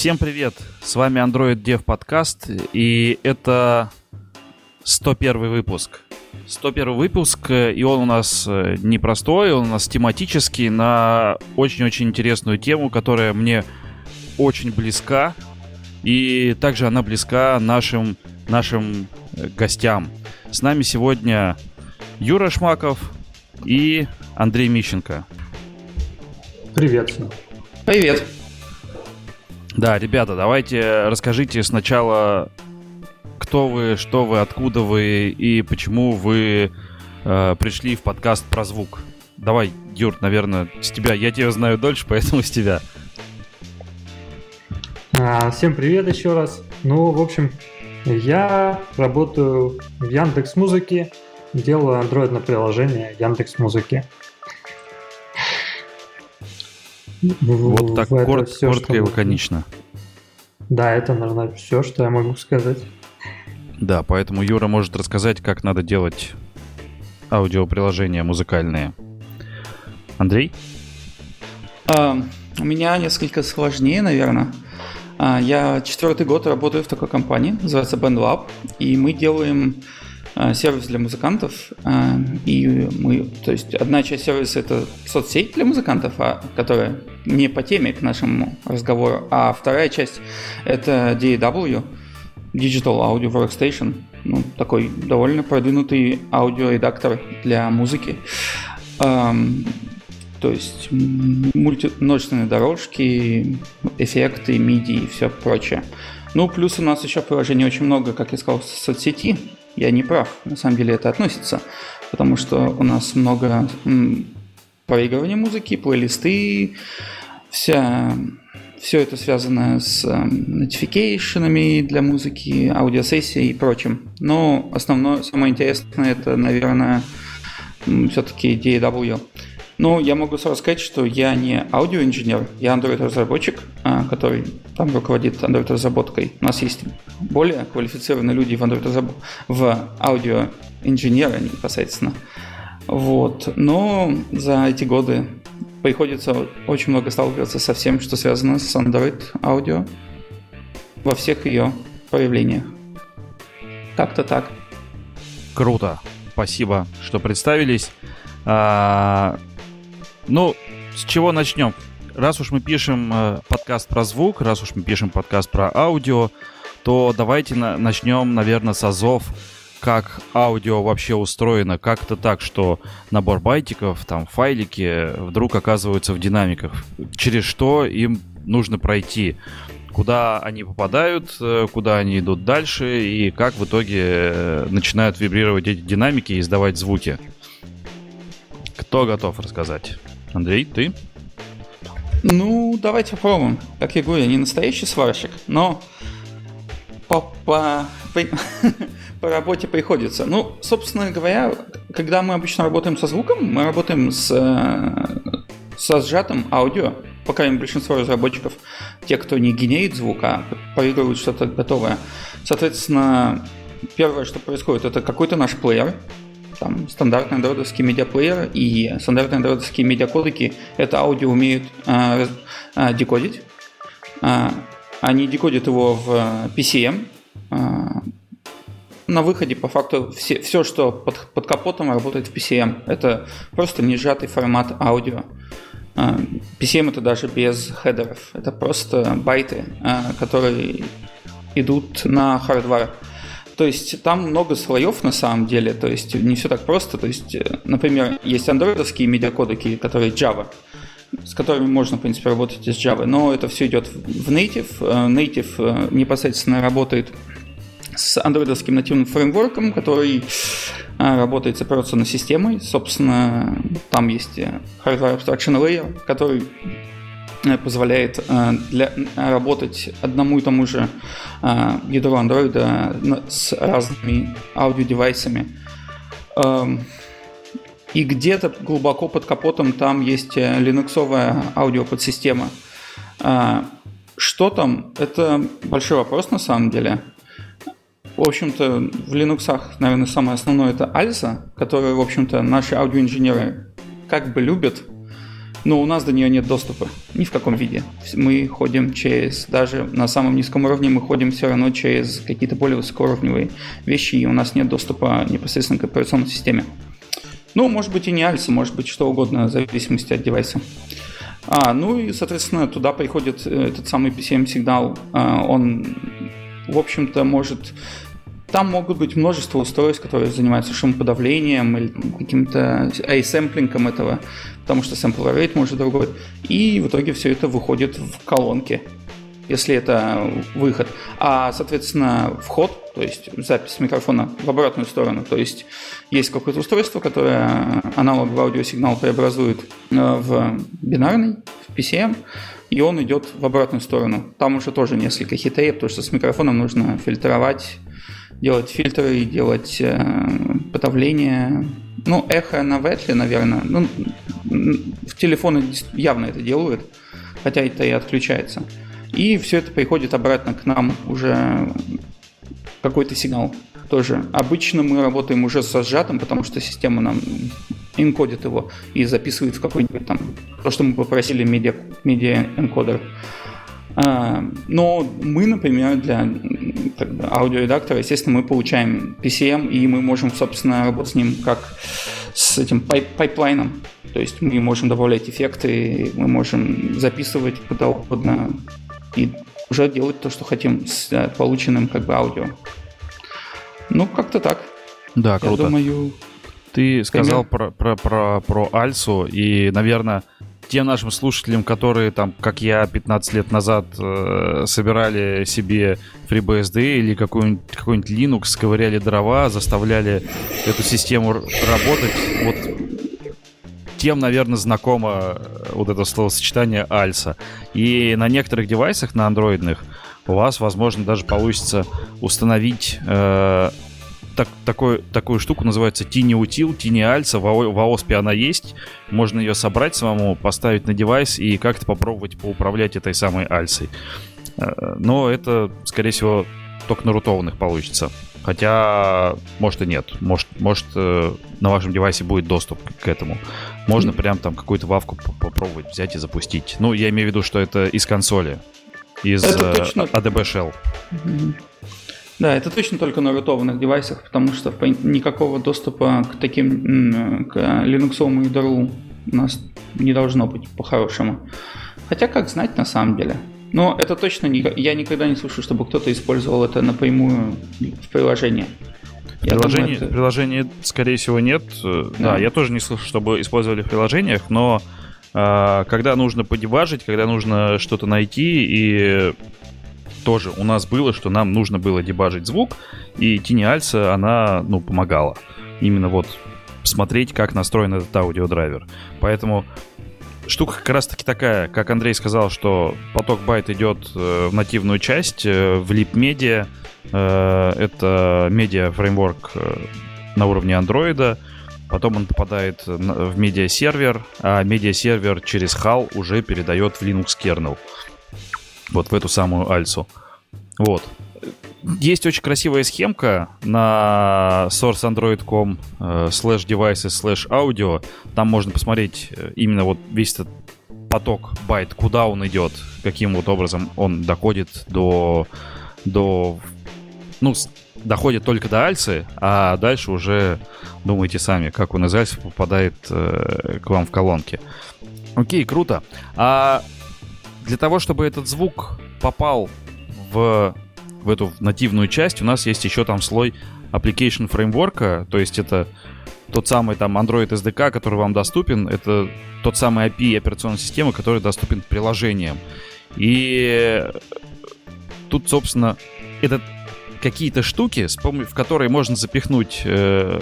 Всем привет! С вами Android Dev Podcast, и это 101 выпуск. 101 выпуск, и он у нас э, непростой, он у нас тематический, на очень-очень интересную тему, которая мне очень близка, и также она близка нашим, нашим э, гостям. С нами сегодня Юра Шмаков и Андрей Мищенко. Привет. Привет. Да, ребята, давайте расскажите сначала, кто вы, что вы, откуда вы и почему вы э, пришли в подкаст про звук. Давай, Юр, наверное, с тебя. Я тебя знаю дольше, поэтому с тебя. А, всем привет еще раз. Ну, в общем, я работаю в Яндекс Музыке, делаю андроидное приложение Яндекс Музыки. Вот так корот, все, коротко и лаконично. Да, это, наверное, все, что я могу сказать. Да, поэтому Юра может рассказать, как надо делать аудиоприложения музыкальные. Андрей? А, у меня несколько сложнее, наверное. А, я четвертый год работаю в такой компании, называется BandLab, и мы делаем сервис для музыкантов. А, и мы, то есть одна часть сервиса это соцсеть для музыкантов, а, которая не по теме к нашему разговору, а вторая часть это DAW, Digital Audio Workstation, ну, такой довольно продвинутый аудиоредактор для музыки. То есть мульти- множественные дорожки, эффекты, MIDI и все прочее. Ну, плюс у нас еще приложений очень много, как я сказал, соцсети. Я не прав, на самом деле это относится, потому что у нас много проигрывания музыки, плейлисты, вся, все это связано с нотификейшенами для музыки, аудиосессией и прочим. Но основное, самое интересное, это, наверное, все-таки DAW. Ну, я могу сразу сказать, что я не аудиоинженер, я Android-разработчик, а, который там руководит Android-разработкой. У нас есть более квалифицированные люди в Android в аудиоинженеры непосредственно. Вот. Но за эти годы приходится очень много сталкиваться со всем, что связано с Android аудио во всех ее проявлениях. Как-то так. Круто. Спасибо, что представились. А, ну, с чего начнем? Раз уж мы пишем э, подкаст про звук, раз уж мы пишем подкаст про аудио, то давайте на- начнем, наверное, с азов, как аудио вообще устроено. Как то так, что набор байтиков, там, файлики вдруг оказываются в динамиках. Через что им нужно пройти? Куда они попадают, э, куда они идут дальше, и как в итоге э, начинают вибрировать эти динамики и издавать звуки. Кто готов рассказать? Андрей, ты? Ну, давайте попробуем. Как я говорю, я не настоящий сварщик, но по, по, по, по работе приходится. Ну, собственно говоря, когда мы обычно работаем со звуком, мы работаем с, со сжатым аудио. По крайней мере, большинство разработчиков, те, кто не генерит звук, а проигрывают что-то готовое. Соответственно, первое, что происходит, это какой-то наш плеер, там стандартный андроидовский медиаплеер и стандартные андроидовские медиакодеки это аудио умеют а, а, декодить. А, они декодят его в PCM. А, на выходе, по факту, все, все что под, под капотом, работает в PCM. Это просто не сжатый формат аудио. А, PCM это даже без хедеров. Это просто байты, которые идут на hardware. То есть там много слоев на самом деле, то есть не все так просто. То есть, например, есть андроидовские медиакодеки, которые Java, с которыми можно, в принципе, работать из Java, но это все идет в Native. Native непосредственно работает с андроидовским нативным фреймворком, который работает с операционной системой. Собственно, там есть Hardware Abstraction Layer, который позволяет для, работать одному и тому же ядру андроида с разными аудиодевайсами. И где-то глубоко под капотом там есть линуксовая аудиоподсистема. Что там? Это большой вопрос на самом деле. В общем-то, в Linux, наверное, самое основное это Альза, которую, в общем-то, наши аудиоинженеры как бы любят, но у нас до нее нет доступа ни в каком виде. Мы ходим через, даже на самом низком уровне, мы ходим все равно через какие-то более высокоуровневые вещи, и у нас нет доступа непосредственно к операционной системе. Ну, может быть и не Альса, может быть что угодно, в зависимости от девайса. А, ну и, соответственно, туда приходит э, этот самый PCM-сигнал. А, он, в общем-то, может там могут быть множество устройств, которые занимаются шумоподавлением или каким-то асэмплингом этого, потому что sampler rate может другой. И в итоге все это выходит в колонки, если это выход. А, соответственно, вход, то есть запись микрофона в обратную сторону. То есть есть какое-то устройство, которое аналоговый аудиосигнал преобразует э, в бинарный, в PCM, и он идет в обратную сторону. Там уже тоже несколько хитрее, потому что с микрофоном нужно фильтровать делать фильтры, делать э, подавление. Ну, эхо на Ветле, наверное. Ну, в телефоны явно это делают, хотя это и отключается. И все это приходит обратно к нам уже какой-то сигнал тоже. Обычно мы работаем уже со сжатым, потому что система нам инкодит его и записывает в какой-нибудь там то, что мы попросили медиа, медиа энкодер. А, но мы, например, для аудиоредактора, естественно, мы получаем PCM, и мы можем, собственно, работать с ним как с этим пайп пайплайном. То есть мы можем добавлять эффекты, мы можем записывать куда угодно и уже делать то, что хотим с э, полученным как бы аудио. Ну, как-то так. Да, круто. Я думаю, ты сказал про, про, про, про Альсу, и, наверное, тем нашим слушателям, которые там, как я, 15 лет назад э, собирали себе FreeBSD или какой-нибудь какой Linux, ковыряли дрова, заставляли эту систему работать, вот тем, наверное, знакомо э, вот это словосочетание альса. И на некоторых девайсах, на андроидных, у вас, возможно, даже получится установить э, так, такой, такую штуку, называется Tiny Util, Tiny Alsa, в, в AOSP она есть, можно ее собрать самому, поставить на девайс и как-то попробовать поуправлять этой самой альсой. Э, но это, скорее всего, только на рутованных получится. Хотя, может и нет. Может, может э, на вашем девайсе будет доступ к этому. Можно прям там какую-то вавку попробовать взять и запустить. Ну, я имею в виду, что это из консоли. Из это точно... ADB Shell. Да, это точно только на рутованных девайсах, потому что никакого доступа к таким, к Linux и у нас не должно быть по-хорошему. Хотя, как знать на самом деле. Но это точно не, я никогда не слышу, чтобы кто-то использовал это напрямую в приложении. Приложение, думаю, это... приложение, скорее всего, нет. Да. да, я тоже не слышу, чтобы использовали в приложениях, но э, когда нужно подебажить, когда нужно что-то найти и тоже у нас было, что нам нужно было дебажить звук, и Тини Альса, она, ну, помогала. Именно вот смотреть, как настроен этот аудиодрайвер. Поэтому штука как раз-таки такая, как Андрей сказал, что поток байт идет э, в нативную часть, э, в Media. Э, это медиа фреймворк на уровне андроида. Потом он попадает в медиа-сервер, а медиа-сервер через HAL уже передает в Linux kernel вот в эту самую альсу. Вот. Есть очень красивая схемка на source.android.com э, slash devices slash audio. Там можно посмотреть э, именно вот весь этот поток байт, куда он идет, каким вот образом он доходит до, до ну, доходит только до альсы, а дальше уже думайте сами, как он из альсы попадает э, к вам в колонки. Окей, круто. А для того, чтобы этот звук попал в, в эту нативную часть, у нас есть еще там слой application фреймворка, то есть это тот самый там Android SDK, который вам доступен, это тот самый API операционной системы, который доступен приложениям. И тут, собственно, это какие-то штуки, в которые можно запихнуть э,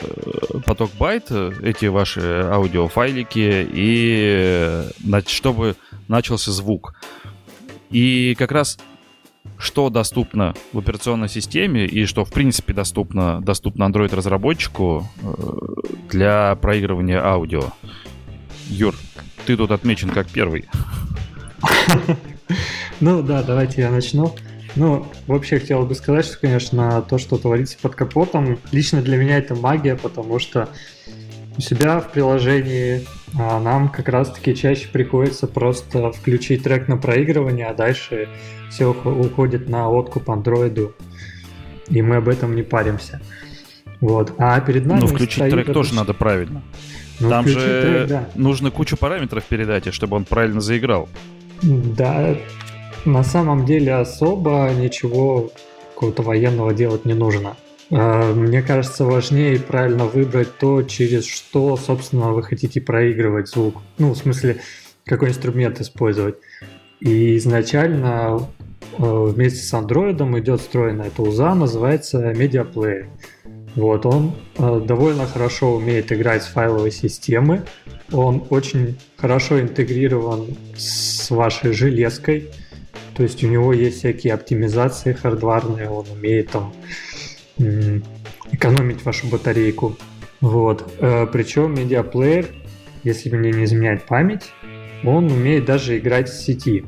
поток байт, эти ваши аудиофайлики, и э, чтобы начался звук. И как раз что доступно в операционной системе и что, в принципе, доступно, доступно Android-разработчику э, для проигрывания аудио. Юр, ты тут отмечен как первый. Ну да, давайте я начну. Ну, вообще хотел бы сказать, что, конечно, то, что творится под капотом, лично для меня это магия, потому что у себя в приложении а нам как раз-таки чаще приходится просто включить трек на проигрывание, а дальше все уходит на откуп андроиду, и мы об этом не паримся. Вот. А перед нами... Ну, включить трек тоже надо правильно. Ну, Там же трек, да. нужно кучу параметров передать, чтобы он правильно заиграл. Да, на самом деле особо ничего какого-то военного делать не нужно. А, мне кажется, важнее правильно выбрать то, через что, собственно, вы хотите проигрывать звук. Ну, в смысле, какой инструмент использовать. И изначально э, вместе с андроидом идет встроенная тулза, называется Media Player. Вот, он э, довольно хорошо умеет играть с файловой системы. Он очень хорошо интегрирован с вашей железкой. То есть у него есть всякие оптимизации хардварные, он умеет там экономить вашу батарейку. Вот. Э, причем медиаплеер, если мне не изменяет память, он умеет даже играть в сети.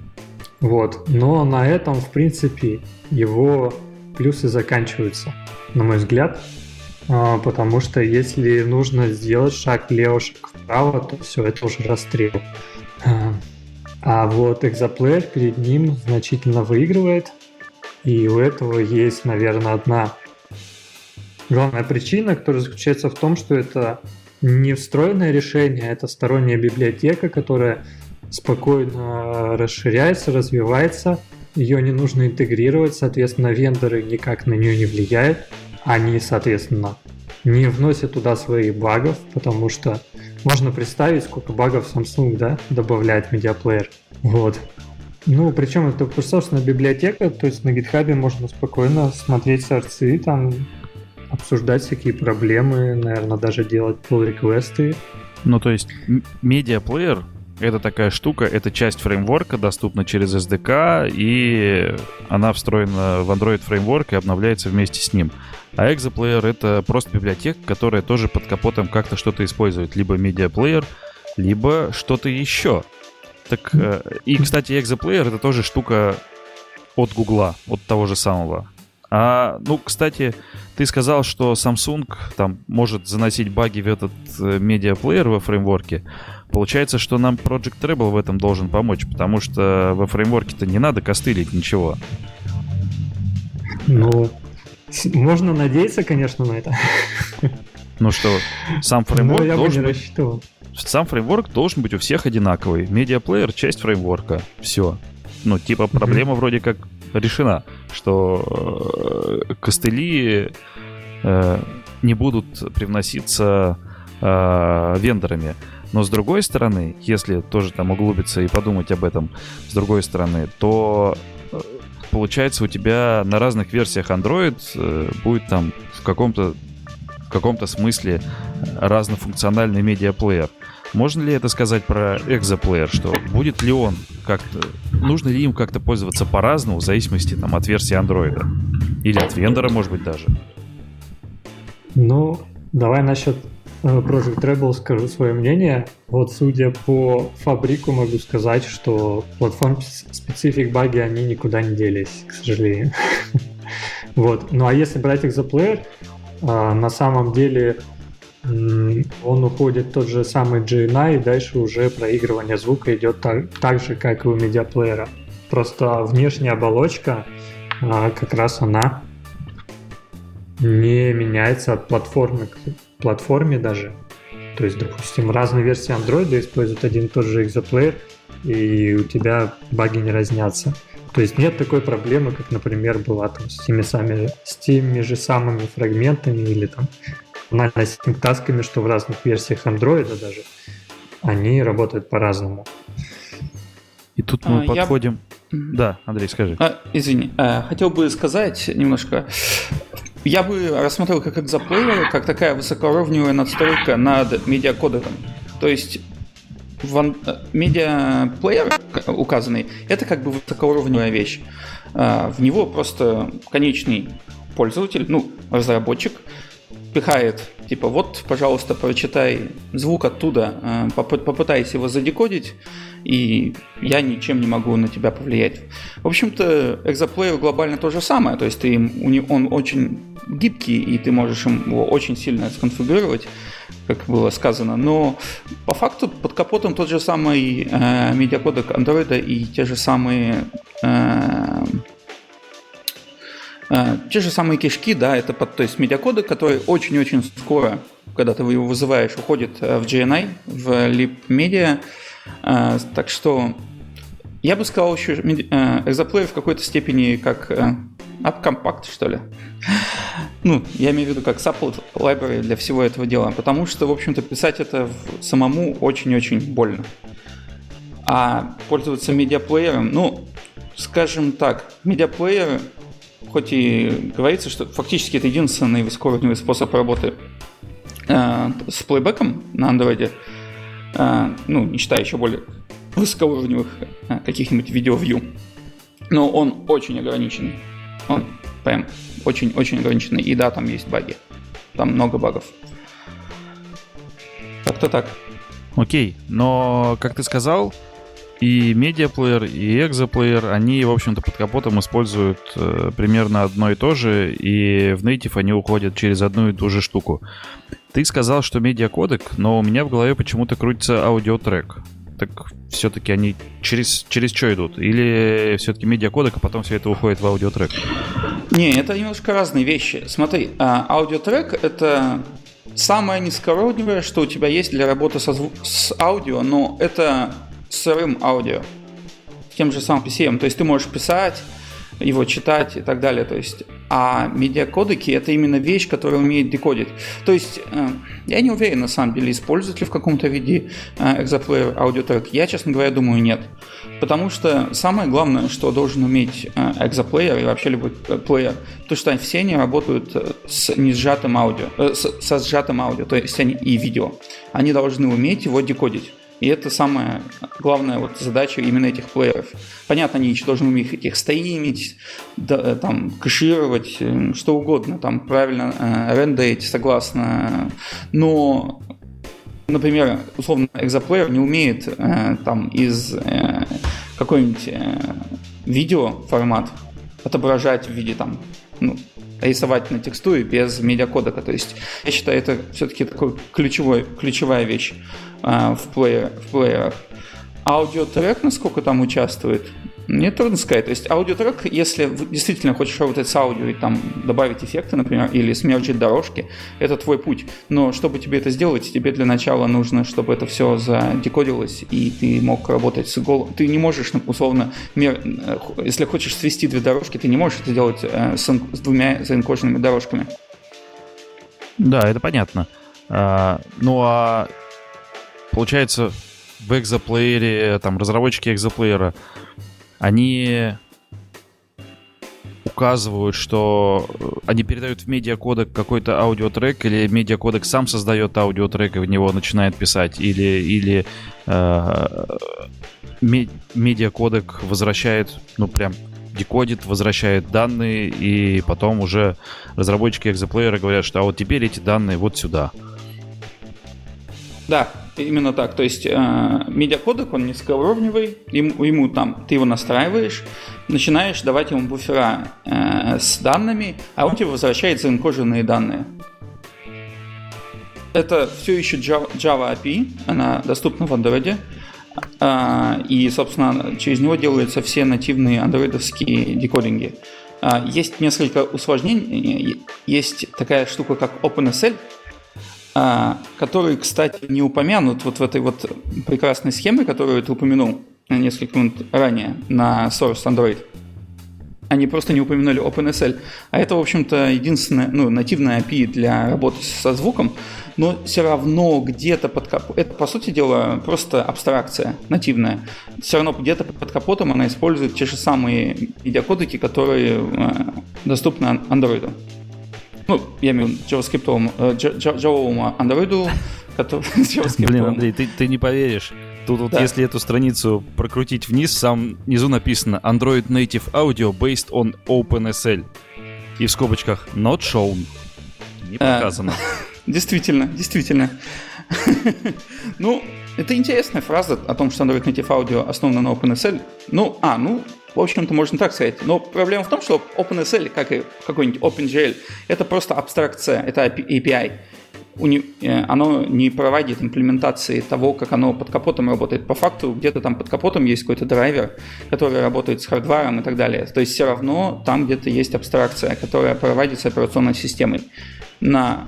Вот. Но на этом, в принципе, его плюсы заканчиваются, на мой взгляд. А, потому что если нужно сделать шаг влево, шаг вправо, то все, это уже расстрел. А, а вот экзоплеер перед ним значительно выигрывает. И у этого есть, наверное, одна главная причина, которая заключается в том, что это не встроенное решение, это сторонняя библиотека, которая спокойно расширяется, развивается. Ее не нужно интегрировать, соответственно, вендоры никак на нее не влияют. Они, соответственно, не вносят туда своих багов, потому что можно представить, сколько багов Samsung да, добавляет медиаплеер. Вот. Ну, причем это, собственно, библиотека, то есть на GitHub можно спокойно смотреть сорцы, там обсуждать всякие проблемы, наверное, даже делать pull реквесты Ну, то есть медиаплеер это такая штука, это часть фреймворка, доступна через SDK, и она встроена в Android фреймворк и обновляется вместе с ним. А Exoplayer — это просто библиотека, которая тоже под капотом как-то что-то использует. Либо медиаплеер, либо что-то еще. Так, э, и, кстати, Exoplayer — это тоже штука от Гугла, от того же самого. А, ну, кстати, ты сказал, что Samsung там может заносить баги в этот э, медиаплеер во фреймворке. Получается, что нам Project Treble в этом должен помочь, потому что во фреймворке-то не надо костылить ничего. Ну, можно надеяться, конечно, на это. Ну что, сам фреймворк я должен быть... Сам фреймворк должен быть у всех одинаковый. Медиаплеер — часть фреймворка. Все. Ну, типа, проблема mm-hmm. вроде как решена, что э, костыли э, не будут привноситься э, вендорами. Но с другой стороны, если тоже там углубиться и подумать об этом, с другой стороны, то получается у тебя на разных версиях Android будет там в каком-то в каком-то смысле разнофункциональный медиаплеер. Можно ли это сказать про экзоплеер, что будет ли он как-то, нужно ли им как-то пользоваться по-разному в зависимости там от версии Android? Или от вендора, может быть, даже? Ну, давай насчет Project Rebel скажу свое мнение. Вот судя по фабрику могу сказать, что платформ специфик баги они никуда не делись, к сожалению. Вот. Ну а если брать Exoplayer, а, на самом деле он уходит тот же самый GNI, и дальше уже проигрывание звука идет так, так же, как и у медиаплеера. Просто внешняя оболочка, а, как раз она не меняется от платформы к платформе даже. То есть, допустим, разные версии Android используют один и тот же экзоплеер, и у тебя баги не разнятся. То есть нет такой проблемы, как, например, была там с теми, сами, с теми же самыми фрагментами или там банально тасками, что в разных версиях Android даже они работают по-разному. И тут мы а, подходим... Я... Да, Андрей, скажи. А, извини, а, хотел бы сказать немножко я бы рассмотрел как экзоплеер, как такая высокоуровневая надстройка над медиакодером. То есть в медиаплеер указанный, это как бы высокоуровневая вещь. А, в него просто конечный пользователь, ну, разработчик, пихает, типа, вот, пожалуйста, прочитай звук оттуда, э, попытайся его задекодить, и я ничем не могу на тебя повлиять. В общем-то, экзоплеер глобально то же самое, то есть ты, он очень гибкий, и ты можешь его очень сильно сконфигурировать, как было сказано, но по факту под капотом тот же самый э, медиакодек Android и те же самые э, те же самые кишки, да, это под, то есть медиакодек, который очень-очень скоро, когда ты его вызываешь, уходит э, в GNI, в Lib Media, э, так что я бы сказал еще э, экзоплеер в какой-то степени как э, AppCompact, что ли. Ну, я имею в виду как support library для всего этого дела, потому что, в общем-то, писать это самому очень-очень больно. А пользоваться медиаплеером, ну, скажем так, медиаплеер, хоть и говорится, что фактически это единственный высокоуровневый способ работы э, с плейбеком на андроиде, э, ну, не считая еще более высокоуровневых э, каких-нибудь видео-вью, но он очень ограниченный. Он прям очень-очень ограниченный. И да, там есть баги. Там много багов. Как-то так. Окей, но, как ты сказал, и медиаплеер, и экзоплеер, они, в общем-то, под капотом используют э, примерно одно и то же, и в Native они уходят через одну и ту же штуку. Ты сказал, что медиакодек, но у меня в голове почему-то крутится аудиотрек так все-таки они через, через что идут? Или все-таки медиакодек, а потом все это уходит в аудиотрек? Не, это немножко разные вещи. Смотри, а, аудиотрек — это самое низкоуровневое, что у тебя есть для работы со с аудио, но это сырым аудио. Тем же самым PCM. То есть ты можешь писать, его читать и так далее. То есть, а медиакодеки это именно вещь, которая умеет декодить. То есть, э, я не уверен на самом деле, используют ли в каком-то виде э, экзоплеер аудиотрек. Я, честно говоря, думаю, нет. Потому что самое главное, что должен уметь э, экзоплеер и вообще любой плеер, то что все они работают с не сжатым аудио, с, со сжатым аудио, то есть они и видео. Они должны уметь его декодить. И это самая главная вот задача именно этих плееров. Понятно, они еще должны уметь их стримить, да, там, кэшировать, э, что угодно, там, правильно э, рендерить, согласно. Но, например, условно, экзоплеер не умеет э, там из э, какой-нибудь э, видео формат отображать в виде там ну, рисовать на текстуре без медиакодека. То есть я считаю, это все-таки такой ключевой, ключевая вещь а, в, плеер, в плеерах. Аудиотрек, насколько там участвует, мне трудно сказать. То есть аудиотрек, если действительно хочешь работать с аудио и там добавить эффекты, например, или смерджить дорожки, это твой путь. Но чтобы тебе это сделать, тебе для начала нужно, чтобы это все задекодилось, и ты мог работать с голосом. Ты не можешь, условно, мер... Э, если хочешь свести две дорожки, ты не можешь это делать э, с, с двумя заинкоженными дорожками. Да, это понятно. А, ну а получается в экзоплеере, там разработчики экзоплеера, они указывают, что э, они передают в медиакодек какой-то аудиотрек, или медиакодек сам создает аудиотрек и в него начинает писать, или, или э, медиакодек возвращает, ну прям декодит, возвращает данные, и потом уже разработчики экзоплеера говорят, что а вот теперь эти данные вот сюда. Да, именно так. То есть э, медиакодек, он низкоуровневый, ему, ему там, ты его настраиваешь, начинаешь давать ему буфера э, с данными, а он тебе возвращает заинкоженные данные. Это все еще Java, API, она доступна в Android. Э, и, собственно, через него делаются все нативные андроидовские декодинги. Э, есть несколько усложнений. Есть такая штука, как OpenSL, а, который, кстати, не упомянут вот в этой вот прекрасной схеме, которую ты упомянул несколько минут ранее на Source Android. Они просто не упомянули OpenSL. А это, в общем-то, единственная, ну, нативная API для работы со звуком, но все равно где-то под капотом, это, по сути дела, просто абстракция нативная. Все равно где-то под капотом она использует те же самые медиакодеки, которые э, доступны Android. Ну, я имею в виду JavaScript, Java Android, который... Блин, Андрей, ты, ты не поверишь. Тут вот да. если эту страницу прокрутить вниз, сам внизу написано Android Native Audio based on OpenSL. И в скобочках not shown. не показано. Действительно, действительно. Ну, это интересная фраза о том, что Android Native Audio основана на OpenSL. Ну, а, ну, в общем-то, можно так сказать. Но проблема в том, что OpenSL, как и какой-нибудь OpenGL, это просто абстракция, это API. Э, оно не проводит имплементации того, как оно под капотом работает. По факту где-то там под капотом есть какой-то драйвер, который работает с хардваром и так далее. То есть все равно там где-то есть абстракция, которая проводится операционной системой. На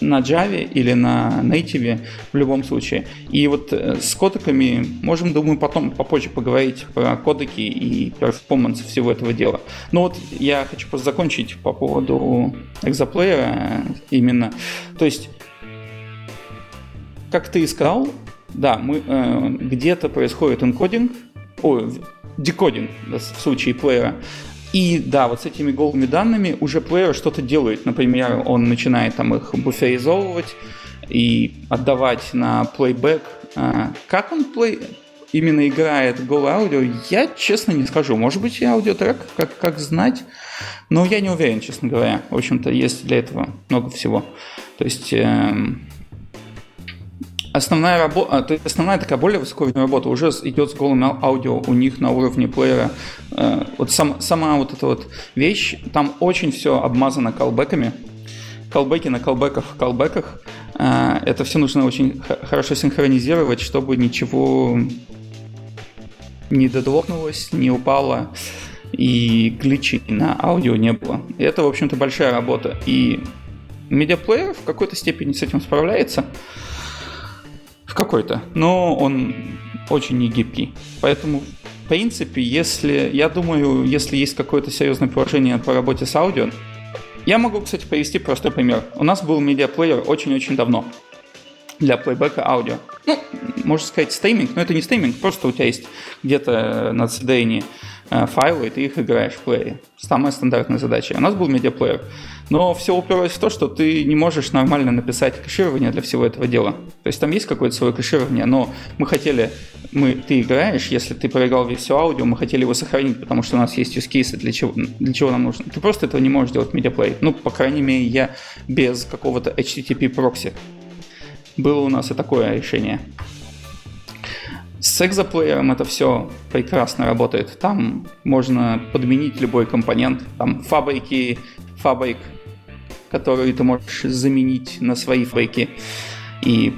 на Java или на Native в любом случае. И вот э, с кодеками можем, думаю, потом попозже поговорить про кодеки и перформанс всего этого дела. Но вот я хочу просто закончить по поводу экзоплеера именно. То есть, как ты и сказал, да, мы, э, где-то происходит энкодинг, ой, декодинг в случае плеера, и да, вот с этими голыми данными уже плеер что-то делает. Например, он начинает там их буферизовывать и отдавать на плейбэк. А, как он плей именно играет голое аудио, я честно не скажу. Может быть и аудиотрек, как, как знать. Но я не уверен, честно говоря. В общем-то, есть для этого много всего. То есть... Эм, основная работа, то есть основная такая более высокая работа уже идет с голым аудио у них на уровне плеера. Э, вот сам, сама вот эта вот вещь, там очень все обмазано колбеками. Колбеки на колбеках, колбеках. Э, это все нужно очень хорошо синхронизировать, чтобы ничего не додлокнулось, не упало и гличей на аудио не было. Это, в общем-то, большая работа. И медиаплеер в какой-то степени с этим справляется какой-то, но он очень не гибкий. Поэтому, в принципе, если, я думаю, если есть какое-то серьезное приложение по работе с аудио, я могу, кстати, привести простой пример. У нас был медиаплеер очень-очень давно для плейбека аудио. Ну, можно сказать, стриминг, но это не стриминг, просто у тебя есть где-то на CDN файлы, и ты их играешь в плеере. Самая стандартная задача. У нас был медиаплеер. Но все уперлось в то, что ты не можешь нормально написать кэширование для всего этого дела. То есть там есть какое-то свое кэширование, но мы хотели, мы, ты играешь, если ты проиграл версию аудио, мы хотели его сохранить, потому что у нас есть use cases, для чего, для чего нам нужно. Ты просто этого не можешь делать в медиаплее. Ну, по крайней мере, я без какого-то HTTP прокси. Было у нас и такое решение. С экзоплеером это все прекрасно работает. Там можно подменить любой компонент. Там фабрики, фабрик, которые ты можешь заменить на свои фабрики и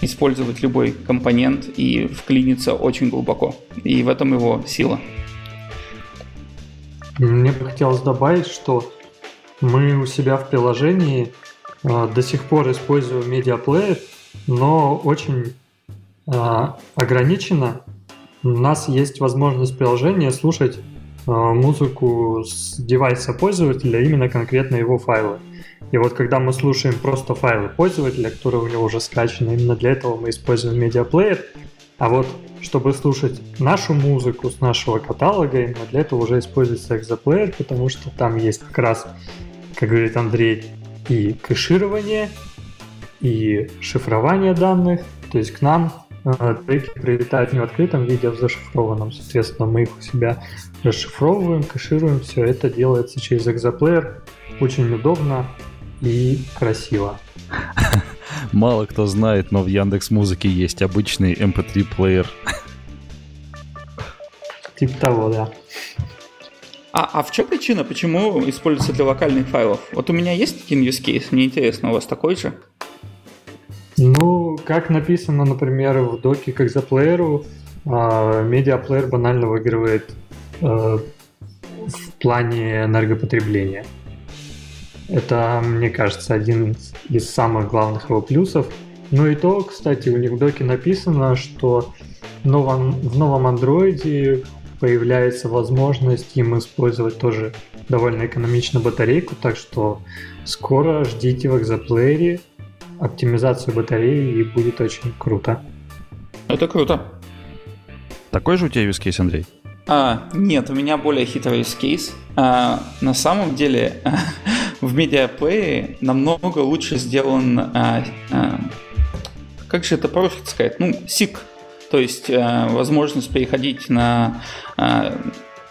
использовать любой компонент и вклиниться очень глубоко. И в этом его сила. Мне бы хотелось добавить, что мы у себя в приложении э, до сих пор используем медиаплеер, но очень а, ограничено. У нас есть возможность приложения слушать а, музыку с девайса пользователя, именно конкретно его файлы. И вот когда мы слушаем просто файлы пользователя, которые у него уже скачаны, именно для этого мы используем медиаплеер. А вот чтобы слушать нашу музыку с нашего каталога, именно для этого уже используется экзоплеер, потому что там есть как раз, как говорит Андрей, и кэширование, и шифрование данных. То есть к нам треки прилетают не в открытом виде, а в зашифрованном. Соответственно, мы их у себя расшифровываем, кэшируем. Все это делается через экзоплеер. Очень удобно и красиво. Мало кто знает, но в Яндекс Музыке есть обычный MP3 эм плеер. Типа того, да. А, а в чем причина, почему используется для локальных файлов? Вот у меня есть один use case, мне интересно, у вас такой же? Ну, как написано, например, в доке к экзоплееру, медиаплеер банально выигрывает э, в плане энергопотребления. Это, мне кажется, один из самых главных его плюсов. Ну и то, кстати, у них в доке написано, что в новом, в новом андроиде появляется возможность им использовать тоже довольно экономично батарейку, так что скоро ждите в экзоплеере оптимизацию батареи, и будет очень круто. Это круто. Такой же у тебя use case, Андрей? А, нет, у меня более хитрый use case. А, на самом деле в медиаплее намного лучше сделан, а, а, как же это просто сказать, ну, SIG, то есть а, возможность переходить на а,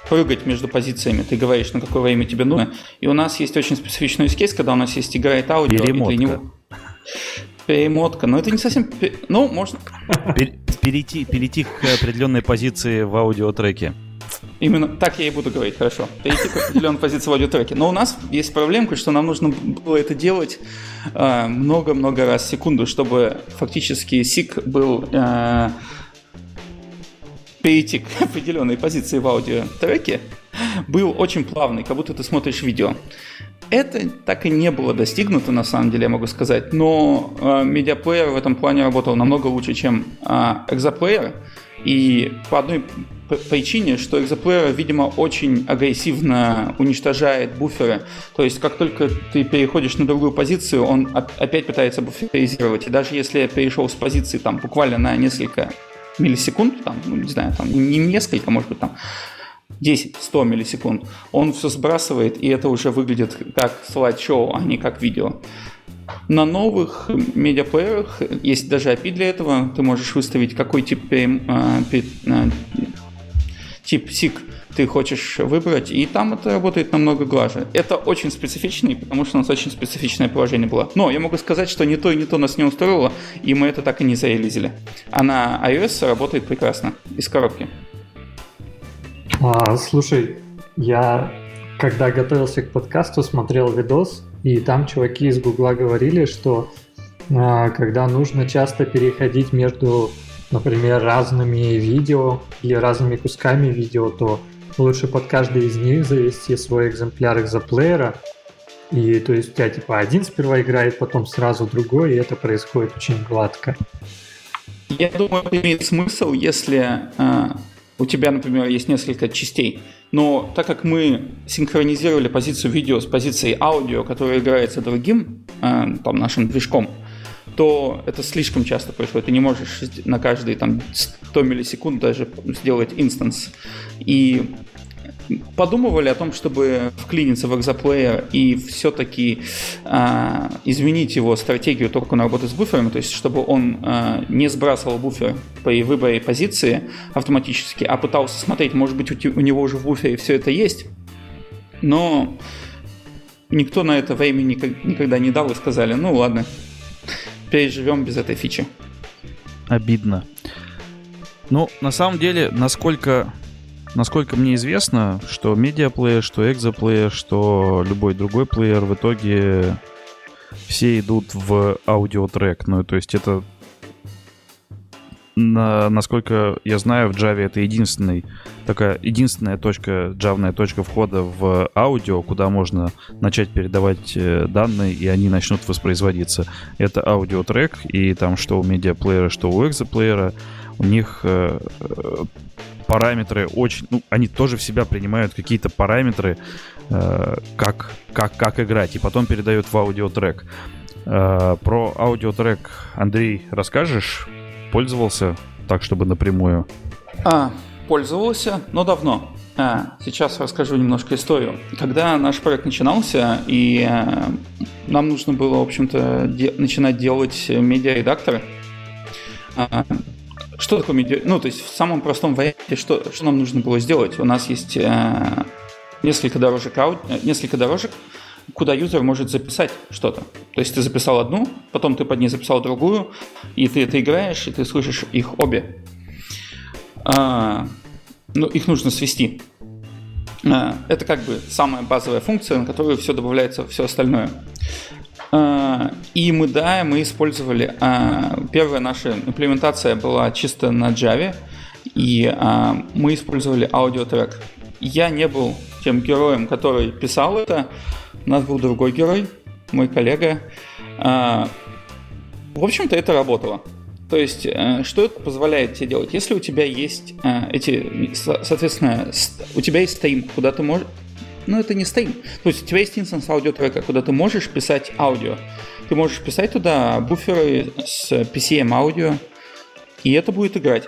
прыгать между позициями. Ты говоришь, на какое время тебе нужно. И у нас есть очень специфичный кейс, когда у нас есть играет аудио. Перемотка. И для него... Перемотка. Но это не совсем... Ну, можно... Перейти, перейти к определенной позиции в аудиотреке. Именно так я и буду говорить, хорошо. Перейти к определенной позиции в аудиотреке. Но у нас есть проблемка, что нам нужно было это делать э, много-много раз в секунду, чтобы фактически сик был э, перейти к определенной позиции в аудиотреке был очень плавный, как будто ты смотришь видео. Это так и не было достигнуто, на самом деле, я могу сказать, но э, медиаплеер в этом плане работал намного лучше, чем э, экзоплеер. И по одной причине, что экзоплеер, видимо, очень агрессивно уничтожает буферы. То есть, как только ты переходишь на другую позицию, он опять пытается буферизировать. И даже если я перешел с позиции там буквально на несколько миллисекунд, там, ну, не знаю, там не несколько, может быть, там 10-100 миллисекунд, он все сбрасывает, и это уже выглядит как слайд-шоу, а не как видео. На новых медиаплеерах есть даже API для этого. Ты можешь выставить, какой тип, э, э, тип SIG ты хочешь выбрать, и там это работает намного глаже. Это очень специфичный, потому что у нас очень специфичное положение было. Но я могу сказать, что не то и не то нас не устроило, и мы это так и не зарелизили. А на iOS работает прекрасно, из коробки. А, слушай, я когда готовился к подкасту, смотрел видос, и там чуваки из Гугла говорили, что а, когда нужно часто переходить между, например, разными видео или разными кусками видео, то лучше под каждый из них завести свой экземпляр экзоплеера. И то есть у тебя типа один сперва играет, потом сразу другой, и это происходит очень гладко. Я думаю, это имеет смысл, если э, у тебя, например, есть несколько частей, но так как мы синхронизировали позицию видео с позицией аудио, которая играется другим, э, там, нашим движком, то это слишком часто происходит. Ты не можешь на каждые там 100 миллисекунд даже сделать инстанс. И подумывали о том, чтобы вклиниться в экзоплеер и все-таки э, изменить его стратегию только на работу с буферами, то есть чтобы он э, не сбрасывал буфер при выборе позиции автоматически, а пытался смотреть, может быть, у, у него уже в буфере все это есть, но никто на это время никогда не дал и сказали, ну ладно, переживем без этой фичи. Обидно. Ну, на самом деле, насколько насколько мне известно, что медиаплеер, что экзоплеер, что любой другой плеер в итоге все идут в аудиотрек. Ну, то есть это на, насколько я знаю, в Java это единственный, такая единственная точка, джавная точка входа в аудио, куда можно начать передавать э, данные, и они начнут воспроизводиться. Это аудиотрек, и там что у медиаплеера, что у экзоплеера, у них э, параметры очень, ну, они тоже в себя принимают какие-то параметры, э, как, как, как играть, и потом передают в аудиотрек. Э, про аудиотрек, Андрей, расскажешь? Пользовался так, чтобы напрямую? А, пользовался, но давно. А, сейчас расскажу немножко историю. Когда наш проект начинался, и а, нам нужно было, в общем-то, де- начинать делать медиаредакторы, а, что такое медиа? Ну, то есть в самом простом варианте, что, что нам нужно было сделать? У нас есть э, несколько дорожек, ауди... Э, несколько дорожек, куда юзер может записать что-то. То есть ты записал одну, потом ты под ней записал другую, и ты это играешь, и ты слышишь их обе. А, ну, их нужно свести. А, это как бы самая базовая функция, на которую все добавляется все остальное. А, и мы, да, мы использовали... А, первая наша имплементация была чисто на Java, и а, мы использовали аудиотрек. Я не был тем героем, который писал это. У нас был другой герой, мой коллега. В общем-то, это работало. То есть, э, что это позволяет тебе делать? Если у тебя есть э, эти, соответственно, у тебя есть стрим, куда ты можешь, ну, это не стрим. То есть у тебя есть инстанс аудиотрека, куда ты можешь писать аудио. Ты можешь писать туда буферы с PCM аудио, и это будет играть.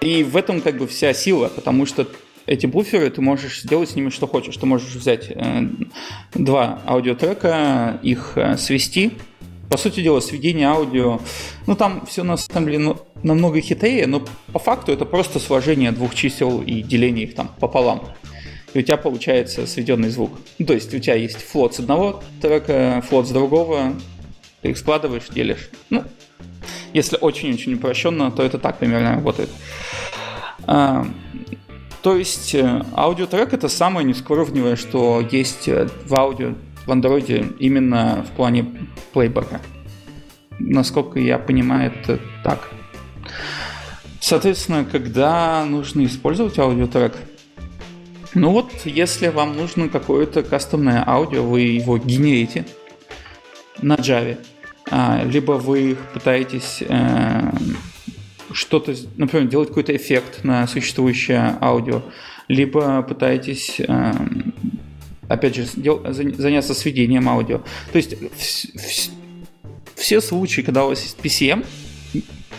И в этом как бы вся сила, потому что эти буферы ты можешь сделать с ними что хочешь. Ты можешь взять э, два аудиотрека, их э, свести, по сути дела, сведение аудио, ну там все на самом деле ну, намного хитрее, но по факту это просто сложение двух чисел и деление их там пополам. И у тебя получается сведенный звук. Ну, то есть у тебя есть флот с одного трека, флот с другого, ты их складываешь, делишь. Ну, если очень-очень упрощенно, то это так примерно работает. А, то есть э, аудиотрек это самое низкоуровневое, что есть э, в аудио в Android именно в плане плейбека. Насколько я понимаю, это так. Соответственно, когда нужно использовать аудиотрек, ну вот, если вам нужно какое-то кастомное аудио, вы его генерите на Java, а, либо вы пытаетесь э, что-то, например, делать какой-то эффект на существующее аудио, либо пытаетесь э, опять же, заняться сведением аудио. То есть все случаи, когда у вас есть PCM,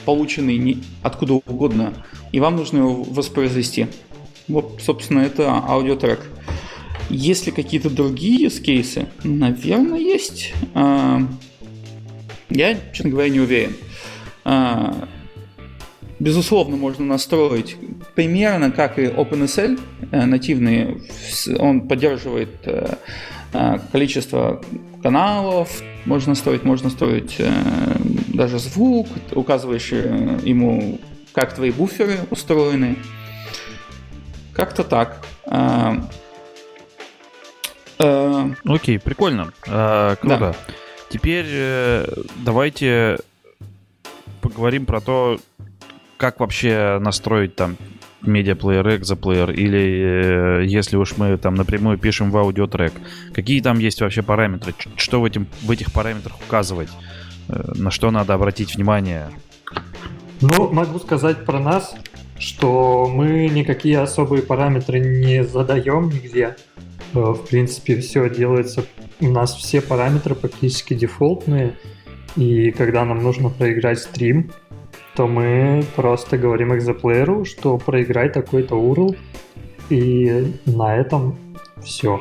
полученный не откуда угодно, и вам нужно его воспроизвести. Вот, собственно, это аудиотрек. Ли какие-то другие кейсы? Наверное, есть. А, я, честно говоря, не уверен. А, безусловно, можно настроить примерно как и OpenSL э, нативный. Он поддерживает э, э, количество каналов, можно настроить, можно настроить даже звук, указываешь ему, как твои буферы устроены. Как-то так. Окей, прикольно. круто. Да. Теперь давайте поговорим про то, как вообще настроить там медиаплеер, экзоплеер, или э, если уж мы там напрямую пишем в аудиотрек, какие там есть вообще параметры, что в, этим, в этих параметрах указывать, э, на что надо обратить внимание? Ну, могу сказать про нас, что мы никакие особые параметры не задаем нигде. Э, в принципе, все делается, у нас все параметры практически дефолтные, и когда нам нужно проиграть стрим, то мы просто говорим экзоплееру, что проиграй такой-то URL, и на этом все.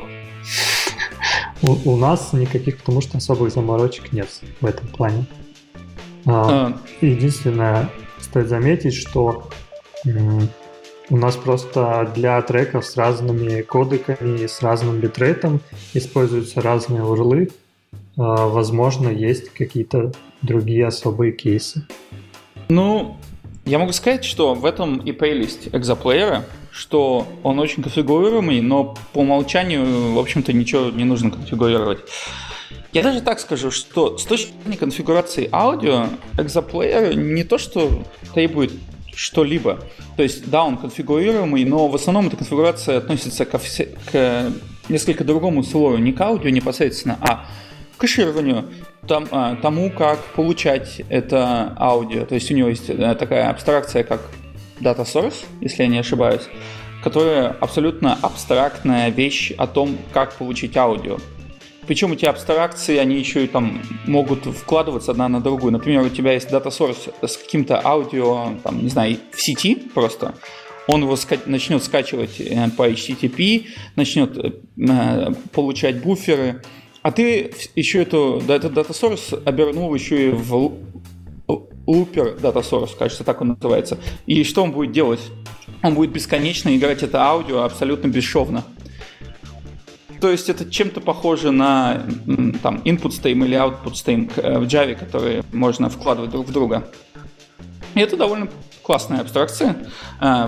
У, у нас никаких, потому что особых заморочек нет в этом плане. А, а. Единственное, стоит заметить, что у нас просто для треков с разными кодеками, с разным битрейтом используются разные урлы. А, возможно, есть какие-то другие особые кейсы. Ну, я могу сказать, что в этом и прелесть экзоплеера, что он очень конфигурируемый, но по умолчанию, в общем-то, ничего не нужно конфигурировать. Я даже так скажу, что с точки зрения конфигурации аудио, экзоплеер не то, что требует что-либо. То есть, да, он конфигурируемый, но в основном эта конфигурация относится ко все, к несколько другому слою, не к аудио непосредственно, а к кэшированию там, а, тому, как получать это аудио. То есть у него есть э, такая абстракция, как Data Source, если я не ошибаюсь, которая абсолютно абстрактная вещь о том, как получить аудио. Причем эти абстракции, они еще и там могут вкладываться одна на другую. Например, у тебя есть Data Source с каким-то аудио, там, не знаю, в сети просто, он его ска- начнет скачивать э, по HTTP, начнет э, получать буферы, а ты еще эту, этот Data Source обернул еще и в лупер Data Source, кажется, так он называется. И что он будет делать? Он будет бесконечно играть это аудио абсолютно бесшовно. То есть это чем-то похоже на там, input stream или output stream э, в Java, которые можно вкладывать друг в друга. И это довольно классная абстракция. Э,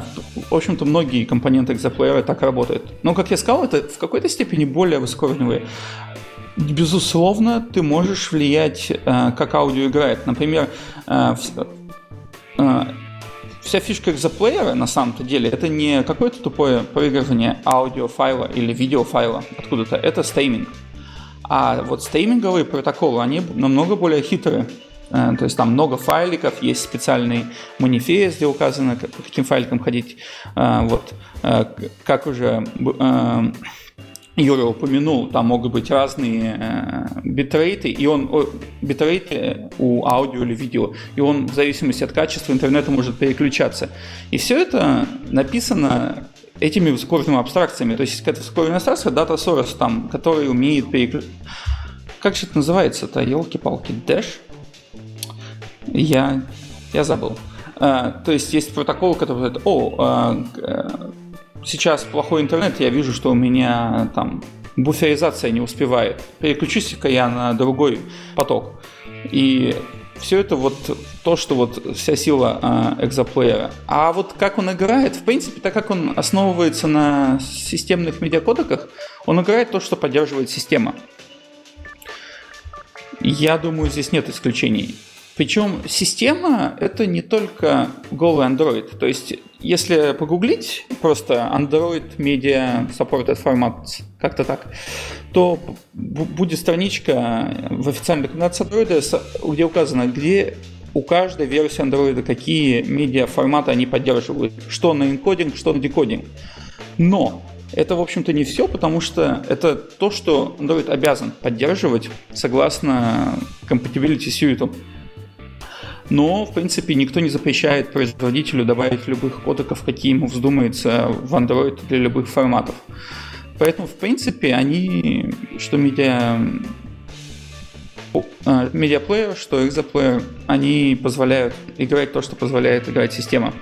в общем-то, многие компоненты экзоплеера так работают. Но, как я сказал, это в какой-то степени более высокоуровневые. Безусловно, ты можешь влиять, э, как аудио играет. Например, э, вся фишка экзоплеера на самом-то деле это не какое-то тупое проигрывание аудиофайла или видеофайла откуда-то, это стейминг. А вот стейминговые протоколы, они намного более хитрые. То есть там много файликов, есть специальный манифест, где указано, каким файликам ходить. Вот. Как уже Юра упомянул, там могут быть разные э, битрейты, и он о, битрейты у аудио или видео, и он в зависимости от качества интернета может переключаться. И все это написано этими высокоуровневыми абстракциями. То есть это высокоуровневая абстракция Data Source, там, который умеет переключаться как же это называется-то, елки-палки, Dash? Я, я забыл. А, то есть есть протокол, который о, а, сейчас плохой интернет, я вижу, что у меня там буферизация не успевает. Переключусь-ка я на другой поток. И все это вот то, что вот вся сила э, экзоплеера. А вот как он играет, в принципе, так как он основывается на системных медиакодеках, он играет то, что поддерживает система. Я думаю, здесь нет исключений. Причем система это не только голый Android. То есть, если погуглить просто Android Media Supported Formats, как-то так, то будет страничка в официальной документации Android, где указано, где у каждой версии Android какие медиа форматы они поддерживают, что на энкодинг, что на декодинг. Но это, в общем-то, не все, потому что это то, что Android обязан поддерживать согласно Compatibility Suite. Но, в принципе, никто не запрещает производителю добавить любых кодеков, какие ему вздумается в Android для любых форматов. Поэтому, в принципе, они, что медиа медиаплеер, что экзоплеер, они позволяют играть то, что позволяет играть система.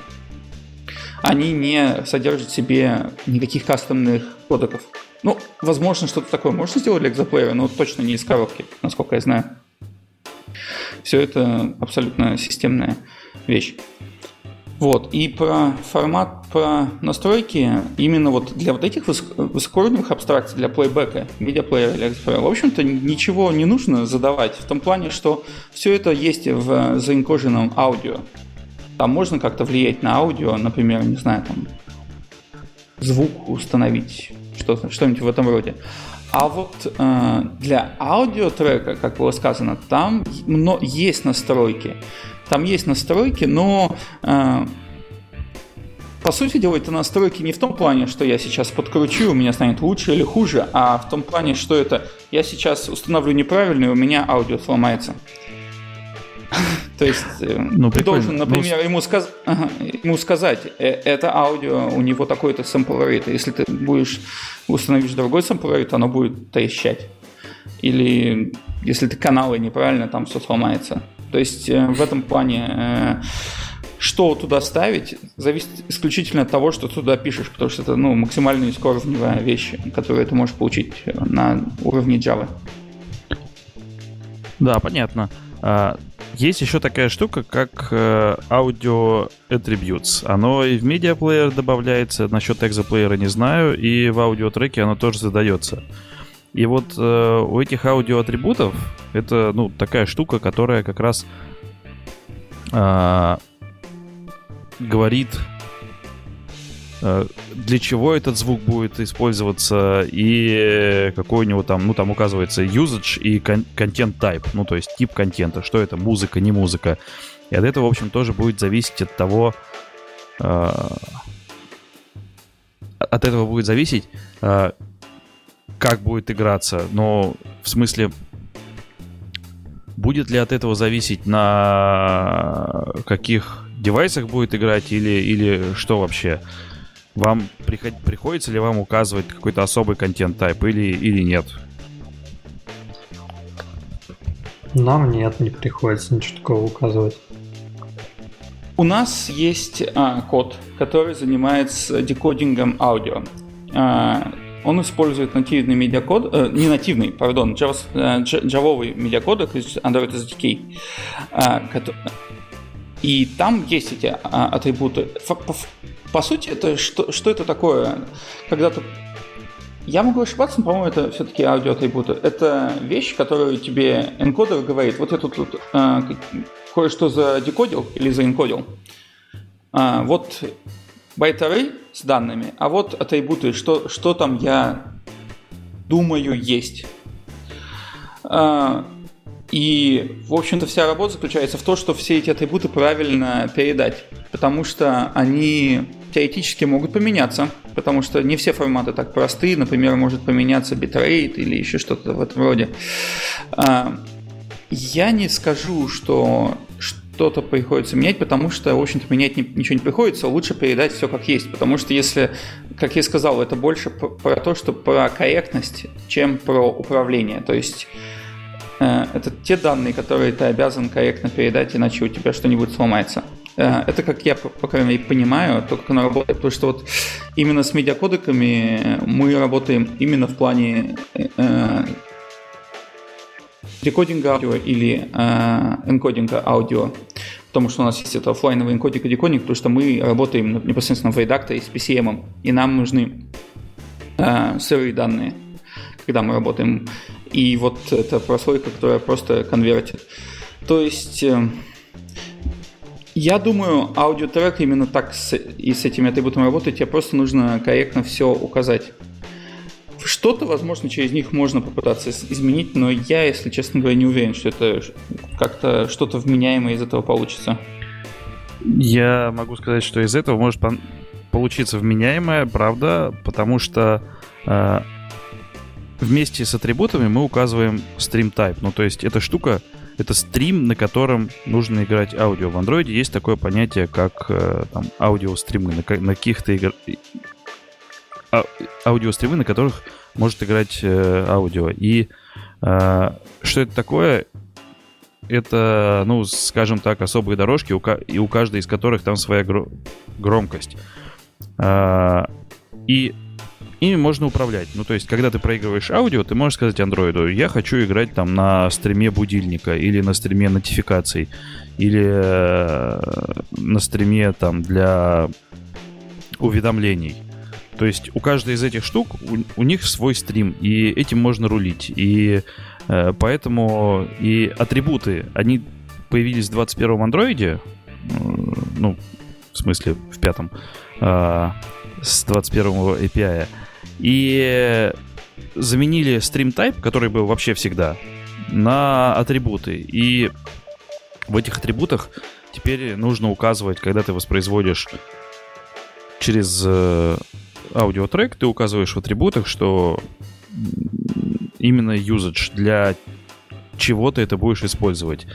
Они не содержат в себе никаких кастомных кодеков. Ну, возможно, что-то такое можно сделать для экзоплеера, но точно не из коробки, насколько я знаю. Все это абсолютно системная вещь. Вот, и про формат, про настройки, именно вот для вот этих высокоуровневых абстракций, для плейбека, медиаплеера или в общем-то, ничего не нужно задавать, в том плане, что все это есть в заинкоженном аудио. Там можно как-то влиять на аудио, например, не знаю, там, звук установить, что-то, что-нибудь в этом роде. А вот э, для аудиотрека, как было сказано, там но есть настройки. Там есть настройки, но э, по сути дела, это настройки не в том плане, что я сейчас подкручу, у меня станет лучше или хуже, а в том плане, что это я сейчас установлю неправильно, и у меня аудио сломается. То есть э, ну, ты должен, ну, например, ему, сказ... ага, ему сказать, э, это аудио, у него такой-то сэмпл рейт. Если ты будешь установишь другой сэмпл рейт, оно будет трещать. Или если ты каналы неправильно, там все сломается. То есть э, в этом плане что туда ставить, зависит исключительно от того, что туда пишешь, потому что это ну, максимально низкоуровневая вещь, которую ты можешь получить на уровне Java. Да, понятно. Есть еще такая штука, как э, Audio Attributes. Оно и в медиаплеер добавляется, насчет экзоплеера не знаю, и в аудиотреке оно тоже задается. И вот э, у этих аудиоатрибутов это ну, такая штука, которая как раз э, говорит для чего этот звук будет использоваться и какой у него там, ну там указывается usage и content type, ну то есть тип контента, что это, музыка, не музыка. И от этого, в общем, тоже будет зависеть от того, э, от этого будет зависеть, э, как будет играться. Но в смысле, будет ли от этого зависеть на каких девайсах будет играть или, или что вообще? Вам приход... приходится ли вам указывать какой-то особый контент-тайп или, или нет? Нам нет, не приходится ничего такого указывать. У нас есть а, код, который занимается декодингом аудио. А, он использует нативный медиакод, э, не нативный, пардон, Java, э, джавовый медиакодек из Android SDK. А, и там есть эти а, атрибуты. По сути, это что, что это такое? Когда ты я могу ошибаться, но, по-моему, это все-таки аудиоатрибуты. Это вещь, которую тебе энкодер говорит, вот я тут, тут э, кое-что задекодил или заэнкодил. А, вот байт-арray с данными, а вот атрибуты, что, что там я думаю есть. А, и, в общем-то, вся работа заключается в том, что все эти атрибуты правильно передать, потому что они теоретически могут поменяться, потому что не все форматы так просты, например, может поменяться битрейт или еще что-то в этом роде. А, я не скажу, что что-то приходится менять, потому что, в общем-то, менять ничего не приходится, лучше передать все как есть, потому что если, как я сказал, это больше про то, что про корректность, чем про управление, то есть это те данные, которые ты обязан корректно передать, иначе у тебя что-нибудь сломается. Э, это, как я, по крайней мере, понимаю, то, как оно работает, потому что вот именно с медиакодеками мы работаем именно в плане э, декодинга аудио или э, энкодинга аудио, потому что у нас есть это офлайновый энкодинг и декодинг, потому что мы работаем непосредственно в редакторе с PCM, и нам нужны э, сырые данные, когда мы работаем. И вот это прослойка, которая просто конвертит. То есть... Э, я думаю, аудиотрек именно так с, и с этими атрибутами работает. Тебе просто нужно корректно все указать. Что-то, возможно, через них можно попытаться изменить, но я, если честно говоря, не уверен, что это как-то что-то вменяемое из этого получится. Я могу сказать, что из этого может получиться вменяемое, правда, потому что э, вместе с атрибутами мы указываем stream type. Ну, то есть эта штука, это стрим, на котором нужно играть аудио. В андроиде есть такое понятие, как э, там, аудиостримы на, на каких-то игр... а, аудиостримы, на которых может играть э, аудио. И э, что это такое? Это, ну, скажем так, особые дорожки, и у каждой из которых там своя гро- громкость. Э, и ими можно управлять. Ну, то есть, когда ты проигрываешь аудио, ты можешь сказать андроиду, я хочу играть там на стриме будильника или на стриме нотификаций, или э, на стриме там для уведомлений. То есть у каждой из этих штук у, у них свой стрим, и этим можно рулить. И э, поэтому и атрибуты, они появились в 21-м андроиде, э, ну, в смысле, в пятом, э, с 21-го API, и заменили stream type, который был вообще всегда, на атрибуты. И в этих атрибутах теперь нужно указывать, когда ты воспроизводишь через э, аудиотрек, ты указываешь в атрибутах, что именно usage для чего ты это будешь использовать.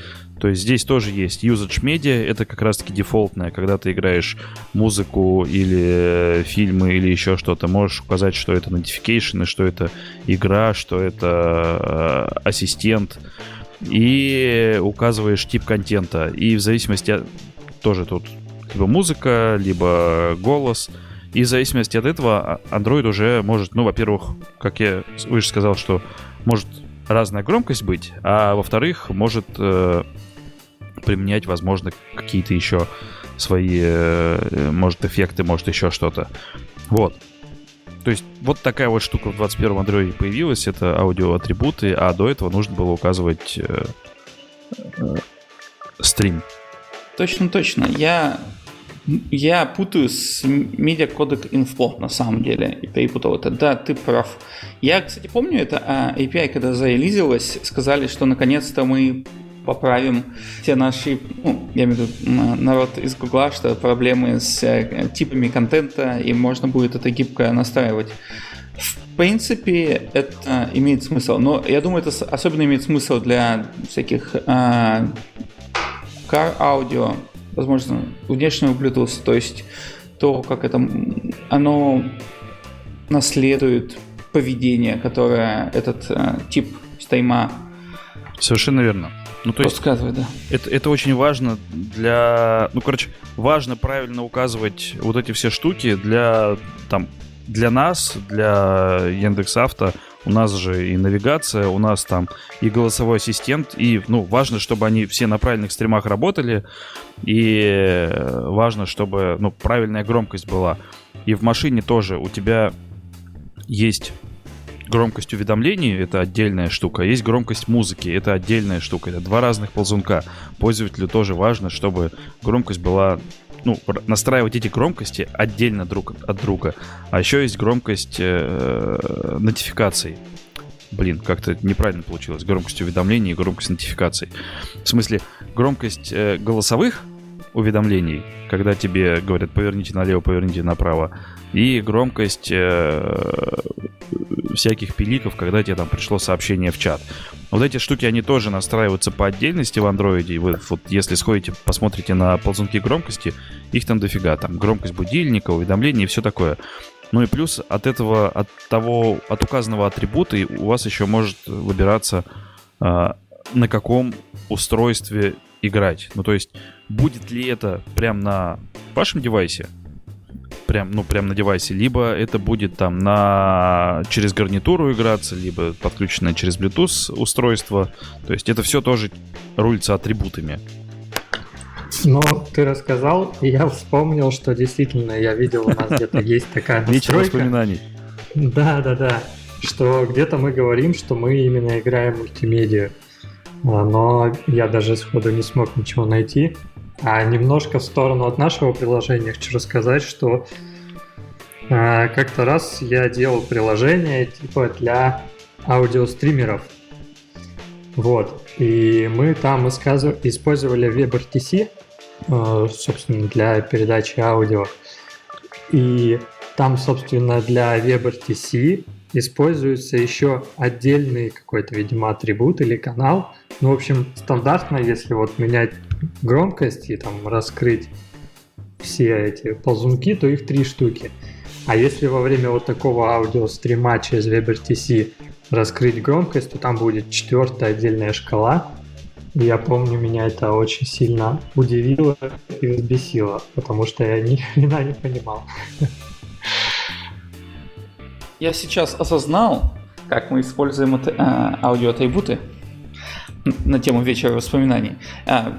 То есть здесь тоже есть usage media, это как раз-таки дефолтное, когда ты играешь музыку или фильмы или еще что-то, можешь указать, что это notification, что это игра, что это э, ассистент, и указываешь тип контента. И в зависимости от... тоже тут либо музыка, либо голос. И в зависимости от этого а, Android уже может, ну, во-первых, как я выше сказал, что может разная громкость быть, а во-вторых, может э, применять, возможно, какие-то еще свои, э, может, эффекты, может, еще что-то. Вот. То есть вот такая вот штука в 21-м андроиде появилась, это аудиоатрибуты, а до этого нужно было указывать э, э, стрим. Точно, точно. Я я путаю с медиакодек инфо на самом деле и перепутал это. Да, ты прав. Я, кстати, помню это а, API, когда зарелизилась, сказали, что наконец-то мы поправим те наши, ну, я имею в виду народ из Гугла, что проблемы с э, типами контента, и можно будет это гибко настраивать. В принципе, это имеет смысл, но я думаю, это особенно имеет смысл для всяких э, car аудио, возможно, внешнего Bluetooth, то есть то, как это, оно наследует поведение, которое этот э, тип стейма Совершенно верно. Ну, то есть, да. Это, это очень важно для... Ну, короче, важно правильно указывать вот эти все штуки для, там, для нас, для Яндекс.Авто. У нас же и навигация, у нас там и голосовой ассистент, и, ну, важно, чтобы они все на правильных стримах работали, и важно, чтобы, ну, правильная громкость была. И в машине тоже у тебя есть громкость уведомлений — это отдельная штука, есть громкость музыки — это отдельная штука. Это два разных ползунка. Пользователю тоже важно, чтобы громкость была ну, настраивать эти громкости отдельно друг от друга. А еще есть громкость э, нотификаций. Блин, как-то неправильно получилось. Громкость уведомлений и громкость нотификаций. В смысле, громкость э, голосовых уведомлений, когда тебе говорят поверните налево, поверните направо, и громкость э, всяких пиликов, когда тебе там пришло сообщение в чат. Вот эти штуки, они тоже настраиваются по отдельности в андроиде. Вы вот если сходите, посмотрите на ползунки громкости, их там дофига. Там громкость будильника, уведомления и все такое. Ну и плюс от этого, от того, от указанного атрибута у вас еще может выбираться э, на каком устройстве играть. Ну, то есть, будет ли это прям на вашем девайсе, прям, ну, прям на девайсе, либо это будет там на через гарнитуру играться, либо подключенное через Bluetooth устройство. То есть это все тоже рулится атрибутами. Но ты рассказал, и я вспомнил, что действительно я видел у нас где-то есть такая настройка. Воспоминаний. Да, да, да. Что где-то мы говорим, что мы именно играем мультимедиа. А, но я даже сходу не смог ничего найти. А немножко в сторону от нашего приложения хочу рассказать, что э, как-то раз я делал приложение типа для аудиостримеров. Вот. И мы там использовали WebRTC, э, собственно, для передачи аудио. И там, собственно, для WebRTC используется еще отдельный какой-то, видимо, атрибут или канал. Ну, в общем, стандартно, если вот менять громкость и там раскрыть все эти ползунки, то их три штуки. А если во время вот такого аудиострима через WebRTC раскрыть громкость, то там будет четвертая отдельная шкала. И я помню, меня это очень сильно удивило и взбесило, потому что я ни хрена не понимал. Я сейчас осознал, как мы используем это, э, аудиоатрибуты на тему вечера воспоминаний. А,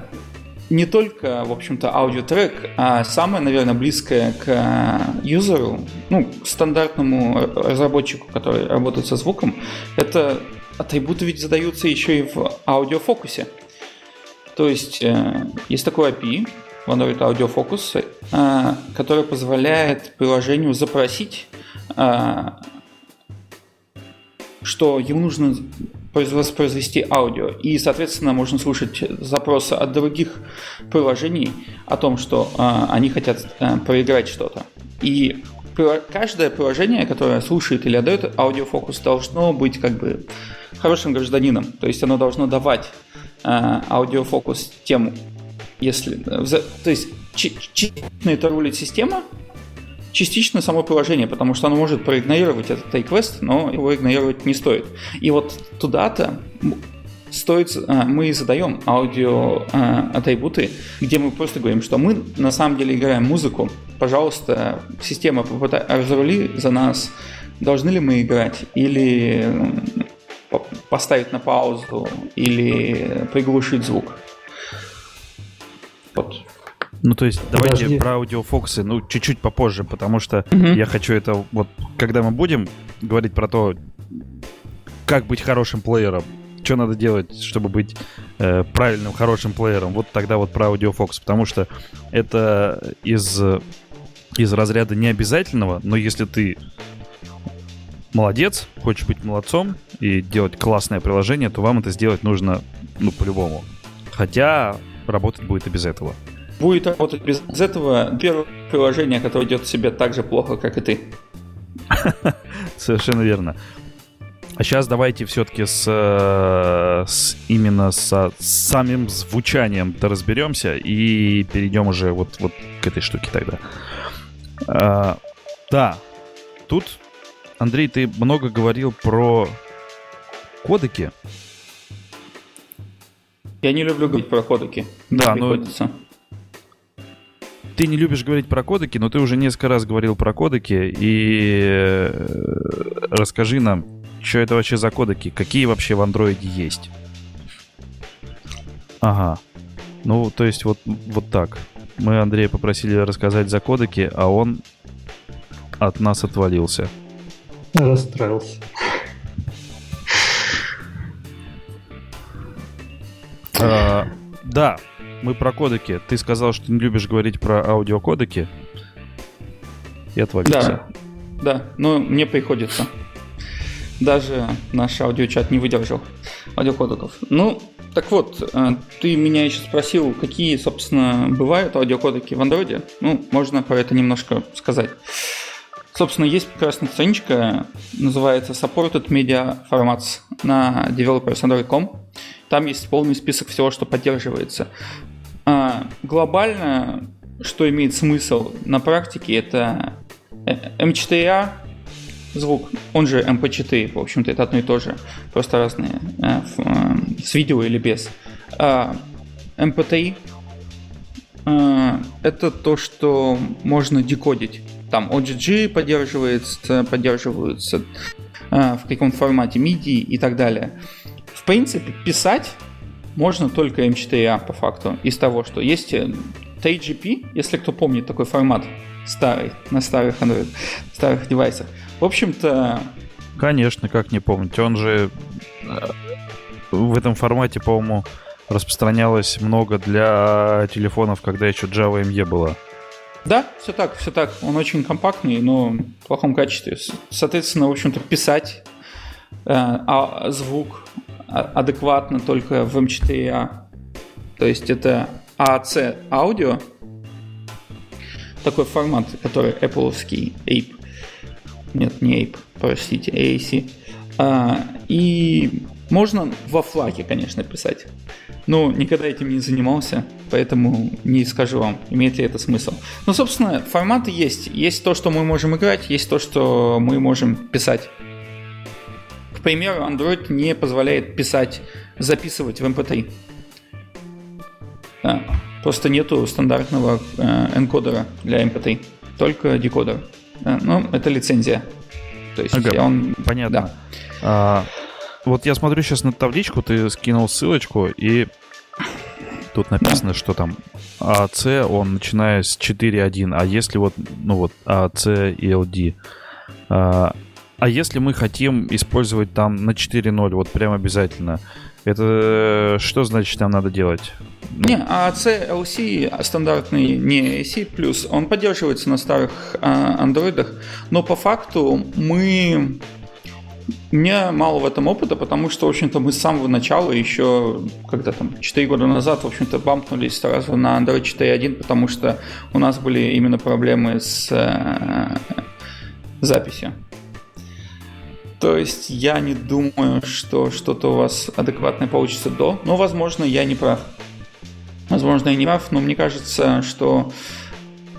не только, в общем-то, аудиотрек, а самое, наверное, близкое к э, юзеру, ну, стандартному разработчику, который работает со звуком, это атрибуты ведь задаются еще и в аудиофокусе. То есть есть такой API, Android Audio Focus, который позволяет приложению запросить, что ему нужно воспроизвести аудио. И, соответственно, можно слушать запросы от других приложений о том, что э, они хотят э, проиграть что-то. И каждое приложение, которое слушает или отдает аудиофокус, должно быть как бы хорошим гражданином. То есть оно должно давать аудиофокус тем, если... То есть частично это рулит система, частично само приложение, потому что оно может проигнорировать этот take но его игнорировать не стоит. И вот туда-то стоит, а, мы задаем аудио а, атрибуты, где мы просто говорим, что мы на самом деле играем музыку. Пожалуйста, система разрули за нас, должны ли мы играть, или поставить на паузу, или приглушить звук. Вот. Ну, то есть, давайте Подожди. про аудиофокусы, ну, чуть-чуть попозже, потому что угу. я хочу это вот, когда мы будем говорить про то, как быть хорошим плеером, что надо делать, чтобы быть э, правильным, хорошим плеером, вот тогда вот про аудиофокус, потому что это из, из разряда необязательного, но если ты молодец, хочешь быть молодцом и делать классное приложение, то вам это сделать нужно, ну, по-любому. Хотя работать будет и без этого будет работать без этого первое приложение, которое идет себе так же плохо, как и ты. Совершенно верно. А сейчас давайте все-таки с, э, с именно со, с самим звучанием разберемся и перейдем уже вот, вот к этой штуке тогда. А, да, тут, Андрей, ты много говорил про кодеки. Я не люблю говорить про кодеки. Да, но ты не любишь говорить про кодеки, но ты уже несколько раз говорил про кодеки, и э, расскажи нам, что это вообще за кодеки, какие вообще в андроиде есть. Ага. Ну, то есть вот, вот так. Мы Андрея попросили рассказать за кодеки, а он от нас отвалился. Расстроился. А, да, мы про кодеки. Ты сказал, что не любишь говорить про аудиокодеки. И отвалился. Да, да, но мне приходится. Даже наш аудиочат не выдержал аудиокодеков. Ну, так вот, э, ты меня еще спросил, какие, собственно, бывают аудиокодеки в андроиде. Ну, можно про это немножко сказать. Собственно, есть прекрасная страничка, называется Supported Media Formats на developersandroid.com. Там есть полный список всего, что поддерживается. А, глобально, что имеет смысл на практике, это M4A, звук, он же MP4, в общем-то, это одно и то же, просто разные, э, э, с видео или без. А MP3 э, это то, что можно декодить. Там OGG поддерживается, поддерживаются в каком-то формате MIDI и так далее. В принципе, писать можно только M4A по факту из того, что есть 3GP, если кто помнит такой формат, старый, на старых Android, старых девайсах. В общем-то... Конечно, как не помнить. Он же э, в этом формате, по-моему, распространялось много для телефонов, когда еще Java ME было. Да, все так, все так. Он очень компактный, но в плохом качестве. Соответственно, в общем-то, писать э, а звук адекватно только в M4A. То есть это AAC аудио, такой формат, который Apple Ape. Нет, не Ape, простите, AAC. А, и можно во флаге, конечно, писать. Но никогда этим не занимался, поэтому не скажу вам, имеет ли это смысл. Но, собственно, форматы есть. Есть то, что мы можем играть, есть то, что мы можем писать. К примеру, Android не позволяет писать, записывать в MP3. А, Просто нету стандартного э, энкодера для MP3, только декодер. Э, ну, это лицензия. То есть ага, он... Понятно. Да. А, вот я смотрю сейчас на табличку, ты скинул ссылочку, и тут написано, да. что там AC, он начиная с 4.1, а если вот, ну вот, AC и LD, а, а если мы хотим использовать там на 4.0, вот прям обязательно, это что значит нам надо делать? Не, а CLC стандартный не AC+, он поддерживается на старых а, андроидах, но по факту мы... Меня мало в этом опыта, потому что, в общем-то, мы с самого начала еще, когда там, 4 года назад, в общем-то, бампнулись сразу на Android 4.1, потому что у нас были именно проблемы с э, записью. То есть я не думаю, что что-то у вас адекватное получится до, но, возможно, я не прав. Возможно, я не прав, но мне кажется, что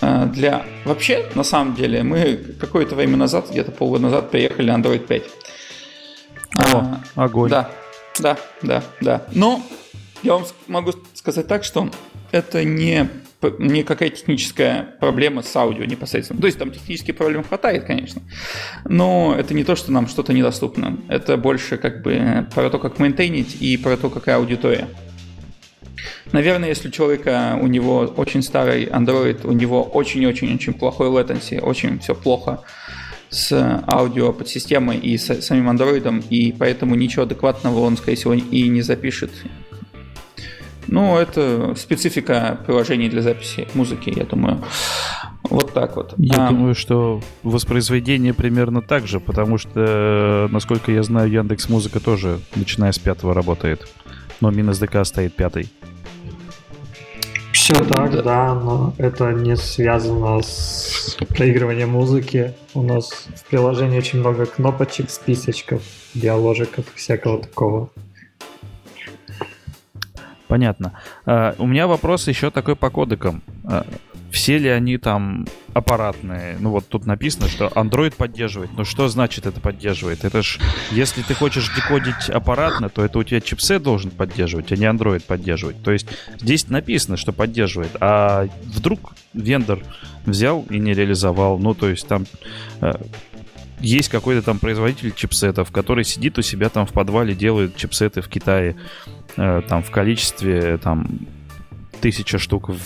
э, для... Вообще, на самом деле, мы какое-то время назад, где-то полгода назад, приехали на Android 5. О, а, огонь. Да, да, да, да. Но я вам могу сказать так, что это не никакая техническая проблема с аудио непосредственно. То есть там технических проблем хватает, конечно, но это не то, что нам что-то недоступно. Это больше как бы про то, как мейнтейнить и про то, какая аудитория. Наверное, если у человека, у него очень старый Android, у него очень-очень-очень плохой latency, очень все плохо с аудио подсистемой и с самим андроидом, и поэтому ничего адекватного он, скорее всего, и не запишет. Ну, это специфика приложений для записи музыки, я думаю. Вот так вот. Я а, думаю, что воспроизведение примерно так же, потому что, насколько я знаю, Яндекс Музыка тоже, начиная с пятого, работает. Но MinSDK стоит пятый. Все так, да. да, но это не связано с проигрыванием музыки. У нас в приложении очень много кнопочек, списочков, диаложиков, всякого такого. Понятно. Uh, у меня вопрос еще такой по кодекам. Uh, все ли они там аппаратные? Ну вот тут написано, что Android поддерживает. Но что значит это поддерживает? Это ж, если ты хочешь декодить аппаратно, то это у тебя чипсет должен поддерживать, а не Android поддерживать. То есть здесь написано, что поддерживает. А вдруг вендор взял и не реализовал? Ну то есть там uh, есть какой-то там производитель чипсетов, который сидит у себя там в подвале, делает чипсеты в Китае э, там в количестве там тысяча штук в,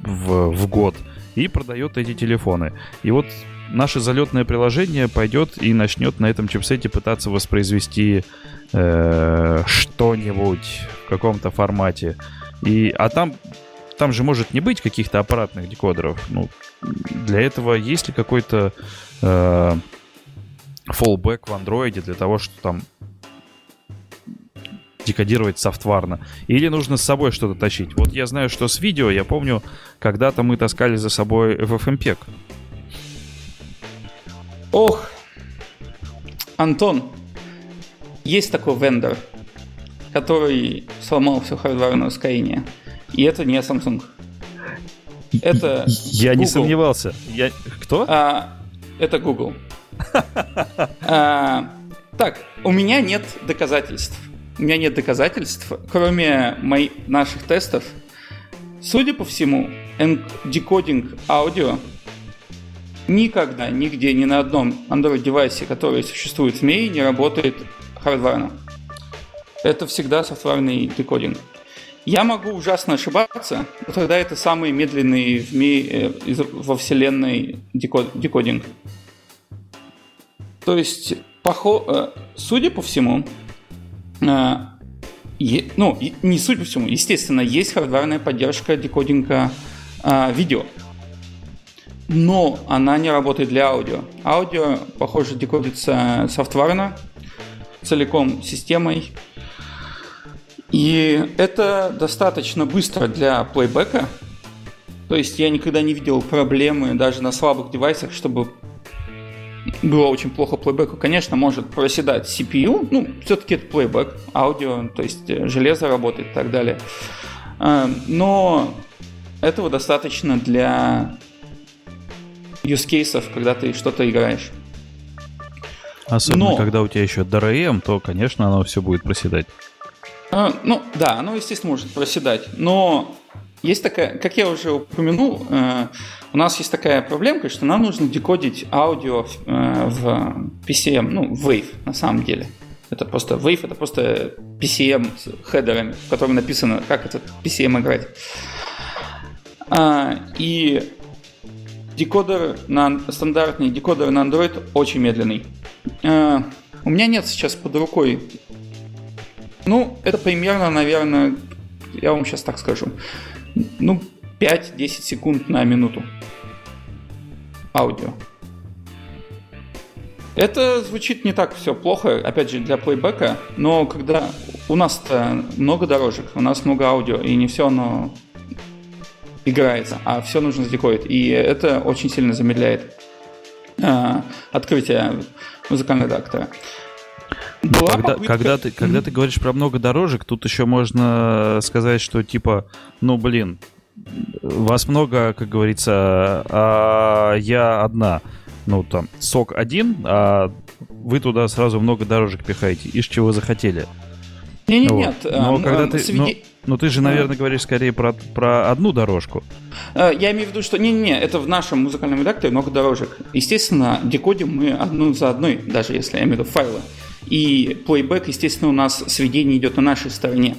в, в год и продает эти телефоны. И вот наше залетное приложение пойдет и начнет на этом чипсете пытаться воспроизвести э, что-нибудь в каком-то формате. И, а там, там же может не быть каких-то аппаратных декодеров. Ну, для этого есть ли какой-то э, fallback в андроиде для того, что там декодировать софтварно. Или нужно с собой что-то тащить. Вот я знаю, что с видео, я помню, когда-то мы таскали за собой FFmpeg. Ох, Антон, есть такой вендор, который сломал все хардварное ускорение. И это не Samsung. Это Я Google. не сомневался. Я... Кто? А, это Google. А, так, у меня нет доказательств. У меня нет доказательств, кроме моих, наших тестов. Судя по всему, декодинг аудио никогда, нигде, ни на одном Android-девайсе, который существует в мире, не работает хардварно. Это всегда софтварный декодинг. Я могу ужасно ошибаться, но тогда это самый медленный в мире, э, во вселенной декодинг. То есть, похо... Э, судя по всему, э, ну, не судя по всему, естественно, есть хардварная поддержка декодинга видео но она не работает для аудио. Аудио, похоже, декодится софтварно, целиком системой. И это достаточно быстро для плейбека. То есть я никогда не видел проблемы даже на слабых девайсах, чтобы было очень плохо плейбеку. Конечно, может проседать CPU, ну, все-таки это плейбек, аудио, то есть э, железо работает и так далее. Э, но этого достаточно для use кейсов, когда ты что-то играешь. Особенно, Но... когда у тебя еще DRM, то, конечно, оно все будет проседать. А, ну, да, оно, естественно, может проседать. Но есть такая, как я уже упомянул, э, у нас есть такая проблемка, что нам нужно декодить аудио в, э, в PCM, ну, Wave на самом деле. Это просто Wave, это просто PCM с хедерами, в котором написано, как этот PCM играть. А, и Декодер на стандартный декодер на Android очень медленный. Uh, у меня нет сейчас под рукой. Ну, это примерно, наверное, я вам сейчас так скажу. Ну, 5-10 секунд на минуту. Аудио. Это звучит не так все плохо, опять же, для плейбека, но когда у нас-то много дорожек, у нас много аудио, и не все оно играется, а все нужно задекодить. И это очень сильно замедляет э, открытие музыкального редактора. Была когда, попытка... когда, ты, когда ты говоришь про много дорожек, тут еще можно сказать, что типа, ну блин, вас много, как говорится, а я одна. Ну там, сок один, а вы туда сразу много дорожек пихаете. Ишь, чего захотели. Не, не, вот. нет. Но э, когда ты, сведи... но, но ты же, наверное, говоришь скорее про, про одну дорожку. Я имею в виду, что не-не-не, это в нашем музыкальном редакторе много дорожек. Естественно, декодим мы одну за одной, даже если я имею в виду файлы. И плейбэк, естественно, у нас сведение идет на нашей стороне.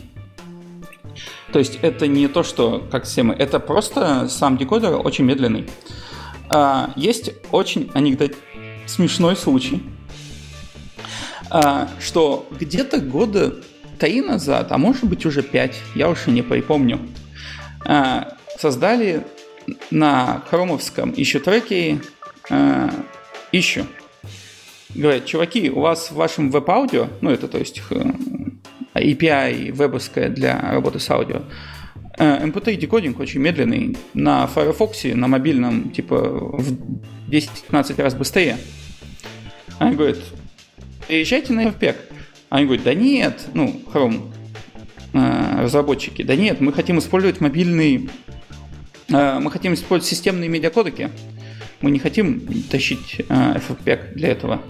То есть это не то, что как все мы, это просто сам декодер очень медленный. А, есть очень анекдот смешной случай, а, что где-то года три назад, а может быть уже пять, я уж и не припомню, а, создали на хромовском ищу треке ищу. Говорят, чуваки, у вас в вашем веб-аудио, ну это то есть э, API вебовская для работы с аудио, MP3 э, декодинг очень медленный. На Firefox, на мобильном, типа в 10-15 раз быстрее. Они говорят, приезжайте на FPEG. Они говорят, да нет, ну, Chrome э, разработчики, да нет, мы хотим использовать мобильный, э, мы хотим использовать системные медиакодеки, мы не хотим тащить FFmpeg для этого.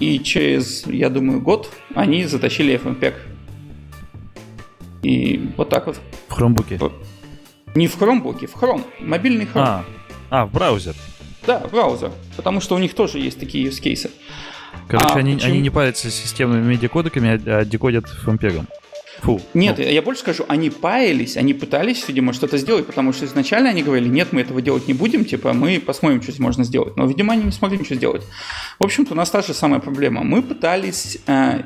И через, я думаю, год они затащили FFmpeg. И вот так вот. В хромбуке? Не в хромбуке, в Chrome. Мобильный Chrome. А, а в браузер. Да, в браузер. Потому что у них тоже есть такие use cases. Короче, а, они, они не парятся с системными медиакодеками, а, а декодят фмпегом. Фу. Нет, ну. я больше скажу, они паялись, они пытались, видимо, что-то сделать, потому что изначально они говорили, нет, мы этого делать не будем, типа, мы посмотрим, что можно сделать. Но, видимо, они не смогли ничего сделать. В общем-то, у нас та же самая проблема. Мы пытались... Э,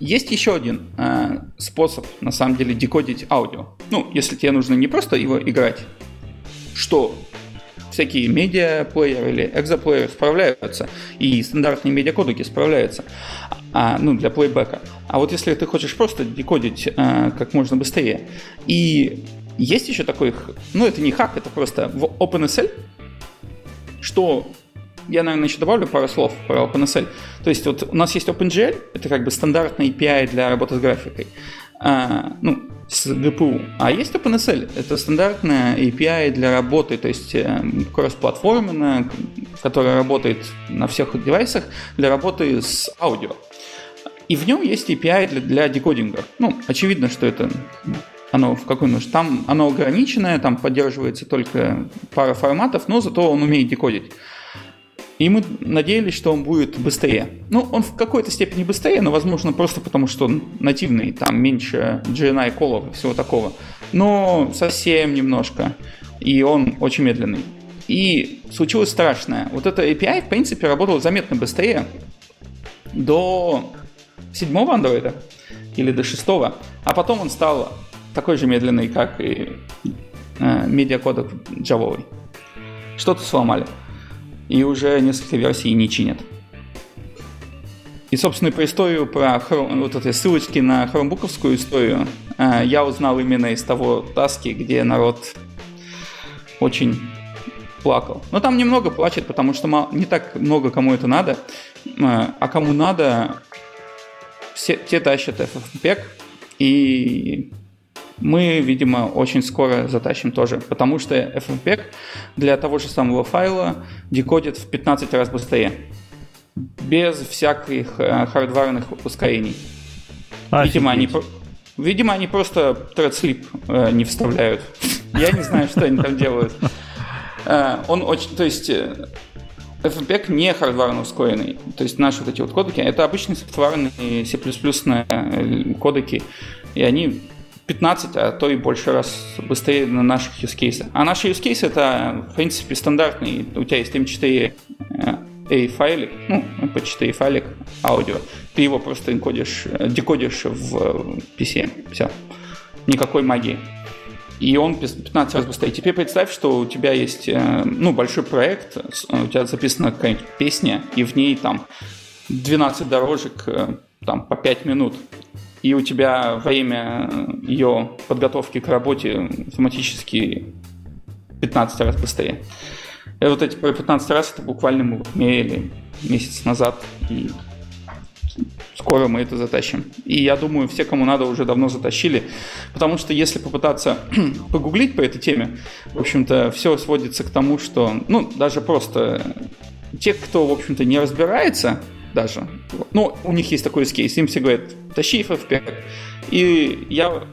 есть еще один э, способ, на самом деле, декодить аудио. Ну, если тебе нужно не просто его играть, что всякие медиаплееры или экзоплееры справляются, и стандартные медиакодеки справляются, а, ну, для плейбека. А вот если ты хочешь просто декодить а, как можно быстрее, и есть еще такой, ну, это не хак, это просто в OpenSL, что я, наверное, еще добавлю пару слов про OpenSL. То есть вот у нас есть OpenGL, это как бы стандартный API для работы с графикой. А, ну, с GPU. А есть OpenSL. Это стандартная API для работы, то есть э, кросс-платформенная, которая работает на всех девайсах для работы с аудио. И в нем есть API для, для декодинга. Ну, очевидно, что это оно в какой нужно. Там оно ограниченное, там поддерживается только пара форматов, но зато он умеет декодить. И мы надеялись, что он будет быстрее. Ну, он в какой-то степени быстрее, но, возможно, просто потому, что он нативный, там меньше GNI колов и всего такого. Но совсем немножко. И он очень медленный. И случилось страшное. Вот это API, в принципе, работал заметно быстрее до седьмого андроида или до шестого, а потом он стал такой же медленный, как и э, медиакодек джавовый. Что-то сломали и уже несколько версий не чинят. И, собственно, про историю, про хром, вот эти ссылочки на хромбуковскую историю э, я узнал именно из того таски, где народ очень плакал. Но там немного плачет, потому что мало, не так много кому это надо, э, а кому надо, все, те тащат FFmpeg, и мы, видимо, очень скоро затащим тоже, потому что FFmpeg для того же самого файла декодит в 15 раз быстрее, без всяких э, хардварных ускорений. Видимо они, видимо, они просто thread э, не вставляют. Я не знаю, что они там делают. Э, он очень, то есть э, FFmpeg не хардварно ускоренный. То есть наши вот эти вот кодеки, это обычные софтварные C++ э, кодеки, и они 15, а то и больше раз быстрее на наших use cases. А наши use cases это, в принципе, стандартный. У тебя есть M4 A файлик, ну, MP4 файлик аудио. Ты его просто энкодишь, декодишь в PC. Все. Никакой магии. И он 15 раз быстрее. Теперь представь, что у тебя есть э, ну, большой проект, у тебя записана какая-нибудь песня, и в ней там 12 дорожек э, там, по 5 минут и у тебя время ее подготовки к работе автоматически 15 раз быстрее. И вот эти 15 раз это буквально мы мерили месяц назад, и скоро мы это затащим. И я думаю, все, кому надо, уже давно затащили, потому что если попытаться погуглить по этой теме, в общем-то, все сводится к тому, что, ну, даже просто те, кто, в общем-то, не разбирается, даже. Ну, у них есть такой кейс. Им все говорят, тащи FFmpeg. И я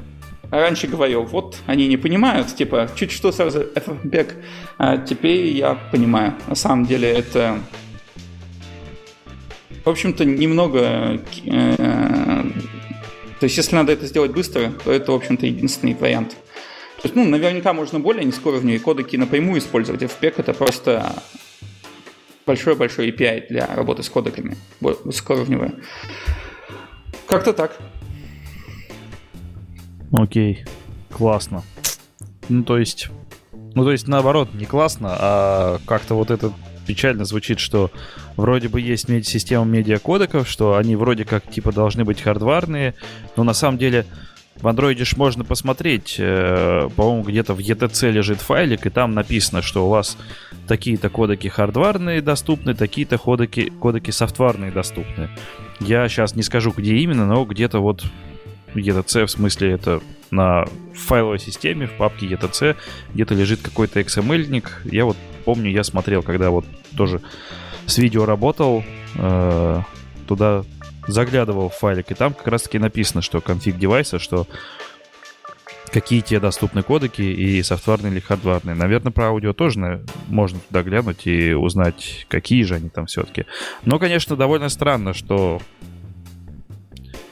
раньше говорил, вот они не понимают, типа, чуть что сразу FFmpeg, а теперь я понимаю. На самом деле это, в общем-то, немного... Э, то есть, если надо это сделать быстро, то это, в общем-то, единственный вариант. То есть, ну, наверняка можно более низкоуровневые кодеки напрямую использовать. FFmpeg это просто большой-большой API для работы с кодеками, высокоуровневая. Как-то так. Окей, классно. Ну, то есть, ну, то есть, наоборот, не классно, а как-то вот это печально звучит, что вроде бы есть система медиакодеков, что они вроде как типа должны быть хардварные, но на самом деле в андроиде ж можно посмотреть, э, по-моему, где-то в ETC лежит файлик, и там написано, что у вас такие-то кодеки хардварные доступны, такие-то кодеки, кодеки софтварные доступны. Я сейчас не скажу, где именно, но где-то вот ETC, в смысле это на файловой системе, в папке ETC, где-то лежит какой-то XML-ник. Я вот помню, я смотрел, когда вот тоже с видео работал, э, туда заглядывал в файлик, и там как раз-таки написано, что конфиг девайса, что какие тебе доступны кодеки и софтварные или хардварные. Наверное, про аудио тоже можно туда глянуть и узнать, какие же они там все-таки. Но, конечно, довольно странно, что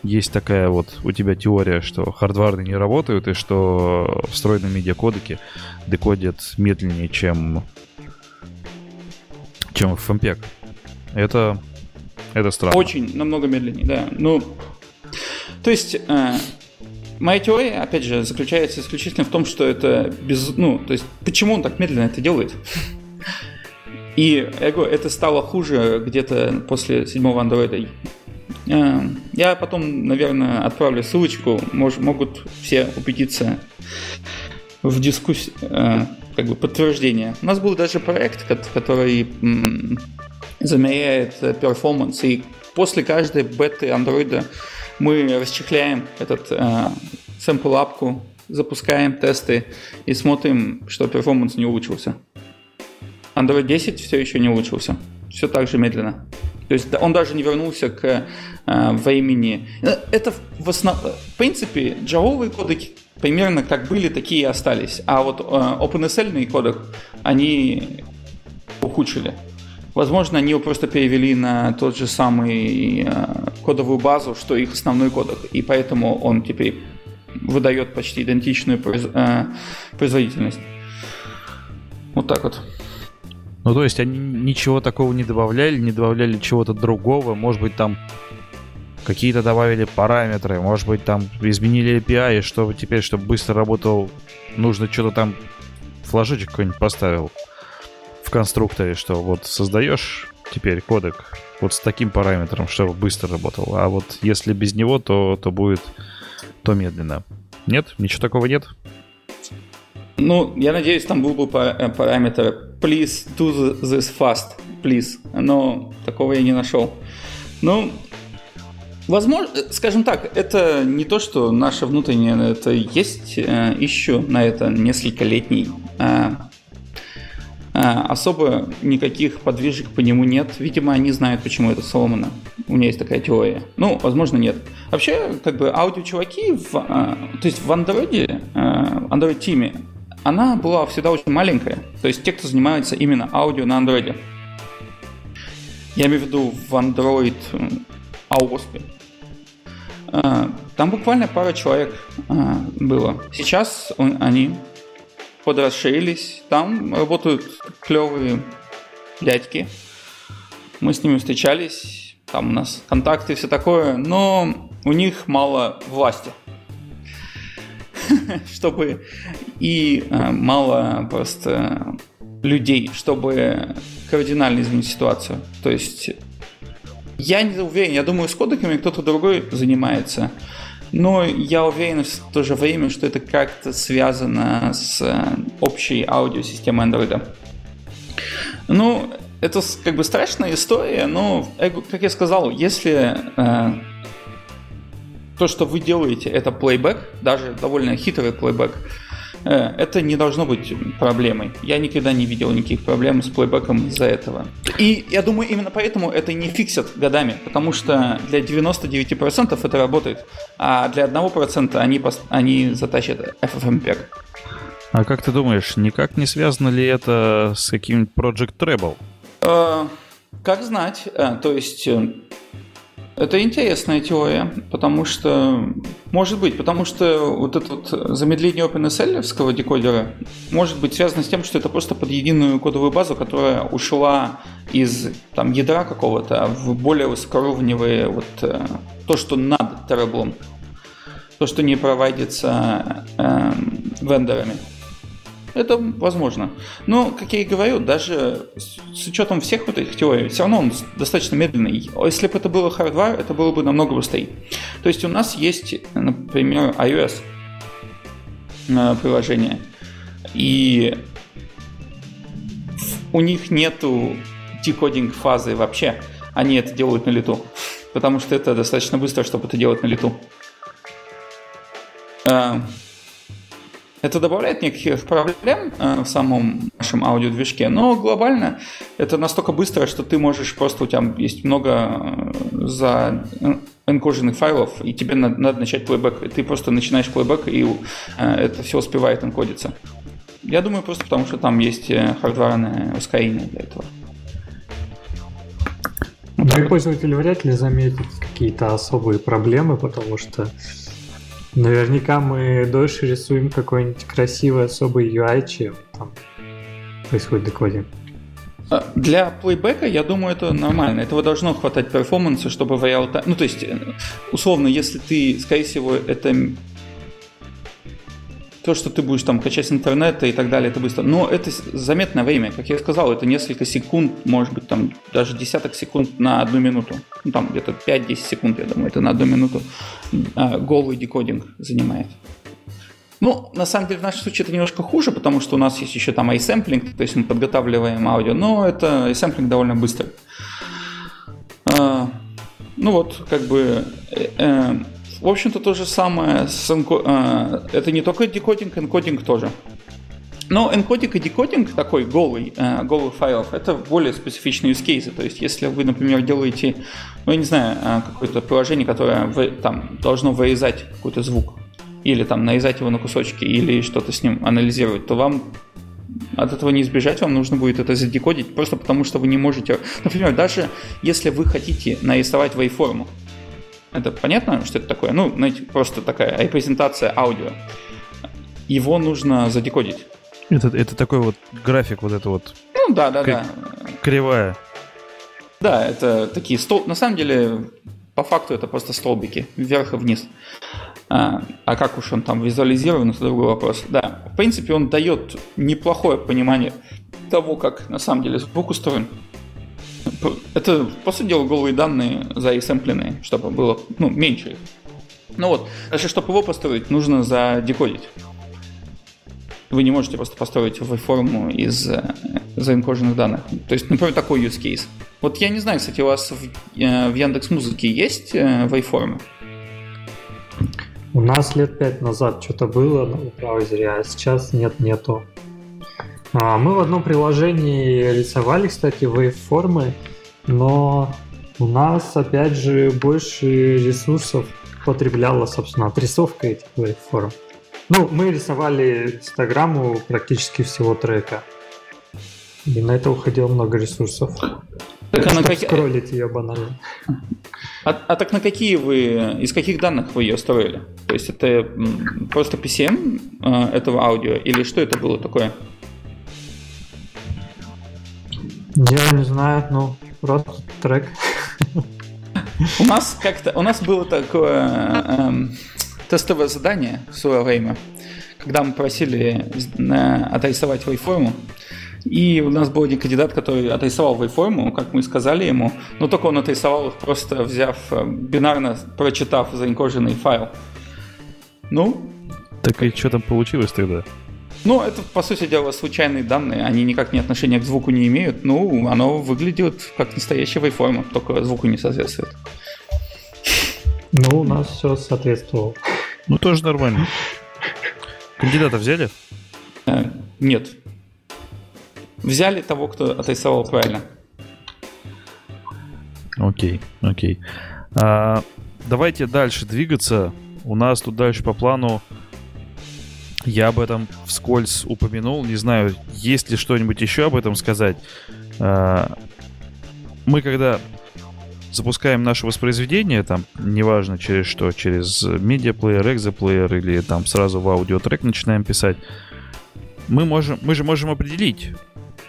есть такая вот у тебя теория, что хардварные не работают и что встроенные медиакодеки декодят медленнее, чем чем FMPEG. Это это странно. Очень, намного медленнее, да. Ну, то есть, э, моя теория, опять же, заключается исключительно в том, что это без... Ну, то есть, почему он так медленно это делает? И я говорю, это стало хуже где-то после седьмого андроида. Э, я потом, наверное, отправлю ссылочку, мож, могут все убедиться в дискуссии, э, как бы подтверждение. У нас был даже проект, который замеряет э, перформанс, и после каждой беты андроида мы расчехляем этот э, сэмпл-апку, запускаем тесты и смотрим, что перформанс не улучшился. Android 10 все еще не улучшился. Все так же медленно. То есть он даже не вернулся к э, времени. Это в, основ... в принципе джавовые кодеки примерно как были, такие и остались. А вот э, OpenSL кодек они ухудшили. Возможно, они его просто перевели на тот же самый э, кодовую базу, что их основной кодек, и поэтому он теперь выдает почти идентичную э, производительность. Вот так вот. Ну, то есть они ничего такого не добавляли, не добавляли чего-то другого, может быть, там какие-то добавили параметры, может быть, там изменили API, чтобы теперь, чтобы быстро работал, нужно что-то там флажочек какой-нибудь поставил в конструкторе, что вот создаешь теперь кодек вот с таким параметром, чтобы быстро работал, а вот если без него, то, то будет то медленно. Нет? Ничего такого нет? Ну, я надеюсь, там был бы э, параметр please do this fast, please. Но такого я не нашел. Ну, возможно, э, скажем так, это не то, что наше внутреннее, это есть э, еще на это несколько летний. особо никаких подвижек по нему нет. Видимо, они знают, почему это сломано. У меня есть такая теория. Ну, возможно, нет. Вообще, как бы аудио-чуваки, в, то есть в Android, Android Team она была всегда очень маленькая. То есть те, кто занимается именно аудио на Android. Я имею в виду в Android. Э, там буквально пара человек э, было. Сейчас они подрасширились. Там работают клевые дядьки. Мы с ними встречались. Там у нас контакты и все такое. Но у них мало власти. чтобы и э, мало просто людей, чтобы кардинально изменить ситуацию. То есть я не уверен, я думаю, с кодеками кто-то другой занимается. Но я уверен в то же время, что это как-то связано с э, общей аудиосистемой Android. Ну, это как бы страшная история, но, как я сказал, если э, то, что вы делаете, это плейбэк, даже довольно хитрый плейбэк, э, это не должно быть проблемой. Я никогда не видел никаких проблем с плейбеком из-за этого. И я думаю, именно поэтому это не фиксят годами, потому что для 99% это работает, а для 1% они, они затащат FFmpeg. А как ты думаешь, никак не связано ли это с каким-нибудь Project Treble? Э, как знать. Э, то есть это интересная теория, потому что, может быть, потому что вот это вот замедление OpenSL декодера может быть связано с тем, что это просто под единую кодовую базу, которая ушла из там, ядра какого-то в более высокоуровневые вот э, то, что над Terrablom, то, что не проводится э, вендорами. Это возможно. Но, как я и говорю, даже с учетом всех вот этих теорий, все равно он достаточно медленный. Если бы это было hardware, это было бы намного быстрее. То есть у нас есть, например, iOS э, приложение, и у них нету декодинг фазы вообще. Они это делают на лету. Потому что это достаточно быстро, чтобы это делать на лету. Э, это добавляет неких проблем э, в самом нашем аудиодвижке, но глобально это настолько быстро, что ты можешь просто, у тебя есть много э, за энкоженных файлов, и тебе надо, надо начать плейбэк. Ты просто начинаешь плейбэк, и э, это все успевает энкодиться. Я думаю, просто потому что там есть хардварное ускорение для этого. Ну пользователь вряд ли заметит какие-то особые проблемы, потому что Наверняка мы дольше рисуем какой-нибудь красивый особый UI, чем там происходит декодинг. А, для плейбека, я думаю, это нормально. Этого должно хватать перформанса, чтобы в реал Ну, то есть, э, условно, если ты, скорее всего, это то, что ты будешь там качать с интернета и так далее, это быстро. Но это заметное время, как я сказал, это несколько секунд, может быть, там даже десяток секунд на одну минуту. Ну, там где-то 5-10 секунд, я думаю, это на одну минуту а, голый декодинг занимает. Ну, на самом деле, в нашем случае это немножко хуже, потому что у нас есть еще там iSampling, то есть мы подготавливаем аудио, но это iSampling довольно быстро. А, ну вот, как бы, э, э, в общем-то, то же самое. С энко... э, это не только декодинг, энкодинг тоже. Но энкодинг и декодинг такой голый, э, голый файлов, это более специфичные use cases. То есть, если вы, например, делаете, ну, я не знаю, э, какое-то приложение, которое вы, там должно вырезать какой-то звук, или там нарезать его на кусочки, или что-то с ним анализировать, то вам от этого не избежать, вам нужно будет это задекодить, просто потому что вы не можете... Например, даже если вы хотите нарисовать вейформу, это понятно, что это такое? Ну, знаете, просто такая репрезентация аудио. Его нужно задекодить. Это, это такой вот график, вот это вот. Ну да, да, да. Кривая. Да, это такие стол. На самом деле, по факту это просто столбики вверх и вниз. А, а как уж он там визуализирован, это другой вопрос. Да, в принципе, он дает неплохое понимание того, как на самом деле звук устроен. Это, по сути дела, голые данные заэксэмпленные, чтобы было ну, меньше их. Ну вот, даже чтобы его построить, нужно задекодить. Вы не можете просто построить waveform из э, заинкоженных данных. То есть, например, такой use case. Вот я не знаю, кстати, у вас в, э, в Яндекс Музыке есть э, waveform? У нас лет пять назад что-то было на браузере, а сейчас нет, нету. А, мы в одном приложении рисовали, кстати, waveформы, но у нас, опять же, больше ресурсов потребляла, собственно, отрисовка этих waveform. Ну, мы рисовали инстаграму практически всего трека. И на это уходило много ресурсов. Так, а на как... скроллить ее банально. А, а так на какие вы, из каких данных вы ее строили? То есть это просто PCM э, этого аудио или что это было такое? Я не знаю, ну просто трек. У нас как-то, у нас было такое э, э, тестовое задание в свое время, когда мы просили э, отрисовать вейформу. И у нас был один кандидат, который отрисовал вейформу, как мы сказали ему, но только он отрисовал их просто взяв, э, бинарно прочитав заинкоженный файл. Ну? Так и что там получилось тогда? Ну, это, по сути дела, случайные данные, они никак не отношения к звуку не имеют. Ну, оно выглядит как настоящая вейформа, только звуку не соответствует. Ну, у нас все соответствовало. Ну, тоже нормально. Кандидата взяли? Э, нет. Взяли того, кто отрисовал правильно. Окей, окей. А, давайте дальше двигаться. У нас тут дальше по плану я об этом вскользь упомянул. Не знаю, есть ли что-нибудь еще об этом сказать. А, мы когда запускаем наше воспроизведение, там, неважно через что, через медиаплеер, экзоплеер или там сразу в аудиотрек начинаем писать, мы, можем, мы же можем определить,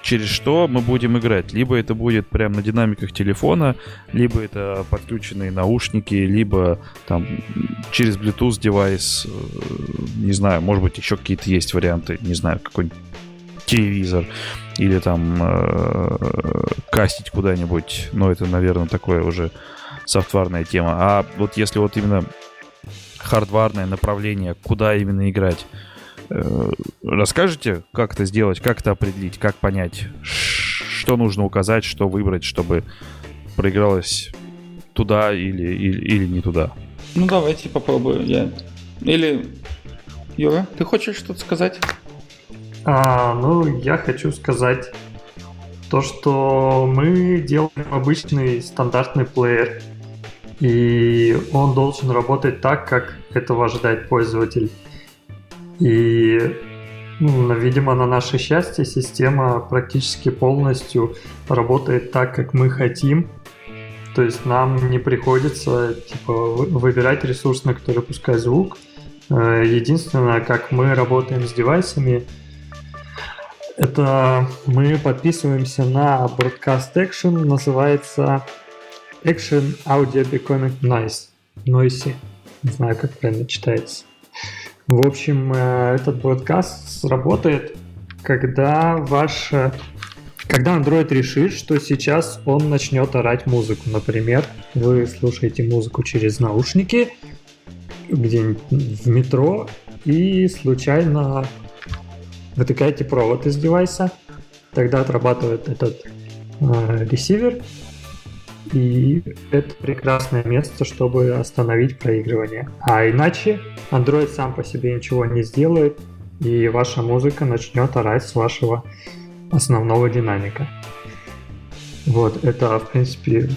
через что мы будем играть. Либо это будет прямо на динамиках телефона, либо это подключенные наушники, либо там через Bluetooth девайс, э, не знаю, может быть еще какие-то есть варианты, не знаю, какой-нибудь телевизор или там э, кастить куда-нибудь, но это, наверное, такое уже софтварная тема. А вот если вот именно хардварное направление, куда именно играть, расскажете, как это сделать, как это определить, как понять, что нужно указать, что выбрать, чтобы проигралось туда или, или, или не туда? Ну, давайте попробую я. Или, Юра, ты хочешь что-то сказать? А, ну, я хочу сказать то, что мы делаем обычный стандартный плеер, и он должен работать так, как этого ожидает пользователь. И, видимо, на наше счастье система практически полностью работает так, как мы хотим. То есть нам не приходится типа, выбирать ресурс, на который пускать звук. Э, единственное, как мы работаем с девайсами – это мы подписываемся на Broadcast Action, называется Action Audio Becoming Nice. Noisy. Не знаю, как правильно читается. В общем, э, этот broadcast сработает, когда ваш когда Android решит, что сейчас он начнет орать музыку. Например, вы слушаете музыку через наушники где-нибудь в метро и случайно вытыкаете провод из девайса, тогда отрабатывает этот э, ресивер, и это прекрасное место, чтобы остановить проигрывание. А иначе Android сам по себе ничего не сделает, и ваша музыка начнет орать с вашего основного динамика. Вот, это, в принципе,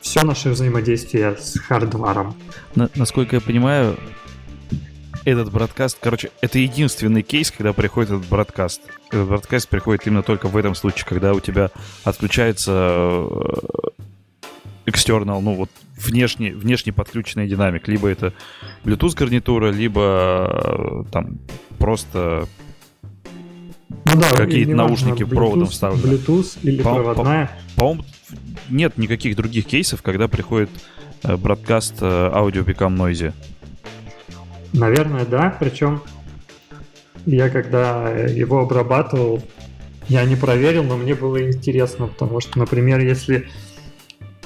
все наше взаимодействие с хардваром. На, насколько я понимаю, этот бродкаст, короче, это единственный кейс, когда приходит этот бродкаст. Этот бродкаст приходит именно только в этом случае, когда у тебя отключается э, external, ну вот внешне, внешне подключенный динамик. Либо это Bluetooth гарнитура, либо э, там просто ну, да, какие-то наушники Bluetooth, проводом вставлены. Bluetooth или по проводная. По-моему, нет никаких других кейсов, когда приходит э, бродкаст аудио Become Noisy. Наверное, да. Причем я когда его обрабатывал, я не проверил, но мне было интересно, потому что, например, если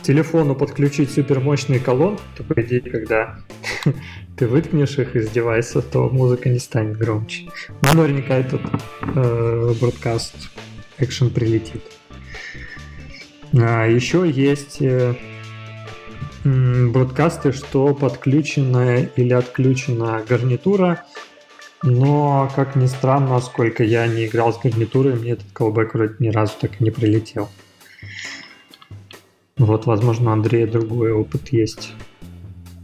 телефону подключить супермощные колонки, то, по идее, когда ты выткнешь их из девайса, то музыка не станет громче. Но наверняка этот э, бродкаст экшен прилетит. А, еще есть э, бродкасты, что подключена или отключена гарнитура, но, как ни странно, сколько я не играл с гарнитурой, мне этот колбэк вроде ни разу так и не прилетел. Вот, возможно, у Андрея другой опыт есть.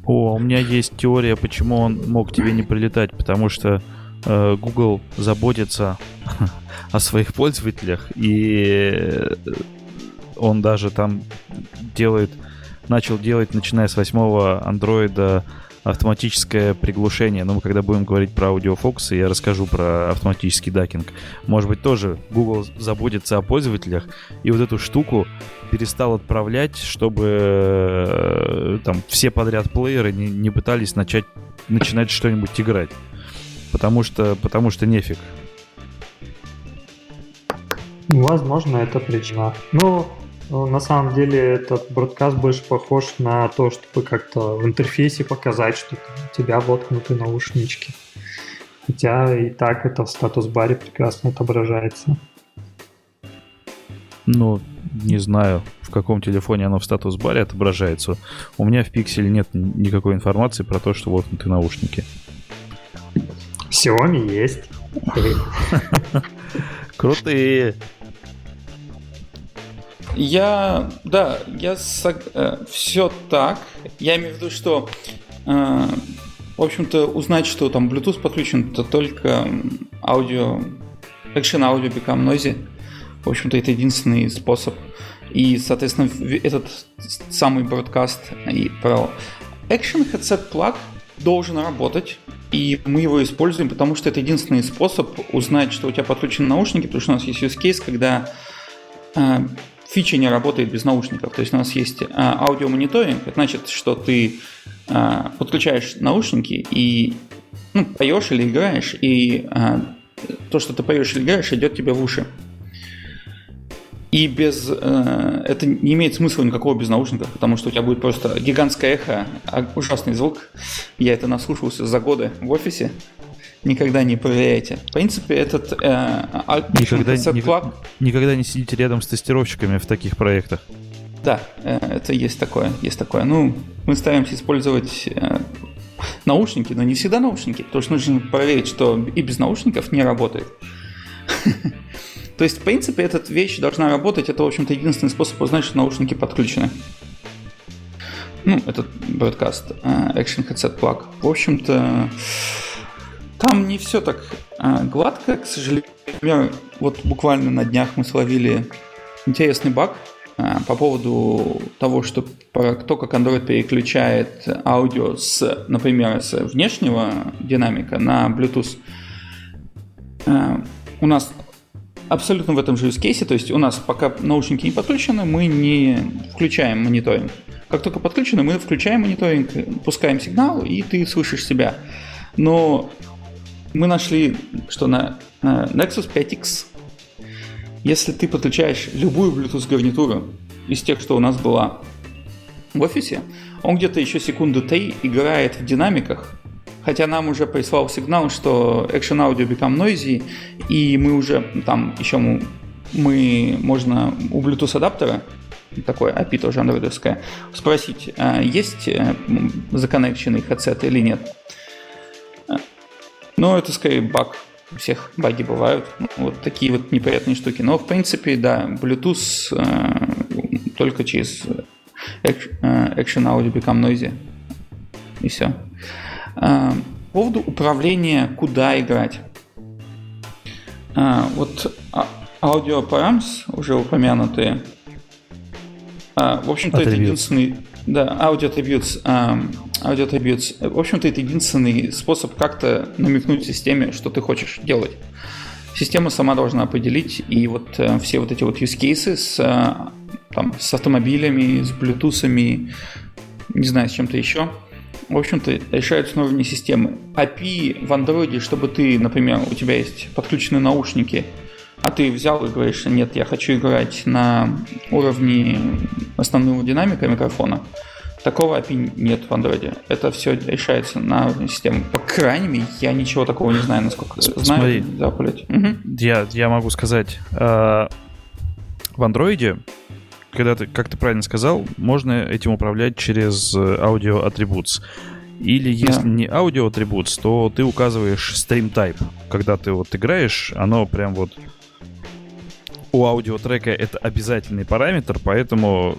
О, у меня есть теория, почему он мог тебе не прилетать, потому что э, Google заботится о своих пользователях, и он даже там делает начал делать, начиная с восьмого андроида, автоматическое приглушение. Но мы когда будем говорить про аудиофокусы, я расскажу про автоматический дакинг. Может быть, тоже Google заботится о пользователях и вот эту штуку перестал отправлять, чтобы э, там все подряд плееры не, не пытались начать начинать что-нибудь играть. Потому что, потому что нефиг. Возможно, это причина. Но ну, на самом деле этот бродкаст больше похож на то, чтобы как-то в интерфейсе показать, что у тебя воткнуты наушнички. Хотя и так это в статус-баре прекрасно отображается. Ну, не знаю, в каком телефоне оно в статус-баре отображается. У меня в пикселе нет никакой информации про то, что воткнуты наушники. Xiaomi есть. Крутые. Я, да, я э, все так. Я имею в виду, что, э, в общем-то, узнать, что там Bluetooth подключен, это только аудио, Action Audio Become Noisy. В общем-то, это единственный способ. И, соответственно, этот самый бродкаст и про Action Headset Plug должен работать, и мы его используем, потому что это единственный способ узнать, что у тебя подключены наушники, потому что у нас есть use case, когда э, фича не работает без наушников. То есть у нас есть а, аудиомониторинг. Это значит, что ты а, подключаешь наушники и ну, поешь или играешь, и а, то, что ты поешь или играешь, идет тебе в уши. И без э, это не имеет смысла никакого без наушников, потому что у тебя будет просто гигантское эхо, ужасный звук. Я это наслушался за годы в офисе никогда не проверяйте. В принципе, этот э, никогда, никогда, никогда не сидите рядом с тестировщиками в таких проектах. Да, э, это есть такое, есть такое. Ну, мы стараемся использовать э, наушники, но не всегда наушники, потому что нужно проверить, что и без наушников не работает. То есть, в принципе, эта вещь должна работать. Это, в общем-то, единственный способ узнать, что наушники подключены. Ну, этот бродкаст uh, Action Headset Plug. В общем-то, там не все так а, гладко, к сожалению. Вот буквально на днях мы словили интересный баг а, по поводу того, что про то, как Android переключает аудио с, например, с внешнего динамика на Bluetooth. А, у нас абсолютно в этом же use то есть у нас пока наушники не подключены, мы не включаем мониторинг. Как только подключены, мы включаем мониторинг, пускаем сигнал, и ты слышишь себя. Но мы нашли, что на, на Nexus 5X, если ты подключаешь любую Bluetooth гарнитуру из тех, что у нас была в офисе, он где-то еще секунду три играет в динамиках, хотя нам уже прислал сигнал, что Action Audio Become Noisy, и мы уже там еще мы, мы можно у Bluetooth адаптера такое API тоже андроидовское, спросить, а есть э, законнекченный headset или нет. Но это скорее баг. У всех баги бывают. Вот такие вот неприятные штуки. Но, в принципе, да, Bluetooth э, только через Action Audio Become Noisy. И все. По поводу управления, куда играть. Вот Audio Params, уже упомянутые, а, в общем-то, это единственный... Да, Audio Attributes, Audio Attributes. В общем-то, это единственный способ как-то намекнуть системе, что ты хочешь делать. Система сама должна определить, и вот э, все вот эти вот use cases с, э, там, с автомобилями, с Bluetooth, не знаю, с чем-то еще, в общем-то, решаются на уровне системы. API в Android, чтобы ты, например, у тебя есть подключенные наушники – а ты взял и говоришь, нет, я хочу играть на уровне основного динамика микрофона, такого API нет в Android. Это все решается на уровне системы. По крайней мере, я ничего такого не знаю, насколько Смотри, знаю. Запулить. Угу. Я, я могу сказать, э, в Android, когда ты, как ты правильно сказал, можно этим управлять через аудио Attributes. Или если да. не аудио Attributes, то ты указываешь stream type. Когда ты вот играешь, оно прям вот у аудиотрека это обязательный параметр, поэтому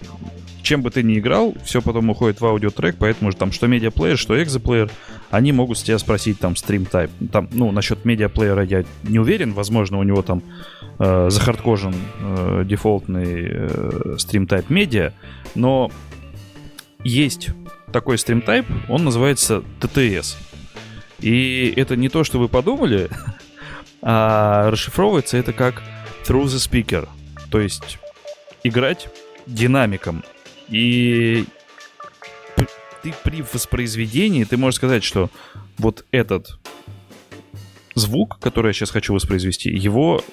чем бы ты ни играл, все потом уходит в аудиотрек, поэтому же там что медиаплеер, что экзоплеер, они могут с тебя спросить там стрим тайп. Там, ну, насчет медиаплеера я не уверен, возможно, у него там э, захардкожен э, дефолтный э, стрим тайп медиа, но есть такой стрим тайп, он называется TTS. И это не то, что вы подумали, а расшифровывается это как through the speaker. То есть играть динамиком. И ты при воспроизведении, ты можешь сказать, что вот этот звук, который я сейчас хочу воспроизвести, его,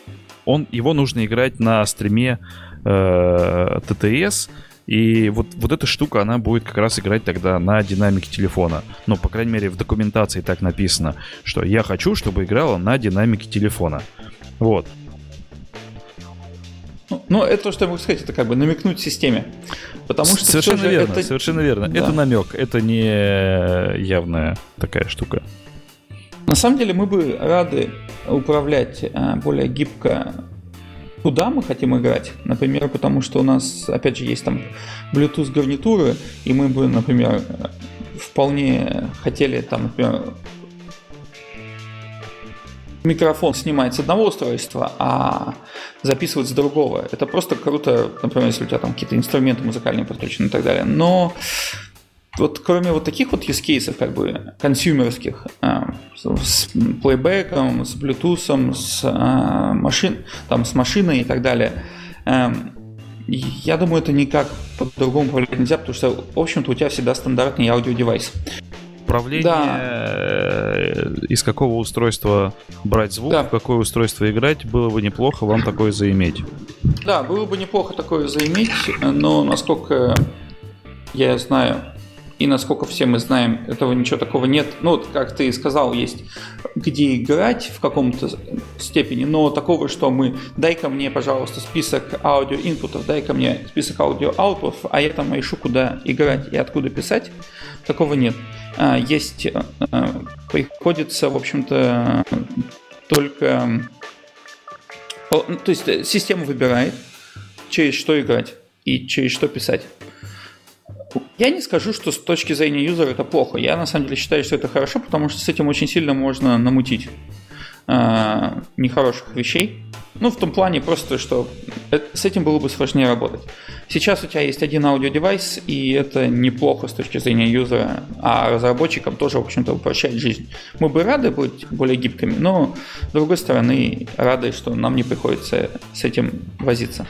он, его нужно играть на стриме э, TTS, и вот, вот эта штука, она будет как раз играть тогда на динамике телефона. Ну, по крайней мере, в документации так написано, что я хочу, чтобы играла на динамике телефона. Вот. Ну, это то, что я могу сказать, это как бы намекнуть системе. Потому что совершенно верно, это... совершенно верно. Да. Это намек, это не явная такая штука. На самом деле мы бы рады управлять а, более гибко куда мы хотим играть. Например, потому что у нас, опять же, есть там Bluetooth гарнитуры, и мы бы, например, вполне хотели там, например, микрофон снимает с одного устройства, а записывать с другого. Это просто круто, например, если у тебя там какие-то инструменты музыкальные подключены и так далее. Но вот кроме вот таких вот use cases, как бы консюмерских, а, с плейбеком, с Bluetooth, с, а, машин, там, с машиной и так далее, эм, я думаю, это никак по-другому повлиять нельзя, потому что, в общем-то, у тебя всегда стандартный аудиодевайс управление, да. Э, из какого устройства брать звук, да. в какое устройство играть, было бы неплохо вам такое заиметь. Да, было бы неплохо такое заиметь, но насколько я знаю, и насколько все мы знаем, этого ничего такого нет. Ну, вот, как ты сказал, есть где играть в каком-то степени, но такого, что мы дай-ка мне, пожалуйста, список аудио-инпутов, дай-ка мне список аудио-аутов, а я там решу, куда играть и откуда писать, такого нет. А, есть, э, э, приходится, в общем-то, только... То есть система выбирает, через что играть и через что писать. Я не скажу, что с точки зрения юзера это плохо. Я на самом деле считаю, что это хорошо, потому что с этим очень сильно можно намутить э, нехороших вещей. Ну, в том плане просто, что с этим было бы сложнее работать. Сейчас у тебя есть один аудиодевайс, и это неплохо с точки зрения юзера, а разработчикам тоже, в общем-то, упрощает жизнь. Мы бы рады быть более гибкими, но, с другой стороны, рады, что нам не приходится с этим возиться.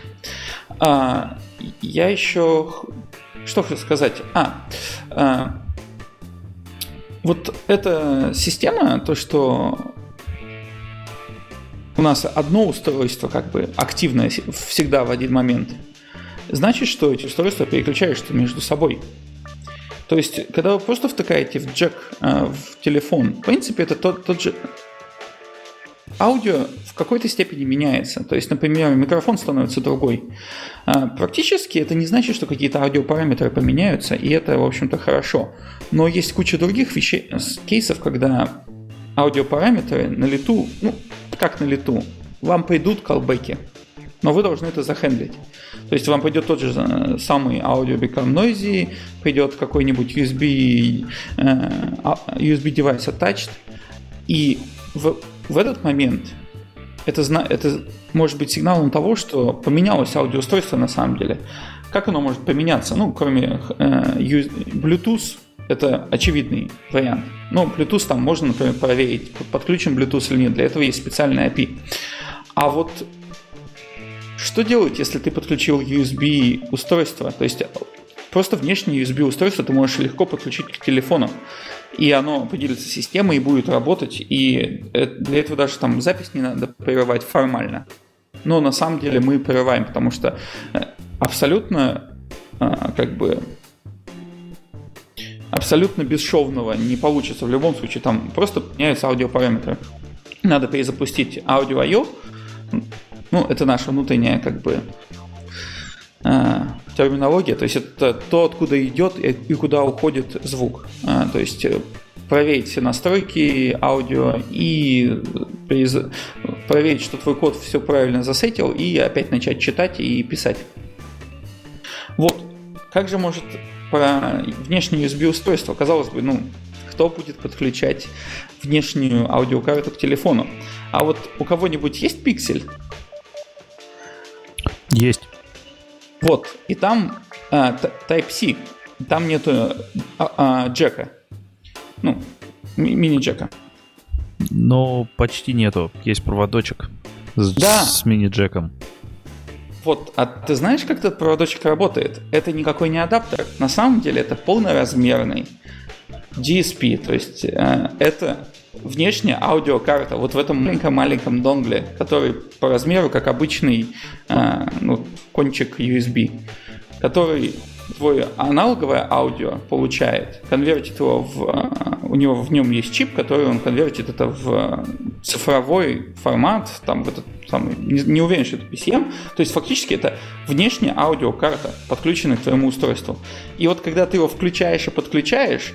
А, я еще что хочу сказать? А, а вот эта система, то, что у нас одно устройство как бы активное всегда в один момент, значит, что эти устройства переключаешься между собой. То есть, когда вы просто втыкаете в джек э, в телефон, в принципе, это тот, тот же аудио в какой-то степени меняется. То есть, например, микрофон становится другой. А, практически это не значит, что какие-то аудиопараметры поменяются, и это, в общем-то, хорошо. Но есть куча других вещей, кейсов, когда аудиопараметры на лету, ну, как на лету, вам придут колбеки, но вы должны это захендлить. То есть вам пойдет тот же э, самый аудио become noisy, придет какой-нибудь USB, э, а, USB девайс attached, и в, в этот момент это, это может быть сигналом того, что поменялось аудиоустройство на самом деле. Как оно может поменяться? Ну, кроме э, Bluetooth, это очевидный вариант. Ну, Bluetooth там можно, например, проверить, подключен Bluetooth или нет. Для этого есть специальный API. А вот что делать, если ты подключил USB устройство? То есть просто внешнее USB устройство ты можешь легко подключить к телефону. И оно поделится системой и будет работать. И для этого даже там запись не надо прерывать формально. Но на самом деле мы прерываем, потому что э, абсолютно э, как бы абсолютно бесшовного не получится в любом случае. Там просто меняются аудиопараметры. Надо перезапустить аудио I.O. Ну, это наша внутренняя как бы э, терминология, то есть это то, откуда идет и куда уходит звук. Э, то есть э, проверить все настройки аудио и проверить, что твой код все правильно засетил, и опять начать читать и писать. Вот. Как же может про внешнее USB устройство? Казалось бы, ну, кто будет подключать внешнюю аудиокарту к телефону? А вот у кого-нибудь есть пиксель? Есть. Вот, и там а, Type-C, там нету а, а, джека, ну, мини-джека. Но почти нету, есть проводочек с, да. с мини-джеком. Вот, а ты знаешь, как этот проводочек работает? Это никакой не адаптер. На самом деле это полноразмерный DSP, то есть э, это внешняя аудиокарта вот в этом маленьком-маленьком донгле, который по размеру как обычный э, ну, кончик USB, который твой аналоговое аудио получает, конвертит его в... Э, у него в нем есть чип, который он конвертит это в цифровой формат, там в этот самый, не, не уверен, что это PCM, то есть фактически это внешняя аудиокарта, подключенная к твоему устройству. И вот когда ты его включаешь и подключаешь,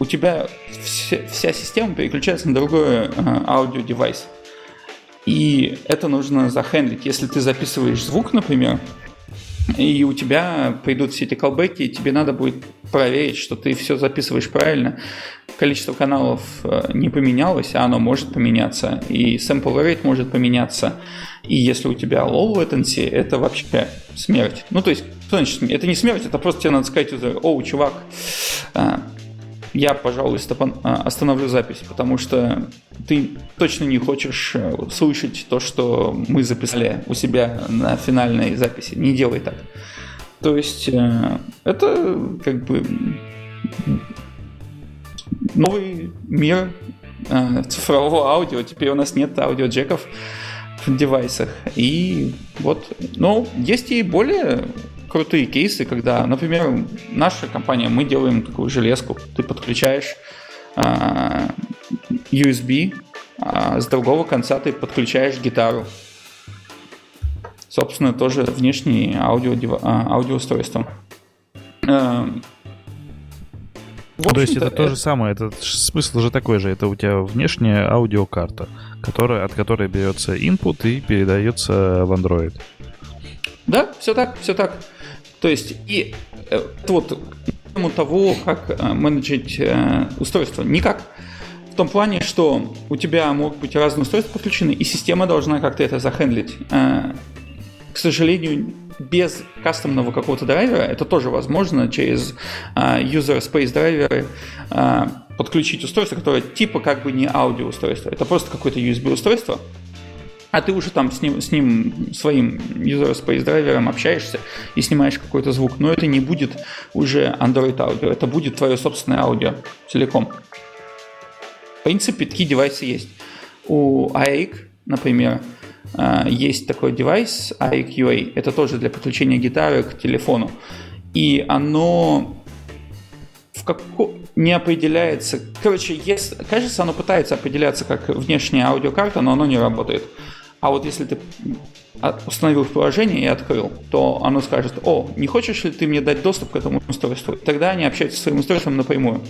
у тебя вся, вся система переключается на другой э, аудиодевайс. И это нужно захендлить. Если ты записываешь звук, например, и у тебя придут все эти колбеки, и тебе надо будет проверить, что ты все записываешь правильно. Количество каналов э, не поменялось, а оно может поменяться. И sample rate может поменяться. И если у тебя low latency, это вообще смерть. Ну, то есть, что значит, это не смерть, это просто тебе надо сказать, о, чувак, э, я, пожалуй, а, остановлю запись, потому что ты точно не хочешь э, слышать то, что мы записали у себя на финальной записи. Не делай так. То есть э, это как бы новый мир э, цифрового аудио. Теперь у нас нет аудиоджеков в девайсах. И вот, ну, есть и более крутые кейсы, когда, например, наша компания, мы делаем такую железку, ты подключаешь а, USB, а с другого конца ты подключаешь гитару. Собственно, тоже внешние аудио, а, аудиоустройства. А, то есть это, это то же самое, это смысл же такой же, это у тебя внешняя аудиокарта, которая, от которой берется input и передается в Android. Да, все так, все так. То есть, и э, вот тему того, как э, менеджить э, устройство. Никак. В том плане, что у тебя могут быть разные устройства подключены, и система должна как-то это захендлить. К сожалению, без кастомного какого-то драйвера, это тоже возможно через user space драйверы подключить устройство, которое типа как бы не аудио устройство. Это просто какое-то USB устройство, а ты уже там с ним, с ним своим user space драйвером общаешься и снимаешь какой-то звук, но это не будет уже Android аудио, это будет твое собственное аудио целиком. В принципе, такие девайсы есть. У AIC, например, э, есть такой девайс AIC UA, это тоже для подключения гитары к телефону. И оно в каком не определяется. Короче, если, кажется, оно пытается определяться как внешняя аудиокарта, но оно не работает. А вот если ты установил приложение и открыл, то оно скажет, о, не хочешь ли ты мне дать доступ к этому устройству? Тогда они общаются с своим устройством напрямую.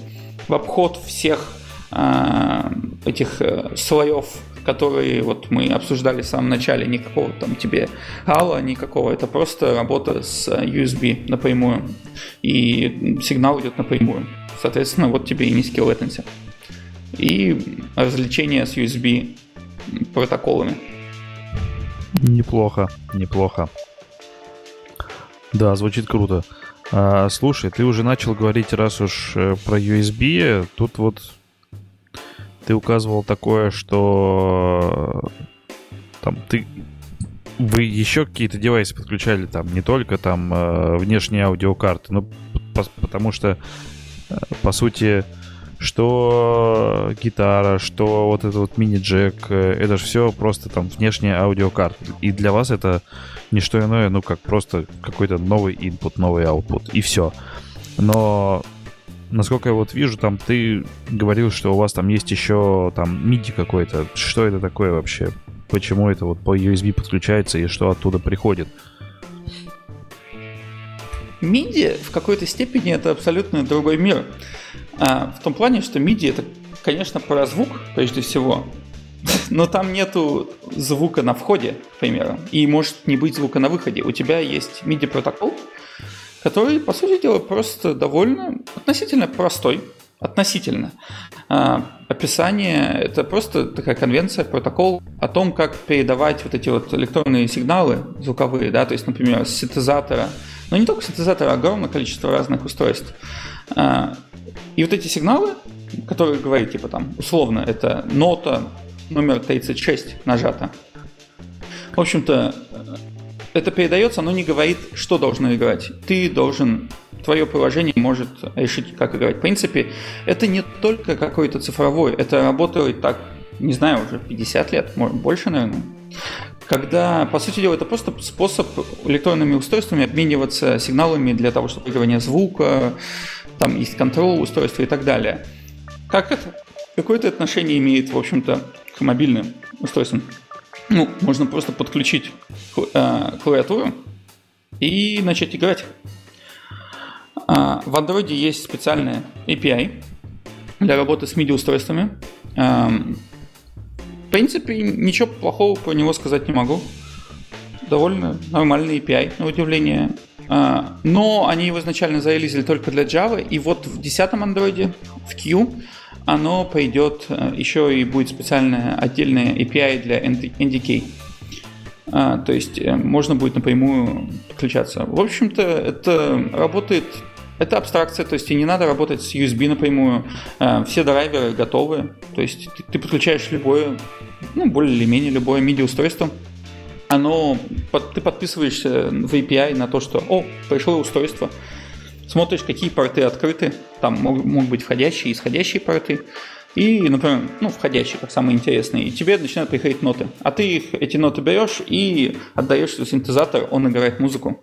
В обход всех э, этих э, слоев, которые вот мы обсуждали в самом начале, никакого там тебе HALO, никакого, это просто работа с USB напрямую, и сигнал идет напрямую. Соответственно, вот тебе и низкий latency. И развлечение с USB протоколами. Неплохо, неплохо. Да, звучит круто. А, слушай, ты уже начал говорить, раз уж э, про USB, тут вот ты указывал такое, что там ты вы еще какие-то девайсы подключали там не только там э, внешние аудиокарты, но потому что э, по сути что гитара, что вот этот вот мини-джек, э, это же все просто там внешняя аудиокарта. И для вас это не что иное, ну как просто какой-то новый input, новый output, и все. Но насколько я вот вижу, там ты говорил, что у вас там есть еще там MIDI какой-то. Что это такое вообще? Почему это вот по USB подключается и что оттуда приходит? MIDI в какой-то степени это абсолютно другой мир. А, в том плане, что MIDI это, конечно, про звук, прежде всего, но там нету звука на входе, к примеру, и может не быть звука на выходе. У тебя есть MIDI протокол, который, по сути дела, просто довольно относительно простой. Относительно. А, описание – это просто такая конвенция, протокол о том, как передавать вот эти вот электронные сигналы звуковые, да, то есть, например, с синтезатора, но не только синтезатора, а огромное количество разных устройств. И вот эти сигналы, которые говорят, типа там, условно, это нота номер 36 нажата. В общем-то, это передается, но не говорит, что должно играть. Ты должен твое приложение может решить, как играть. В принципе, это не только какой-то цифровой, это работает так, не знаю, уже 50 лет, может, больше, наверное. Когда, по сути дела, это просто способ электронными устройствами обмениваться сигналами для того, чтобы игрывание звука, там есть контроль устройства и так далее. Как это? Какое-то отношение имеет, в общем-то, к мобильным устройствам. Ну, можно просто подключить э, клавиатуру и начать играть. А, в Android есть специальная API для работы с MIDI-устройствами. Эм, в принципе, ничего плохого про него сказать не могу. Довольно нормальный API, на удивление. А, но они его изначально зарелизили только для Java, и вот в 10 Android, в Q, оно пойдет, э, еще и будет специальная отдельная API для NDK. А, то есть э, можно будет напрямую подключаться. В общем-то, это работает это абстракция, то есть и не надо работать с USB напрямую. Э, все драйверы готовы. То есть ты, ты подключаешь любое, ну, более или менее любое MIDI-устройство. Оно, под, ты подписываешься в API на то, что, о, пришло устройство, смотришь, какие порты открыты, там могут, могут быть входящие и исходящие порты, и, например, ну, входящие, как самые интересные, и тебе начинают приходить ноты. А ты их, эти ноты берешь и отдаешь синтезатор, он играет музыку.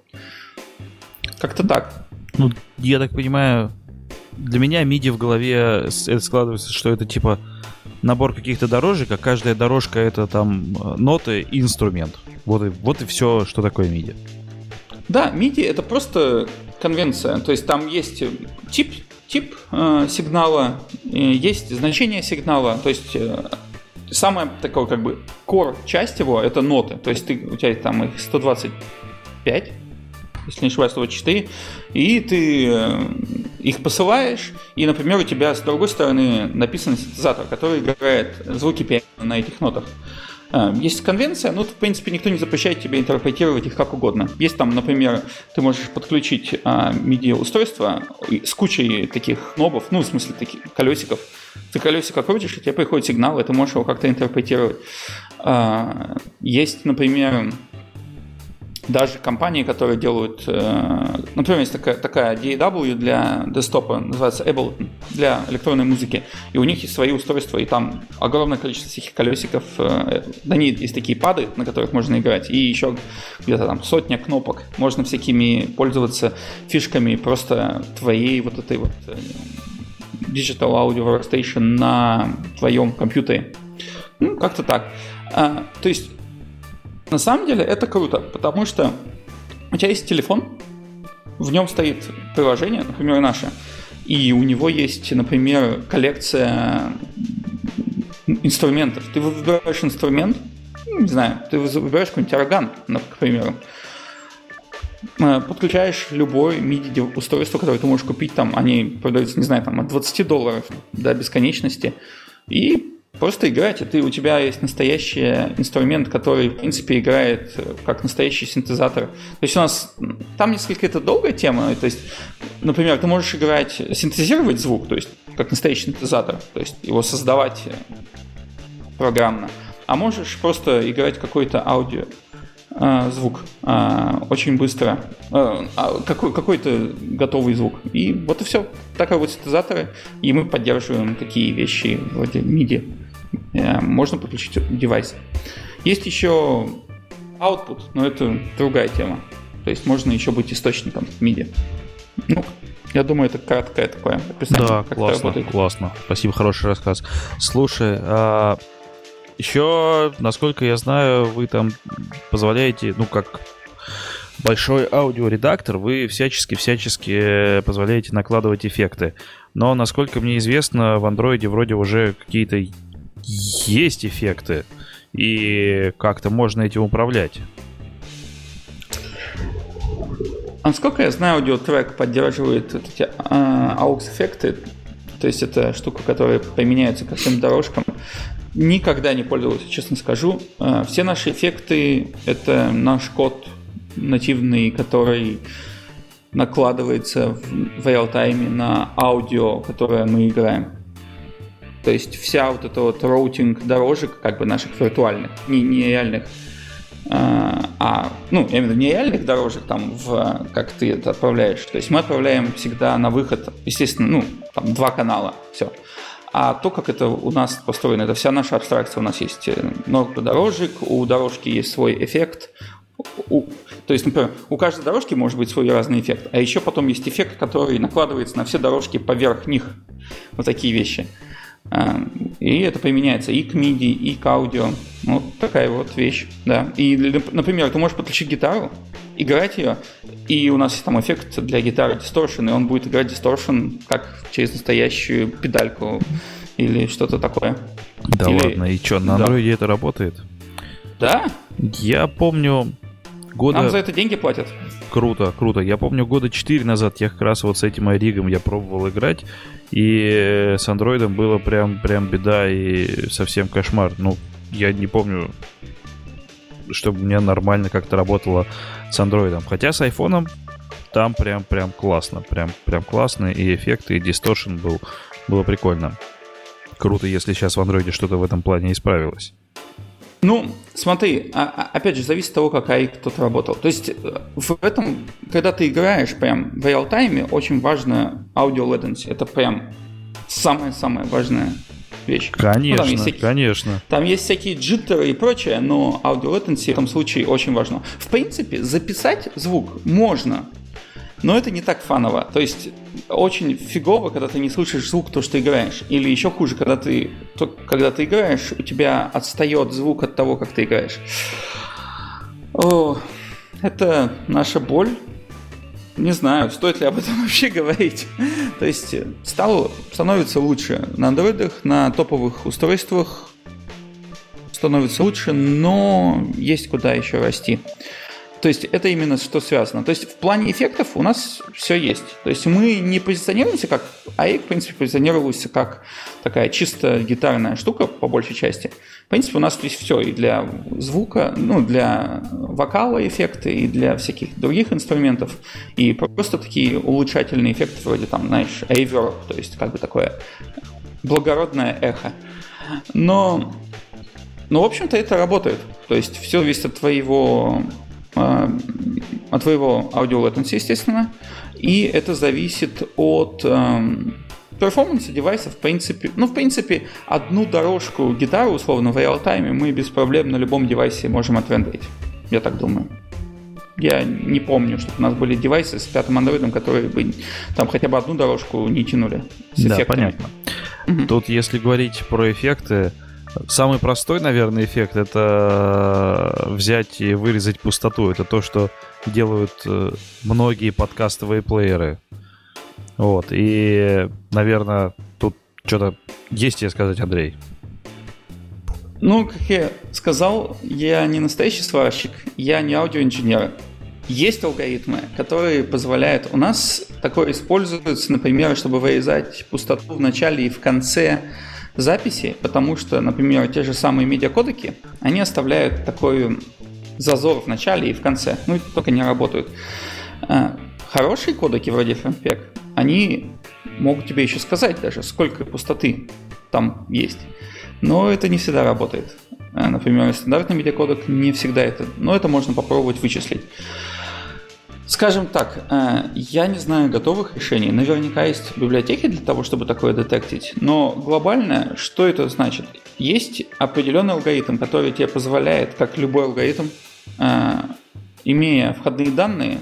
Как-то так. Ну, я так понимаю, для меня MIDI в голове складывается, что это типа набор каких-то дорожек, а каждая дорожка это там ноты и инструмент. Вот и, вот и все, что такое MIDI. Да, MIDI это просто конвенция. То есть там есть тип, тип э, сигнала, есть значение сигнала. То есть э, самая такой как бы core часть его это ноты. То есть ты, у тебя там их 125 если не ошибаюсь, 124, и ты э, их посылаешь, и, например, у тебя с другой стороны написан синтезатор, который играет звуки пианино на этих нотах. Э, есть конвенция, но, в принципе, никто не запрещает тебе интерпретировать их как угодно. Есть там, например, ты можешь подключить а, MIDI-устройство с кучей таких нобов, ну, в смысле, таких колесиков. Ты колесико крутишь, и тебе приходит сигнал, и ты можешь его как-то интерпретировать. А, есть, например, даже компании, которые делают, э, например, есть такая, такая DAW для десктопа, называется Ableton, для электронной музыки, и у них есть свои устройства, и там огромное количество всяких колесиков, э, да нет, есть такие пады, на которых можно играть, и еще где-то там сотня кнопок, можно всякими пользоваться фишками просто твоей вот этой вот э, Digital Audio Workstation на твоем компьютере. Ну, как-то так. А, то есть на самом деле это круто, потому что у тебя есть телефон, в нем стоит приложение, например, наше, и у него есть, например, коллекция инструментов. Ты выбираешь инструмент, ну, не знаю, ты выбираешь какой-нибудь орган, к э, подключаешь любой MIDI устройство, которое ты можешь купить там, они продаются, не знаю, там от 20 долларов до бесконечности, и Просто играйте. Ты, у тебя есть настоящий инструмент, который, в принципе, играет э, как настоящий синтезатор. То есть у нас там несколько это долгая тема. То есть, например, ты можешь играть, синтезировать звук, то есть как настоящий синтезатор, то есть его создавать э, программно. А можешь просто играть какой-то аудио э, звук э, очень быстро, э, а, какой, какой-то готовый звук. И вот и все. Такая вот синтезаторы, и мы поддерживаем такие вещи вроде MIDI. Э, можно подключить девайс. Есть еще output, но это другая тема. То есть можно еще быть источником MIDI. Ну, я думаю, это краткое такое описание. Да, как классно, классно. Спасибо, хороший рассказ. Слушай, а еще, насколько я знаю, вы там позволяете, ну, как большой аудиоредактор, вы всячески-всячески позволяете накладывать эффекты. Но, насколько мне известно, в андроиде вроде уже какие-то есть эффекты, и как-то можно этим управлять. А насколько я знаю, аудиотрек поддерживает вот эти а, AUX-эффекты, то есть это штука, которая применяется ко всем дорожкам. Никогда не пользовался, честно скажу. А, все наши эффекты — это наш код нативный, который накладывается в реал-тайме на аудио, которое мы играем. То есть вся вот эта вот роутинг дорожек, как бы наших виртуальных, не, не реальных, а, а, ну, именно не реальных дорожек, там, в, как ты это отправляешь. То есть мы отправляем всегда на выход, естественно, ну, там, два канала, все. А то, как это у нас построено, это вся наша абстракция. У нас есть много дорожек, у дорожки есть свой эффект. У, то есть, например, у каждой дорожки может быть свой разный эффект. А еще потом есть эффект, который накладывается на все дорожки поверх них. Вот такие вещи. А, и это применяется и к MIDI, и к аудио. Вот такая вот вещь, да. И, например, ты можешь подключить гитару, играть ее, и у нас есть там эффект для гитары distortion, и он будет играть distortion как через настоящую педальку или что-то такое. Да или... ладно, и что, на Android да. это работает? Да. Я помню, года... Нам за это деньги платят. Круто, круто. Я помню, года 4 назад я как раз вот с этим Оригом я пробовал играть, и с андроидом было прям, прям беда и совсем кошмар. Ну, я не помню, чтобы у меня нормально как-то работало с андроидом. Хотя с айфоном там прям, прям классно. Прям, прям классно. И эффекты, и дисторшн был, было прикольно. Круто, если сейчас в андроиде что-то в этом плане исправилось. Ну, смотри, а, а, опять же, зависит от того, как AIC тут работал. То есть э, в этом, когда ты играешь прям в реал-тайме, очень важно аудио latency. Это прям самая-самая важная вещь. Конечно, ну, всякие, конечно. Там есть всякие джиттеры и прочее, но аудио latency в этом случае очень важно. В принципе, записать звук можно, но это не так фаново. То есть очень фигово, когда ты не слышишь звук, то, что играешь. Или еще хуже, когда ты, то, когда ты играешь, у тебя отстает звук от того, как ты играешь. О, это наша боль. Не знаю, стоит ли об этом вообще говорить. То есть стало, становится лучше. На андроидах, на топовых устройствах становится лучше, но есть куда еще расти. То есть это именно что связано. То есть в плане эффектов у нас все есть. То есть мы не позиционируемся как... AIC, в принципе, позиционировался как такая чисто гитарная штука, по большей части. В принципе, у нас здесь все. И для звука, ну, для вокала эффекты, и для всяких других инструментов. И просто такие улучшательные эффекты, вроде там, знаешь, reverb, то есть как бы такое благородное эхо. Но, но в общем-то, это работает. То есть все зависит от твоего от твоего аудио latency, естественно, и это зависит от перформанса девайса, в принципе, ну, в принципе, одну дорожку гитары, условно, в реал-тайме мы без проблем на любом девайсе можем отрендерить. Я так думаю. Я не помню, чтобы у нас были девайсы с пятым андроидом, которые бы там хотя бы одну дорожку не тянули. С да, эффектами. понятно. Угу. Тут, если говорить про эффекты, самый простой, наверное, эффект это взять и вырезать пустоту. Это то, что делают э, многие подкастовые плееры. Вот. И, наверное, тут что-то есть тебе сказать, Андрей. Ну, как я сказал, я не настоящий сварщик, я не аудиоинженер. Есть алгоритмы, которые позволяют... У нас такое используется, например, чтобы вырезать пустоту в начале и в конце записи, потому что, например, те же самые медиакодеки, они оставляют такой зазор в начале и в конце, ну, только не работают. А, хорошие кодеки вроде FMPEG, они могут тебе еще сказать даже, сколько пустоты там есть. Но это не всегда работает. А, например, стандартный медиакодек не всегда это, но это можно попробовать вычислить. Скажем так, э, я не знаю готовых решений. Наверняка есть библиотеки для того, чтобы такое детектить. Но глобально, что это значит? Есть определенный алгоритм, который тебе позволяет, как любой алгоритм, э, имея входные данные,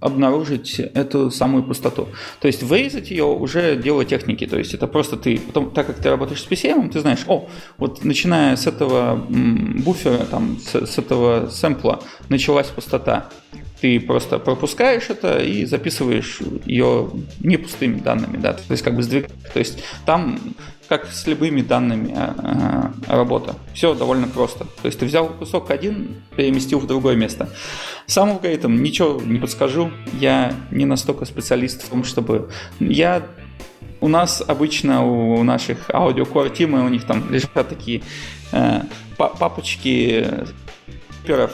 обнаружить эту самую пустоту. То есть вырезать ее уже дело техники. То есть это просто ты, потом, так как ты работаешь с PCM, ты знаешь, о, вот начиная с этого буфера, там, с, с этого сэмпла началась пустота. Ты просто пропускаешь это и записываешь ее не пустыми данными, да, то есть как бы сдвиг, то есть там как с любыми данными а, работа. Все довольно просто. То есть ты взял кусок один, переместил в другое место. Сам алгоритм ничего не подскажу. Я не настолько специалист в том, чтобы... Я у нас обычно у наших аудиокор тимы у них там лежат такие э, папочки перов,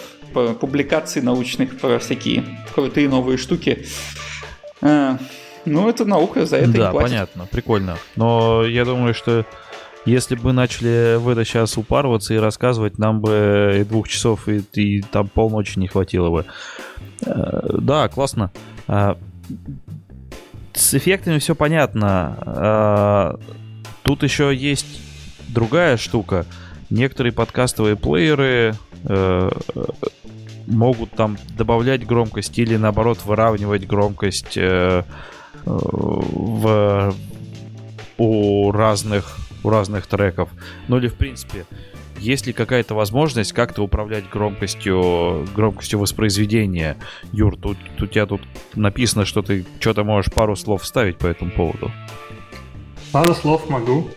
публикаций научных про всякие крутые новые штуки. Э, ну, это наука, за это да, и платят. понятно, прикольно. Но я думаю, что если бы начали в это сейчас упарываться и рассказывать, нам бы и двух часов, и, и там полночи не хватило бы. Э, да, классно. Э, с эффектами все понятно. Э, тут еще есть другая штука. Некоторые подкастовые плееры могут там добавлять громкость или наоборот выравнивать громкость в, у разных у разных треков. Ну или в принципе, есть ли какая-то возможность как-то управлять громкостью, громкостью воспроизведения? Юр, тут, тут у тебя тут написано, что ты что-то можешь пару слов вставить по этому поводу. Пару слов могу,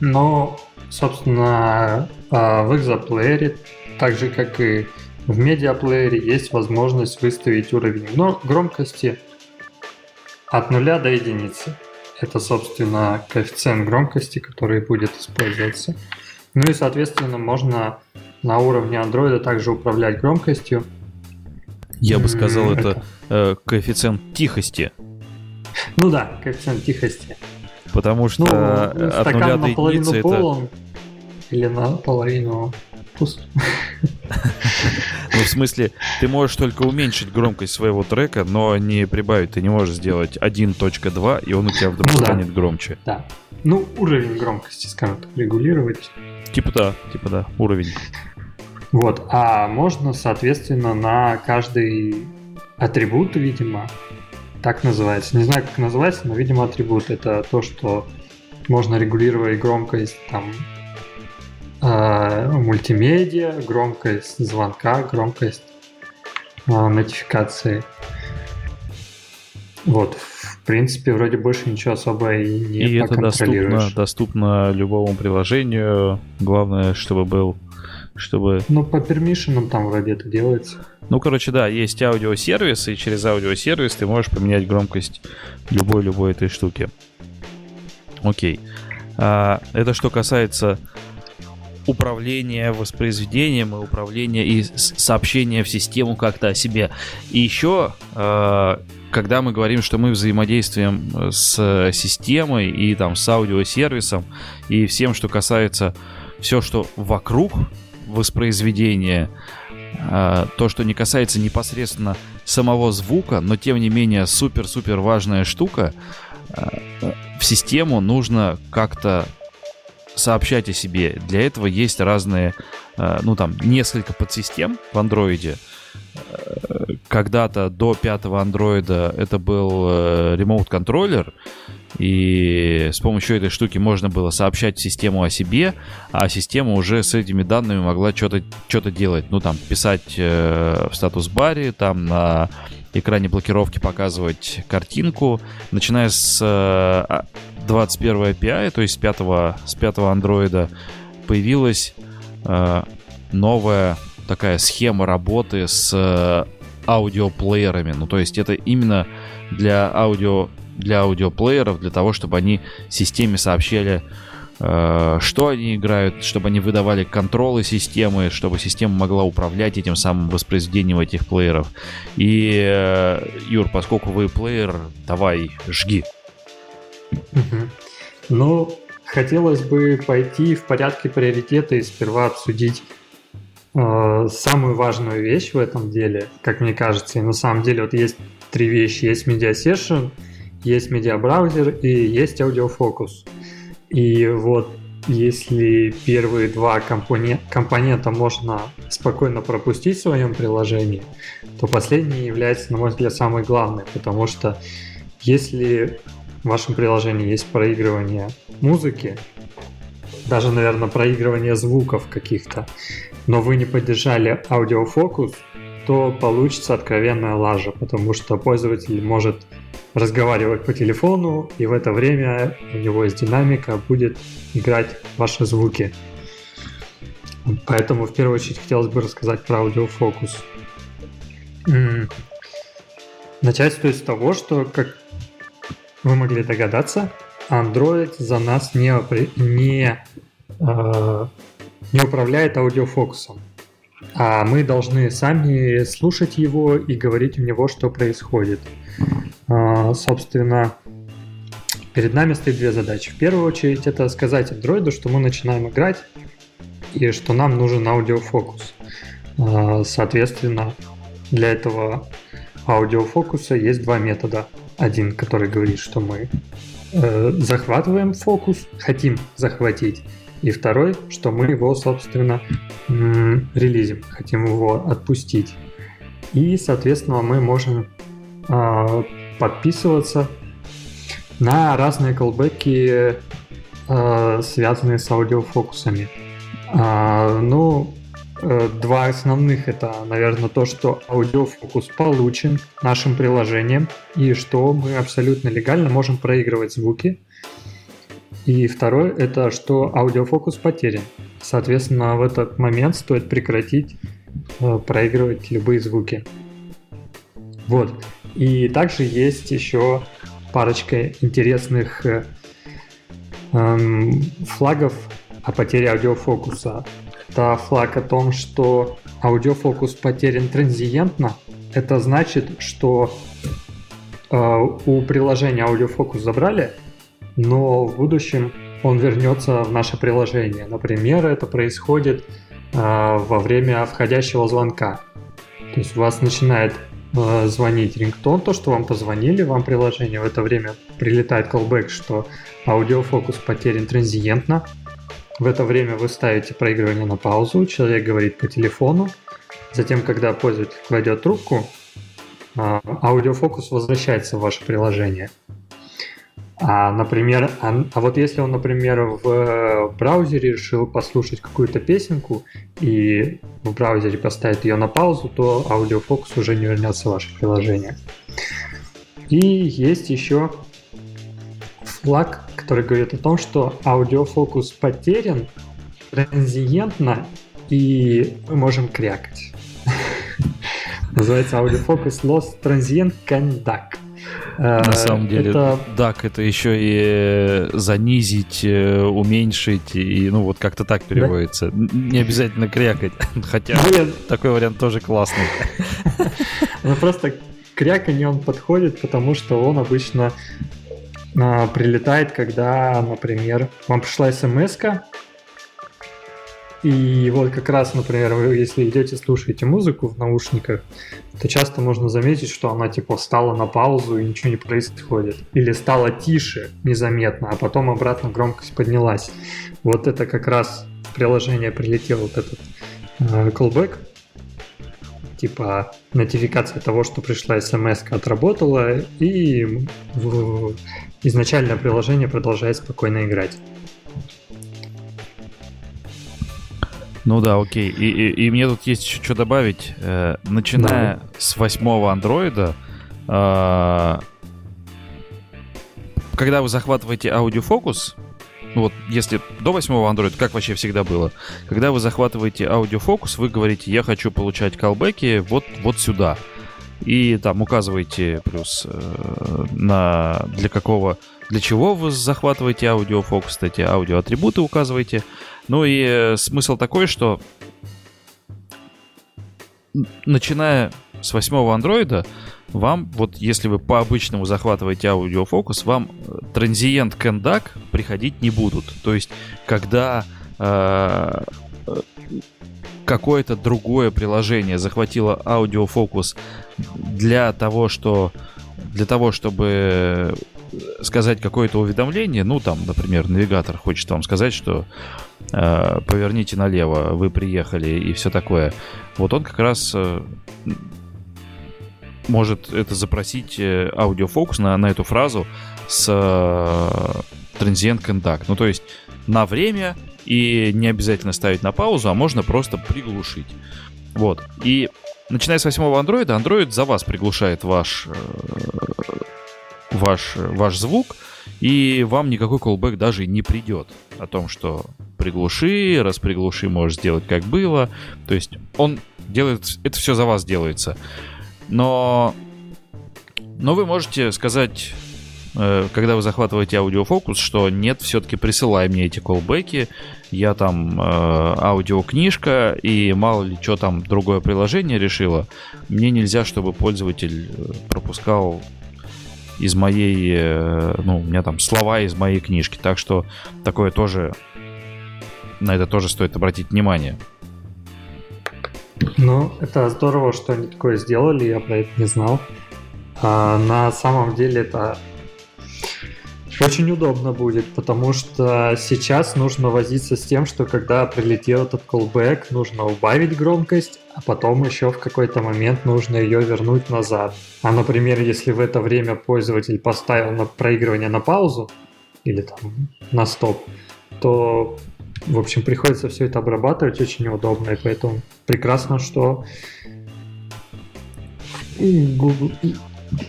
но, собственно, а, в экзоплеере, так же как и в медиаплеере, есть возможность выставить уровень громкости от нуля до единицы. Это, собственно, коэффициент громкости, который будет использоваться. Ну и, соответственно, можно на уровне андроида также управлять громкостью. Я бы сказал, это, это э, коэффициент тихости. Ну да, коэффициент тихости. Потому что ну, от нуля до единицы это... Или наполовину пуст. Ну, в смысле, ты можешь только уменьшить громкость своего трека, но не прибавить. Ты не можешь сделать 1.2, и он у тебя вдруг ну, станет да. громче. Да. Ну, уровень громкости, скажем так, регулировать. Типа да, типа да, уровень. Вот, а можно, соответственно, на каждый атрибут, видимо, так называется. Не знаю, как называется, но, видимо, атрибут это то, что можно регулировать громкость там э, мультимедиа, громкость звонка, громкость э, нотификации. Вот, в принципе, вроде больше ничего особо и не И это доступно, доступно любому приложению. Главное, чтобы был чтобы... Ну, по пермишинам там вроде это делается. Ну, короче, да, есть аудиосервис, и через аудиосервис ты можешь поменять громкость любой-любой этой штуки. Окей. А, это что касается управление воспроизведением и управление и сообщение в систему как-то о себе. И еще, э, когда мы говорим, что мы взаимодействуем с системой и там с аудиосервисом и всем, что касается все, что вокруг воспроизведения, э, то, что не касается непосредственно самого звука, но тем не менее супер-супер важная штука, э, в систему нужно как-то сообщать о себе. Для этого есть разные, э, ну там, несколько подсистем в андроиде. Э, когда-то до пятого андроида это был э, remote контроллер, и с помощью этой штуки можно было сообщать систему о себе, а система уже с этими данными могла что-то что делать. Ну, там, писать в статус-баре, там на экране блокировки показывать картинку. Начиная с э, 21 API, то есть с 5, с 5 андроида, появилась э, новая такая схема работы с э, аудиоплеерами. Ну, то есть это именно для аудио для аудиоплееров, для того, чтобы они системе сообщали, э, что они играют, чтобы они выдавали контролы системы, чтобы система могла управлять этим самым воспроизведением этих плееров. И, э, Юр, поскольку вы плеер, давай, жги. Ну, хотелось бы пойти в порядке приоритета и сперва обсудить э, самую важную вещь в этом деле, как мне кажется. И на самом деле вот есть три вещи. Есть Media есть медиабраузер и есть аудиофокус. И вот если первые два компонент, компонента можно спокойно пропустить в своем приложении, то последний является, на мой взгляд, самый главный, потому что если в вашем приложении есть проигрывание музыки, даже, наверное, проигрывание звуков каких-то, но вы не поддержали аудиофокус, то получится откровенная лажа, потому что пользователь может разговаривать по телефону, и в это время у него из динамика будет играть ваши звуки. Поэтому в первую очередь хотелось бы рассказать про аудиофокус. Начать стоит с того, что, как вы могли догадаться, Android за нас не, не, э, не управляет аудиофокусом. А мы должны сами слушать его и говорить в него, что происходит. А, собственно, перед нами стоит две задачи. В первую очередь это сказать андроиду, что мы начинаем играть и что нам нужен аудиофокус. А, соответственно, для этого аудиофокуса есть два метода. Один, который говорит, что мы э, захватываем фокус, хотим захватить, и второй, что мы его, собственно, релизим, хотим его отпустить. И, соответственно, мы можем а, подписываться на разные колбеки, а, связанные с аудиофокусами. А, ну, э, два основных это, наверное, то, что аудиофокус получен нашим приложением и что мы абсолютно легально можем проигрывать звуки. И второе это, что аудиофокус потерян. Соответственно, в этот момент стоит прекратить э, проигрывать любые звуки. Вот. И также есть еще парочка интересных э, эм, флагов о потере аудиофокуса. Это флаг о том, что аудиофокус потерян транзиентно. Это значит, что э, у приложения аудиофокус забрали, но в будущем он вернется в наше приложение. Например, это происходит э, во время входящего звонка. То есть у вас начинает Э, звонить рингтон, то, что вам позвонили, вам приложение в это время прилетает callback, что аудиофокус потерян транзиентно. В это время вы ставите проигрывание на паузу, человек говорит по телефону, затем, когда пользователь кладет трубку, э, аудиофокус возвращается в ваше приложение. А, например, а, а вот если он, например, в браузере решил послушать какую-то песенку и в браузере поставит ее на паузу, то аудиофокус уже не вернется в ваше приложение. И есть еще флаг, который говорит о том, что аудиофокус потерян транзиентно, и мы можем крякать. Называется аудиофокус lost transient conduct. На э, самом деле, это... так, это еще и занизить, э, уменьшить, и ну вот как-то так переводится. Да? Не обязательно крякать, хотя Блин. такой вариант тоже классный. Ну просто кряканье он подходит, потому что он обычно прилетает, когда, например, вам пришла смс И вот как раз, например, вы если идете слушаете музыку в наушниках, то часто можно заметить, что она типа встала на паузу и ничего не происходит. Или стала тише незаметно, а потом обратно громкость поднялась. Вот это как раз приложение прилетел вот этот э, callback, типа нотификация того, что пришла смс отработала, и изначальное приложение продолжает спокойно играть. Ну да, окей. И, и, и мне тут есть еще что добавить. Э, начиная да. с восьмого андроида, э, когда вы захватываете аудиофокус, вот если до восьмого Android, как вообще всегда было, когда вы захватываете аудиофокус, вы говорите, я хочу получать колбеки вот, вот сюда. И там указываете плюс э, на для какого, для чего вы захватываете аудиофокус, эти аудиоатрибуты указываете. Ну и э, смысл такой, что начиная с восьмого андроида, вам, вот если вы по-обычному захватываете аудиофокус, вам э, транзиент кендак приходить не будут. То есть, когда э, какое-то другое приложение захватило аудиофокус для того, что для того, чтобы сказать какое-то уведомление, ну там, например, навигатор хочет вам сказать, что э, поверните налево, вы приехали и все такое. Вот он как раз э, может это запросить э, аудиофокус на, на эту фразу с э, Transient. Ну, то есть на время и не обязательно ставить на паузу, а можно просто приглушить. Вот. И начиная с восьмого андроида, Android за вас приглушает ваш, э, ваш, ваш звук, и вам никакой callback даже не придет о том, что приглуши, раз приглуши, можешь сделать как было. То есть он делает, это все за вас делается. Но, но вы можете сказать, когда вы захватываете аудиофокус, что нет, все-таки присылай мне эти колбеки, я там э, аудиокнижка и мало ли что там другое приложение решило. Мне нельзя, чтобы пользователь э, пропускал из моей, э, ну, у меня там слова из моей книжки. Так что такое тоже, на это тоже стоит обратить внимание. Ну, это здорово, что они такое сделали, я про это не знал. А, на самом деле это очень удобно будет, потому что сейчас нужно возиться с тем, что когда прилетел этот callback, нужно убавить громкость, а потом еще в какой-то момент нужно ее вернуть назад. А, например, если в это время пользователь поставил на проигрывание на паузу или там на стоп, то в общем, приходится все это обрабатывать очень неудобно, и поэтому прекрасно, что Google...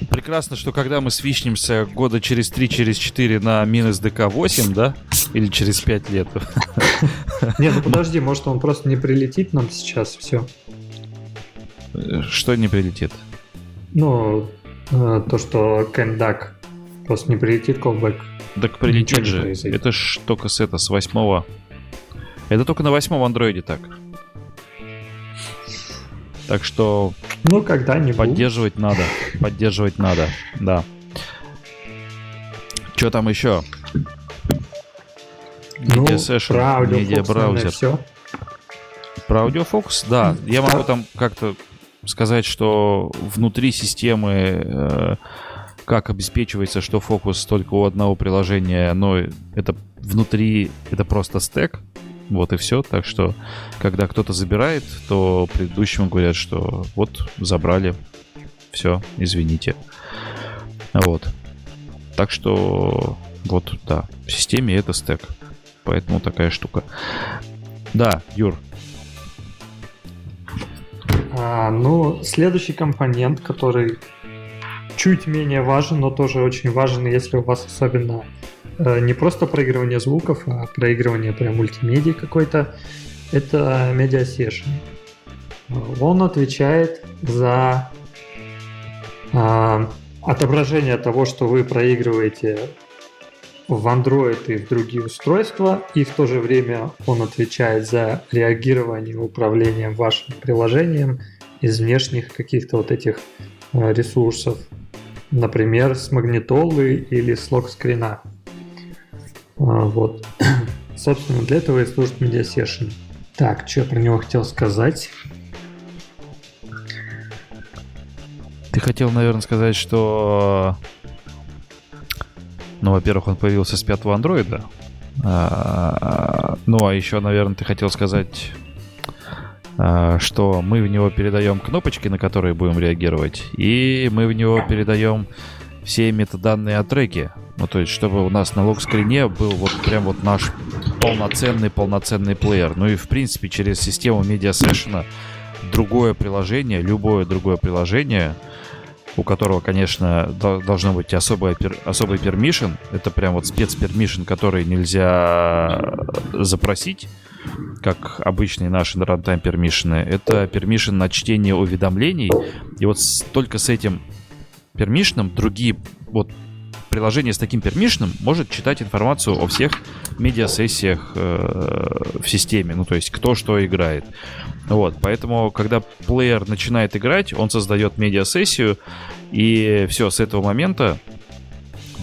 Прекрасно, что когда мы свичнемся года через 3, через 4 на минус ДК-8, да? Или через 5 лет. Не, ну подожди, может он просто не прилетит нам сейчас, все. Что не прилетит? Ну, э, то, что Кендак просто не прилетит, колбэк. Так прилетит же. Это ж только с это, с восьмого это только на восьмом андроиде так. Так что... Ну, когда-нибудь. Поддерживать надо. Поддерживать надо, да. Что там еще? Ну, Media медиабраузер. Все. Про аудиофокус, да. Я могу там как-то сказать, что внутри системы э, как обеспечивается, что фокус только у одного приложения, но это внутри, это просто стек, вот и все. Так что, когда кто-то забирает, то предыдущему говорят, что вот, забрали. Все, извините. Вот. Так что, вот, да, в системе это стек. Поэтому такая штука. Да, Юр. А, ну, следующий компонент, который чуть менее важен, но тоже очень важен, если у вас особенно не просто проигрывание звуков, а проигрывание прям мультимедии какой-то, это Media Session. Он отвечает за а, отображение того, что вы проигрываете в Android и в другие устройства, и в то же время он отвечает за реагирование и управление вашим приложением из внешних каких-то вот этих э, ресурсов, например, с магнитолы или с локскрина. А, вот. Собственно, для этого и служит Session. Так, что я про него хотел сказать? Ты хотел, наверное, сказать, что... Ну, во-первых, он появился с пятого андроида. А, ну, а еще, наверное, ты хотел сказать, а, что мы в него передаем кнопочки, на которые будем реагировать, и мы в него передаем все метаданные от треки. Ну, то есть, чтобы у нас на лог-скрине был вот прям вот наш полноценный-полноценный плеер. Ну и, в принципе, через систему Media Session другое приложение, любое другое приложение, у которого, конечно, должно быть особый, особый permission. Это прям вот спецпермишн, который нельзя запросить, как обычные наши runtime пермишины. Это permission на чтение уведомлений. И вот только с этим пермишном другие вот приложение с таким пермишном может читать информацию о всех медиасессиях э, в системе, ну то есть кто что играет. Вот, поэтому, когда плеер начинает играть, он создает медиасессию, и все, с этого момента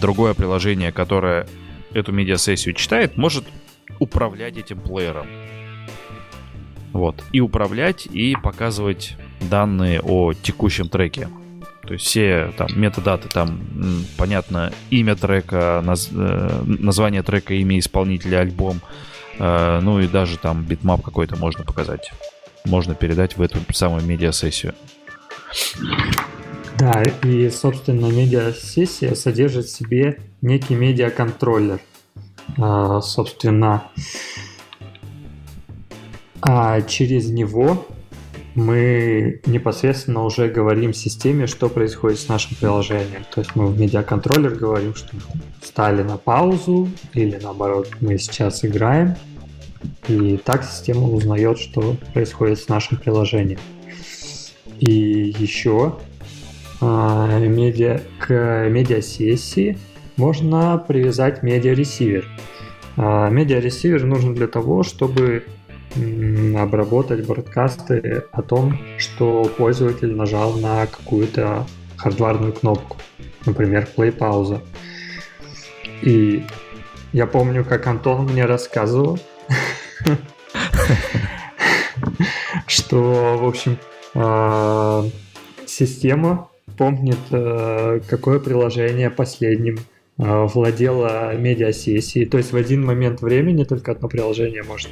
другое приложение, которое эту медиасессию читает, может управлять этим плеером. Вот. И управлять, и показывать данные о текущем треке. То есть все там метадаты, там, понятно, имя трека, наз, э, название трека, имя исполнителя, альбом, э, ну и даже там bitmap какой-то можно показать. Можно передать в эту самую медиасессию. Да, и, собственно, медиасессия содержит в себе некий медиаконтроллер. А, собственно, а через него мы непосредственно уже говорим системе, что происходит с нашим приложением. То есть мы в медиаконтроллер говорим, что стали на паузу или наоборот мы сейчас играем. И так система узнает, что происходит с нашим приложением. И еще а, медиа, к медиасессии можно привязать медиаресивер. А, медиаресивер нужен для того, чтобы обработать бродкасты о том, что пользователь нажал на какую-то хардварную кнопку, например, play пауза. И я помню, как Антон мне рассказывал, что, в общем, а, система помнит, а, какое приложение последним а, владело медиасессией. То есть в один момент времени только одно приложение может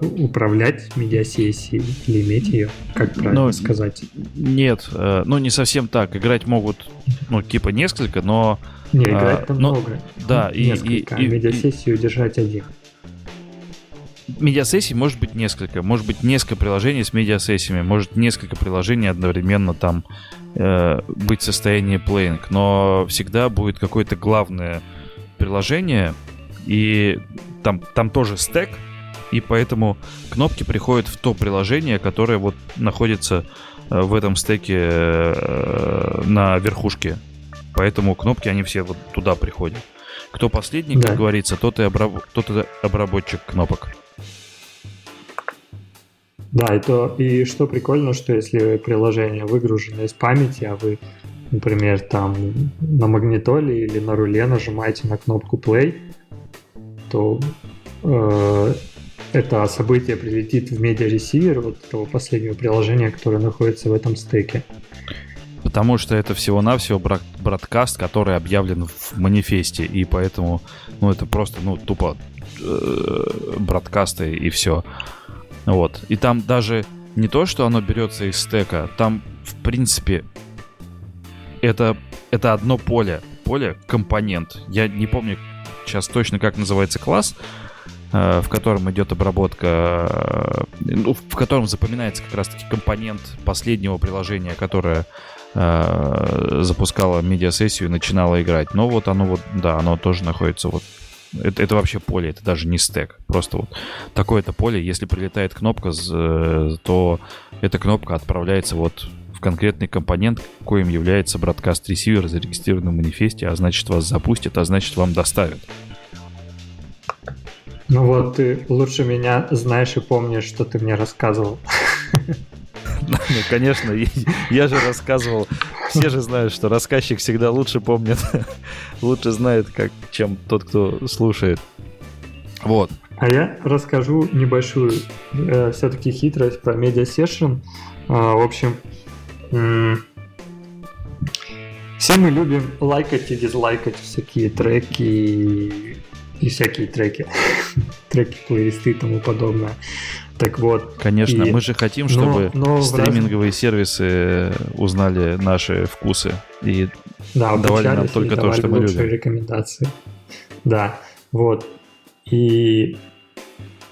управлять медиасессией или иметь ее, как правильно ну, сказать? Нет, э, ну не совсем так. Играть могут, ну типа несколько, но... Не, играть там но, много. Да, и, несколько, и, и, медиасессию и, держать один. Медиасессий может быть несколько. Может быть несколько приложений с медиасессиями. Может несколько приложений одновременно там э, быть в состоянии плейнг. Но всегда будет какое-то главное приложение. И там, там тоже стек, и поэтому кнопки приходят в то приложение, которое вот находится э, в этом стеке э, на верхушке. Поэтому кнопки, они все вот туда приходят. Кто последний, да. как говорится, тот и, обраб... тот и обработчик кнопок. Да, и, то, и что прикольно, что если приложение выгружено из памяти, а вы, например, там на магнитоле или на руле нажимаете на кнопку play, то э, это событие прилетит в медиаресивер вот этого последнего приложения, которое находится в этом стеке. Потому что это всего-навсего бродкаст, который объявлен в манифесте, и поэтому, ну, это просто, ну, тупо э, бродкасты и все. Вот. И там даже не то, что оно берется из стека, там, в принципе, это, это одно поле. Поле — компонент. Я не помню сейчас точно, как называется класс, в котором идет обработка, э, ну, в котором запоминается как раз-таки компонент последнего приложения, которое э, запускало медиасессию и начинало играть. Но вот оно вот, да, оно тоже находится вот это, это вообще поле, это даже не стек. Просто вот такое-то поле, если прилетает кнопка, то эта кнопка отправляется вот в конкретный компонент, коим является бродкаст ресивер, зарегистрированный в манифесте, а значит вас запустят, а значит вам доставят. Ну вот, ты лучше меня знаешь и помнишь, что ты мне рассказывал. Ну, конечно, я же рассказывал. Все же знают, что рассказчик всегда лучше помнит, лучше знает, как, чем тот, кто слушает. Вот. А я расскажу небольшую э, все-таки хитрость про Media Session. А, в общем, все мы любим лайкать и дизлайкать всякие треки и, и всякие треки. треки, плейлисты и тому подобное. Так вот. Конечно, и... мы же хотим, чтобы но, но стриминговые раз... сервисы узнали наши вкусы и да, давали нам только то, что мы любим. рекомендации. Да, вот. И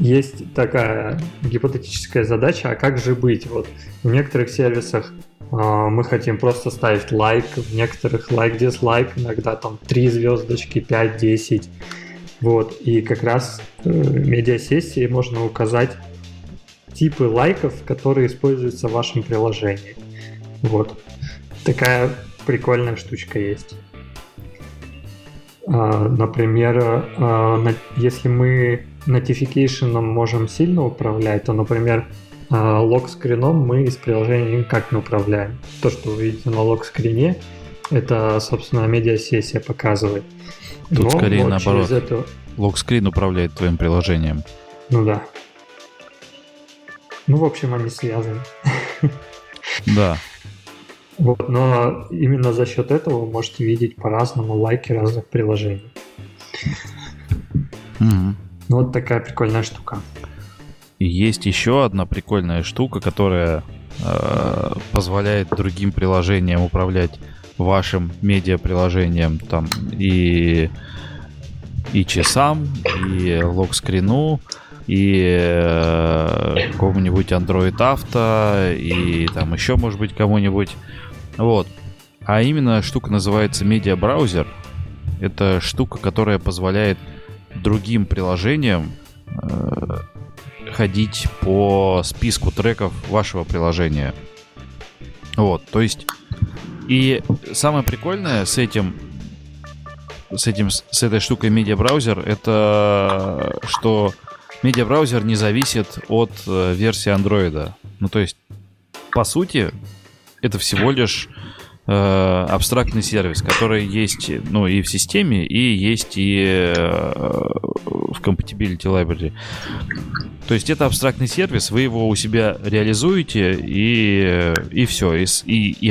есть такая гипотетическая задача, а как же быть? Вот в некоторых сервисах э, мы хотим просто ставить лайк, в некоторых лайк, дизлайк, иногда там 3 звездочки, 5, 10. Вот, и как раз э, в медиасессии можно указать типы лайков, которые используются в вашем приложении. Вот. Такая прикольная штучка есть. А, например, а, если мы notification можем сильно управлять, то, например, а, лог-скрином мы из приложения никак не управляем. То, что вы видите на лог-скрине, это, собственно, медиасессия показывает. Тут Но скорее вот наоборот. Эту... Лог-скрин управляет твоим приложением. Ну да. Ну, в общем, они связаны. Да. Вот, но именно за счет этого вы можете видеть по-разному лайки разных приложений. Ну, вот такая прикольная штука. Есть еще одна прикольная штука, которая э, позволяет другим приложениям управлять вашим медиа-приложением там и и часам, и лог-скрину, и э, какому-нибудь Android Auto, и там еще, может быть, кому-нибудь. Вот. А именно штука называется медиабраузер. Это штука, которая позволяет другим приложениям э, ходить по списку треков вашего приложения. Вот, то есть и самое прикольное с этим с этим с этой штукой медиабраузер это что медиабраузер не зависит от э, версии андроида. Ну, то есть, по сути, это всего лишь э, абстрактный сервис, который есть ну, и в системе, и есть и э, в Compatibility Library. То есть это абстрактный сервис, вы его у себя реализуете, и, и все. И, и, и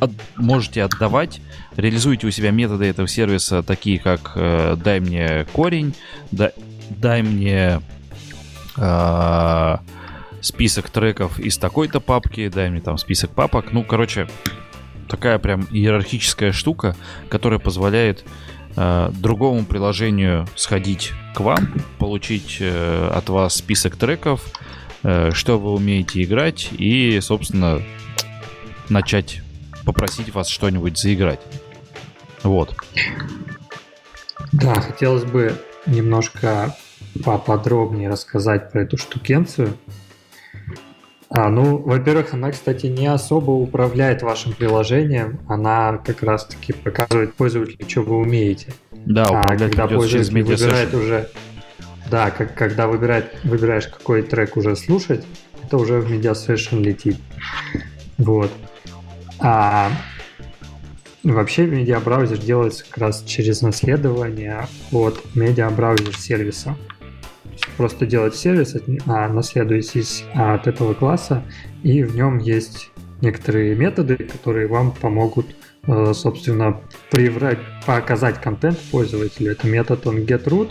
от, можете отдавать, реализуете у себя методы этого сервиса, такие как э, дай мне корень, да, дай мне э, список треков из такой-то папки, дай мне там список папок. Ну, короче, такая прям иерархическая штука, которая позволяет э, другому приложению сходить к вам, получить э, от вас список треков, э, что вы умеете играть и, собственно, начать попросить вас что-нибудь заиграть. Вот. Да, хотелось бы немножко поподробнее рассказать про эту штукенцию. А, ну, во-первых, она, кстати, не особо управляет вашим приложением, она как раз-таки показывает пользователю, что вы умеете. Да, а когда пользователь выбирает уже, да, как, когда выбирает, выбираешь, какой трек уже слушать, это уже в Session летит. Вот. А вообще медиабраузер делается как раз через наследование от медиабраузер сервиса просто делать сервис, а, наследуетесь от этого класса, и в нем есть некоторые методы, которые вам помогут, э, собственно, приврать, показать контент пользователю. Это метод он getRoot,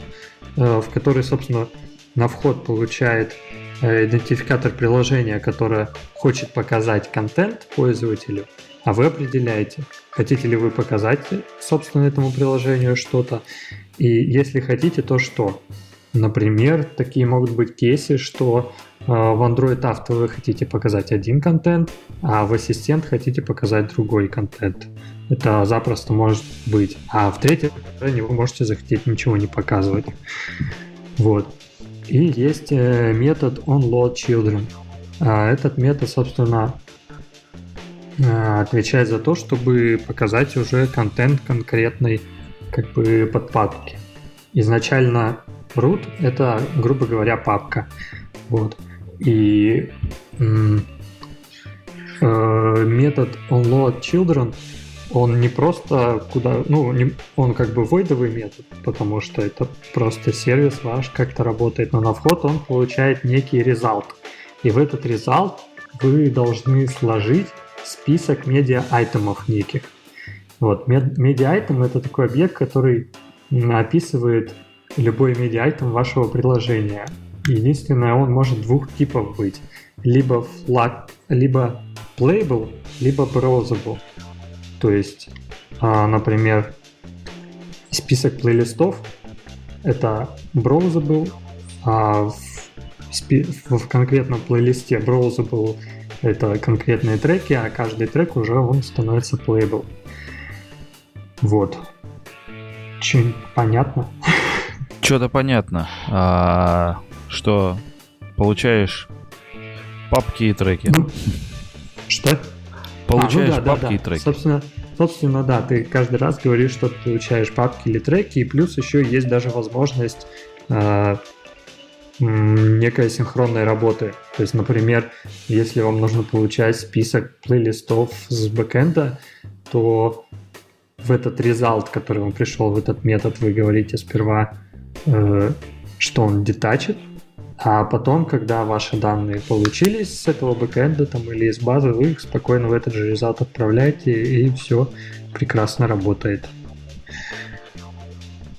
э, в который, собственно, на вход получает идентификатор приложения, которое хочет показать контент пользователю, а вы определяете, хотите ли вы показать, собственно, этому приложению что-то, и если хотите, то что. Например, такие могут быть кейсы, что э, в Android Auto вы хотите показать один контент, а в ассистент хотите показать другой контент. Это запросто может быть. А в третьем приложении вы можете захотеть ничего не показывать. Вот. И есть э, метод onloadChildren. А этот метод, собственно, э, отвечает за то, чтобы показать уже контент конкретной как бы подпадки. Изначально root — это, грубо говоря, папка. Вот. И э, метод onload children он не просто куда, ну, не, он как бы войдовый метод, потому что это просто сервис ваш как-то работает, но на вход он получает некий результат. И в этот результат вы должны сложить список медиа-айтемов неких. Вот, медиа-айтем это такой объект, который описывает любой медиа-айтем вашего приложения. Единственное, он может двух типов быть. Либо флаг, либо playable, либо browsable. То есть, а, например, список плейлистов это browsable, а в, в конкретном плейлисте browsable это конкретные треки, а каждый трек уже он становится playable. Вот. Че, понятно? Что-то понятно. А, что получаешь папки и треки. Ну, что? Получаешь а, ну да, папки да, да. и треки. Собственно, собственно, да, ты каждый раз говоришь, что ты получаешь папки или треки, и плюс еще есть даже возможность э, некой синхронной работы. То есть, например, если вам нужно получать список плейлистов с бэкэнда, то в этот результат, который вам пришел, в этот метод, вы говорите сперва, э, что он детачит, а потом, когда ваши данные получились с этого бэкэнда там, или из базы, вы их спокойно в этот же результат отправляете, и все прекрасно работает.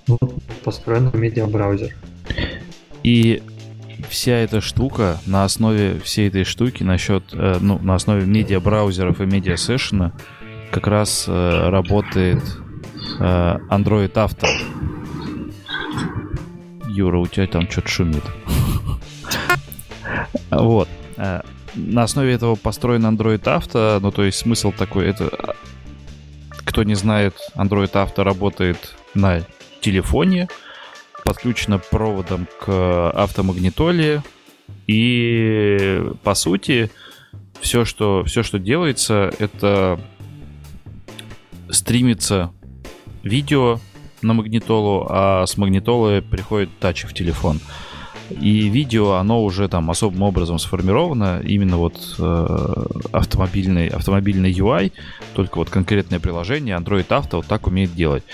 Вот построен медиабраузер. И вся эта штука на основе всей этой штуки насчет, э, ну, на основе медиабраузеров и медиасессиона как раз э, работает э, Android Auto. Юра, у тебя там что-то шумит. Вот. Э, на основе этого построен Android Auto, ну то есть смысл такой, это кто не знает, Android Auto работает на телефоне, подключено проводом к автомагнитоле, и по сути все, что, все, что делается, это стримится видео на магнитолу, а с магнитолы приходит тач в телефон. И видео, оно уже там особым образом сформировано, именно вот э, автомобильный, автомобильный UI, только вот конкретное приложение Android Auto вот так умеет делать.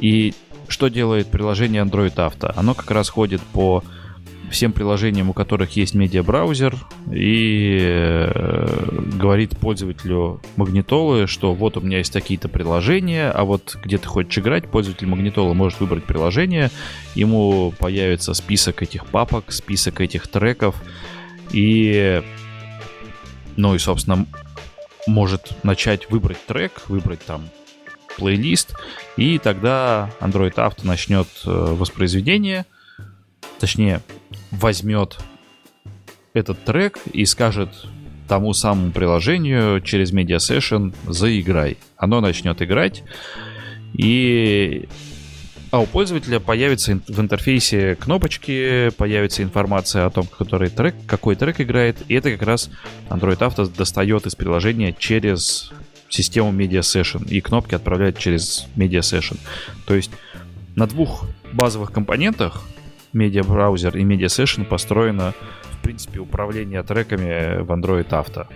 И что делает приложение Android Auto? Оно как раз ходит по всем приложениям, у которых есть медиабраузер, и э, говорит пользователю магнитолы, что вот у меня есть такие-то приложения, а вот где ты хочешь играть, пользователь магнитолы может выбрать приложение, ему появится список этих папок, список этих треков, и, ну и, собственно, может начать выбрать трек, выбрать там плейлист, и тогда Android Auto начнет э, воспроизведение, точнее, возьмет этот трек и скажет тому самому приложению через Media Session «заиграй». Оно начнет играть, и а у пользователя появится в интерфейсе кнопочки, появится информация о том, который трек, какой трек играет, и это как раз Android Auto достает из приложения через систему Media Session, и кнопки отправляет через Media Session. То есть на двух базовых компонентах Browser и Media Session построено, в принципе, управление треками в Android Auto.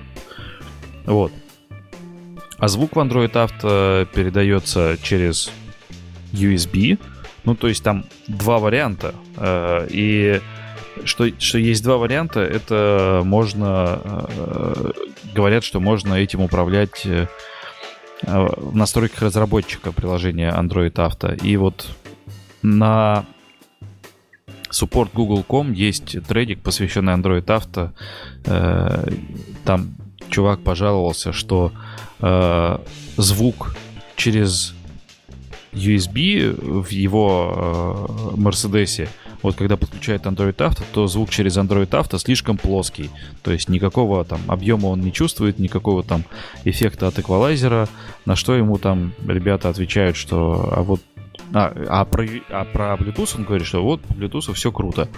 Вот. А звук в Android Auto передается через USB. Ну, то есть там два варианта. Э, и что, что есть два варианта, это можно... Э, говорят, что можно этим управлять э, в настройках разработчика приложения Android Auto. И вот на Support Google.com есть трейдик, посвященный Android Auto. Э, там чувак пожаловался, что э, звук через USB в его э, Мерседесе, вот когда подключает Android Auto, то звук через Android Auto слишком плоский. То есть никакого там объема он не чувствует, никакого там эффекта от эквалайзера. На что ему там ребята отвечают, что а вот а, а, про, а про Bluetooth он говорит, что вот Bluetooth все круто.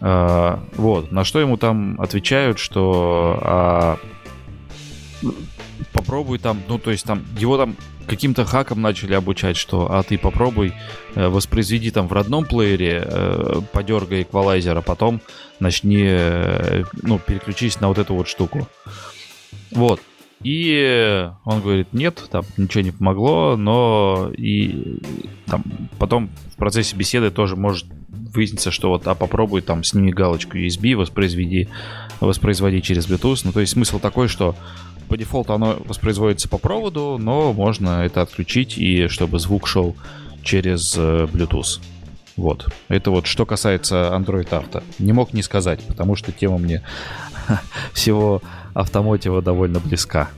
А, вот, на что ему там отвечают, что а, попробуй там, ну то есть там его там каким-то хаком начали обучать, что а ты попробуй э, воспроизведи там в родном плеере, э, подергай эквалайзер, а потом начни, э, ну переключись на вот эту вот штуку. Вот. И он говорит, нет, там ничего не помогло, но и там потом в процессе беседы тоже может выяснится, что вот, а попробуй там сними галочку USB, воспроизведи, воспроизводи через Bluetooth. Ну, то есть смысл такой, что по дефолту оно воспроизводится по проводу, но можно это отключить, и чтобы звук шел через э, Bluetooth. Вот. Это вот что касается Android Auto. Не мог не сказать, потому что тема мне всего автомотива довольно близка.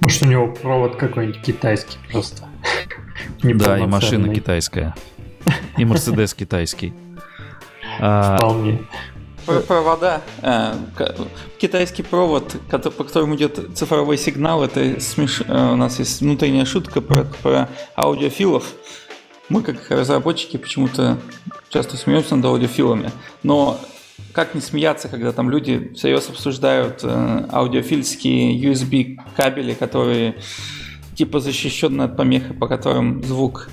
Может, у него провод какой-нибудь китайский просто. Да, и машина китайская. И Мерседес китайский. А, Вполне. Провода. Э, китайский провод, по которому идет цифровой сигнал, это смеш... Э, у нас есть внутренняя шутка про, про аудиофилов. Мы, как разработчики, почему-то часто смеемся над аудиофилами. Но как не смеяться, когда там люди всерьез обсуждают э, аудиофильские USB кабели, которые типа защищены от помех, по которым звук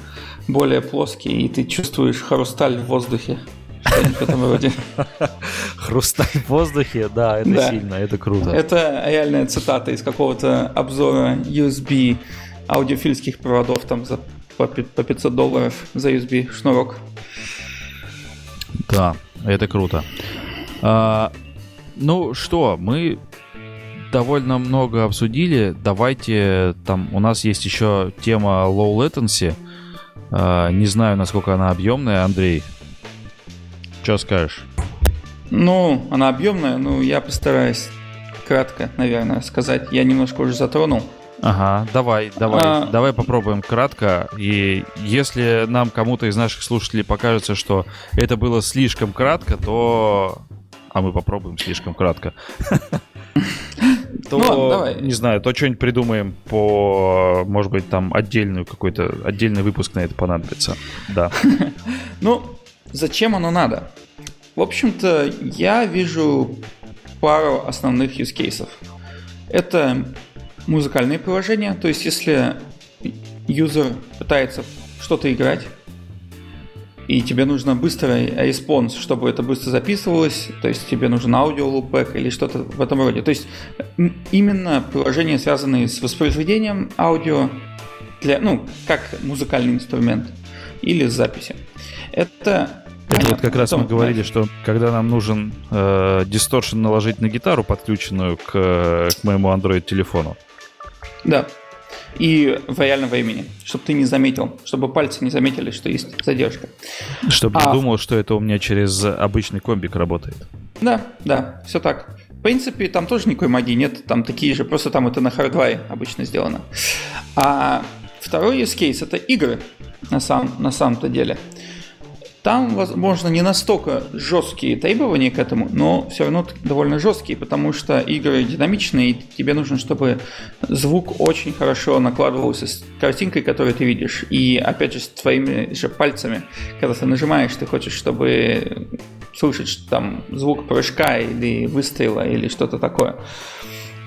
более плоский, и ты чувствуешь хрусталь в воздухе. Что-нибудь в этом роде. Хрусталь в воздухе, да, это да. сильно, это круто. Это реальная цитата из какого-то обзора USB аудиофильских проводов там за по 500 долларов за USB шнурок. Да, это круто. А, ну что, мы довольно много обсудили. Давайте, там у нас есть еще тема low latency. А, не знаю, насколько она объемная, Андрей. Что скажешь? Ну, она объемная, но я постараюсь кратко, наверное, сказать. Я немножко уже затронул. Ага, давай, давай, а... давай попробуем кратко. И если нам кому-то из наших слушателей покажется, что это было слишком кратко, то... А мы попробуем слишком кратко. То, ну, давай. не знаю, то что-нибудь придумаем по, может быть, там отдельную какой-то, отдельный выпуск на это понадобится. Да. Ну, зачем оно надо? В общем-то, я вижу пару основных use cases. Это музыкальные приложения, то есть если юзер пытается что-то играть, и тебе нужно быстрый response, чтобы это быстро записывалось, то есть тебе нужен аудио loopback или что-то в этом роде. То есть именно приложения, связанные с воспроизведением аудио, для, ну, как музыкальный инструмент или с записи. Это это вот как раз мы говорили, что когда нам нужен э, дисторшн наложить на гитару, подключенную к, к моему Android телефону. Да. И в реальном времени, чтобы ты не заметил, чтобы пальцы не заметили, что есть задержка. Чтобы а... не думал, что это у меня через обычный комбик работает. Да, да, все так. В принципе, там тоже никакой магии нет, там такие же, просто там это на хардваре обычно сделано. А второй use case это игры на, сам, на самом-то деле. Там, возможно, не настолько жесткие требования к этому, но все равно довольно жесткие, потому что игры динамичные, и тебе нужно, чтобы звук очень хорошо накладывался с картинкой, которую ты видишь. И, опять же, с твоими же пальцами, когда ты нажимаешь, ты хочешь, чтобы слышать там звук прыжка или выстрела или что-то такое.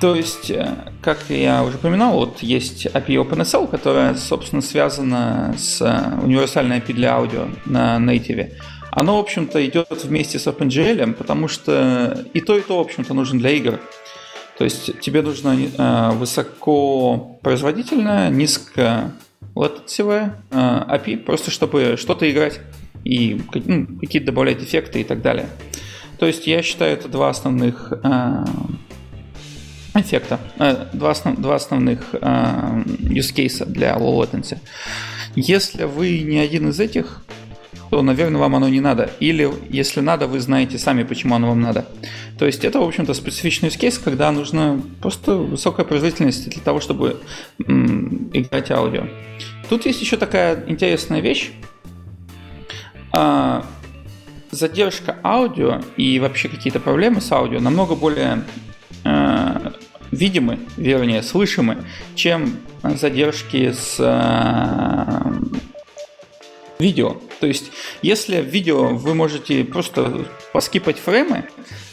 То есть, э, как я уже упоминал, вот есть API OpenSL, которая, собственно, связана с э, универсальной API для аудио на native. Оно, в общем-то, идет вместе с OpenGL, потому что и то, и то, в общем-то, нужно для игр. То есть тебе нужно э, высокопроизводительное, низко latency API, просто чтобы что-то играть и ну, какие-то добавлять эффекты и так далее. То есть я считаю, это два основных эффекта. Э, два, основ, два основных э, use case для low latency. Если вы не один из этих, то, наверное, вам оно не надо. Или, если надо, вы знаете сами, почему оно вам надо. То есть это, в общем-то, специфичный use case, когда нужна просто высокая производительность для того, чтобы м, играть аудио. Тут есть еще такая интересная вещь. А, задержка аудио и вообще какие-то проблемы с аудио намного более видимы, вернее, слышимы, чем задержки с э, видео. То есть, если в видео вы можете просто поскипать фреймы,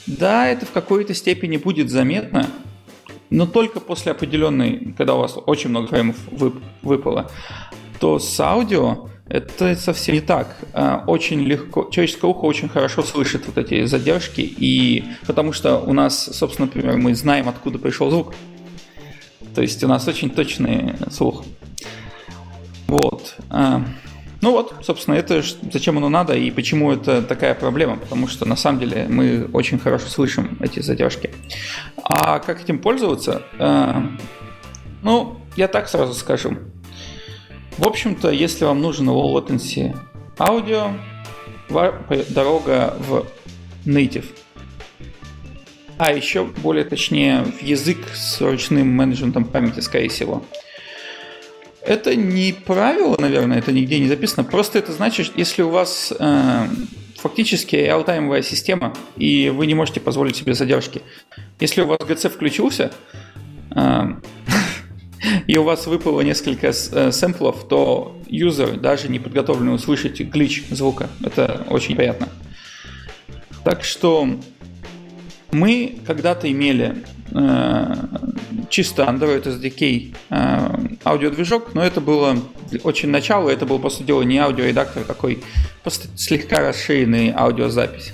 да, это в какой-то степени будет заметно, но только после определенной, когда у вас очень много фреймов выпало, то с аудио это совсем не так. А, очень легко, человеческое ухо очень хорошо слышит вот эти задержки, и потому что у нас, собственно, например, мы знаем, откуда пришел звук. То есть у нас очень точный слух. Вот. А, ну вот, собственно, это зачем оно надо и почему это такая проблема, потому что на самом деле мы очень хорошо слышим эти задержки. А как этим пользоваться? А, ну, я так сразу скажу. В общем-то, если вам нужен low latency аудио, дорога в native. А еще более точнее в язык с ручным менеджментом памяти, скорее всего. Это не правило, наверное, это нигде не записано. Просто это значит, если у вас э, фактически реалтаймовая система, и вы не можете позволить себе задержки. Если у вас GC включился, э, и у вас выпало несколько э, сэмплов, то юзер, даже не подготовленный услышать глич звука. Это очень приятно. Так что мы когда-то имели э, чисто Android SDK э, аудиодвижок, но это было очень начало, это был, по сути дела, не аудиоредактор, а такой просто слегка расширенный аудиозапись.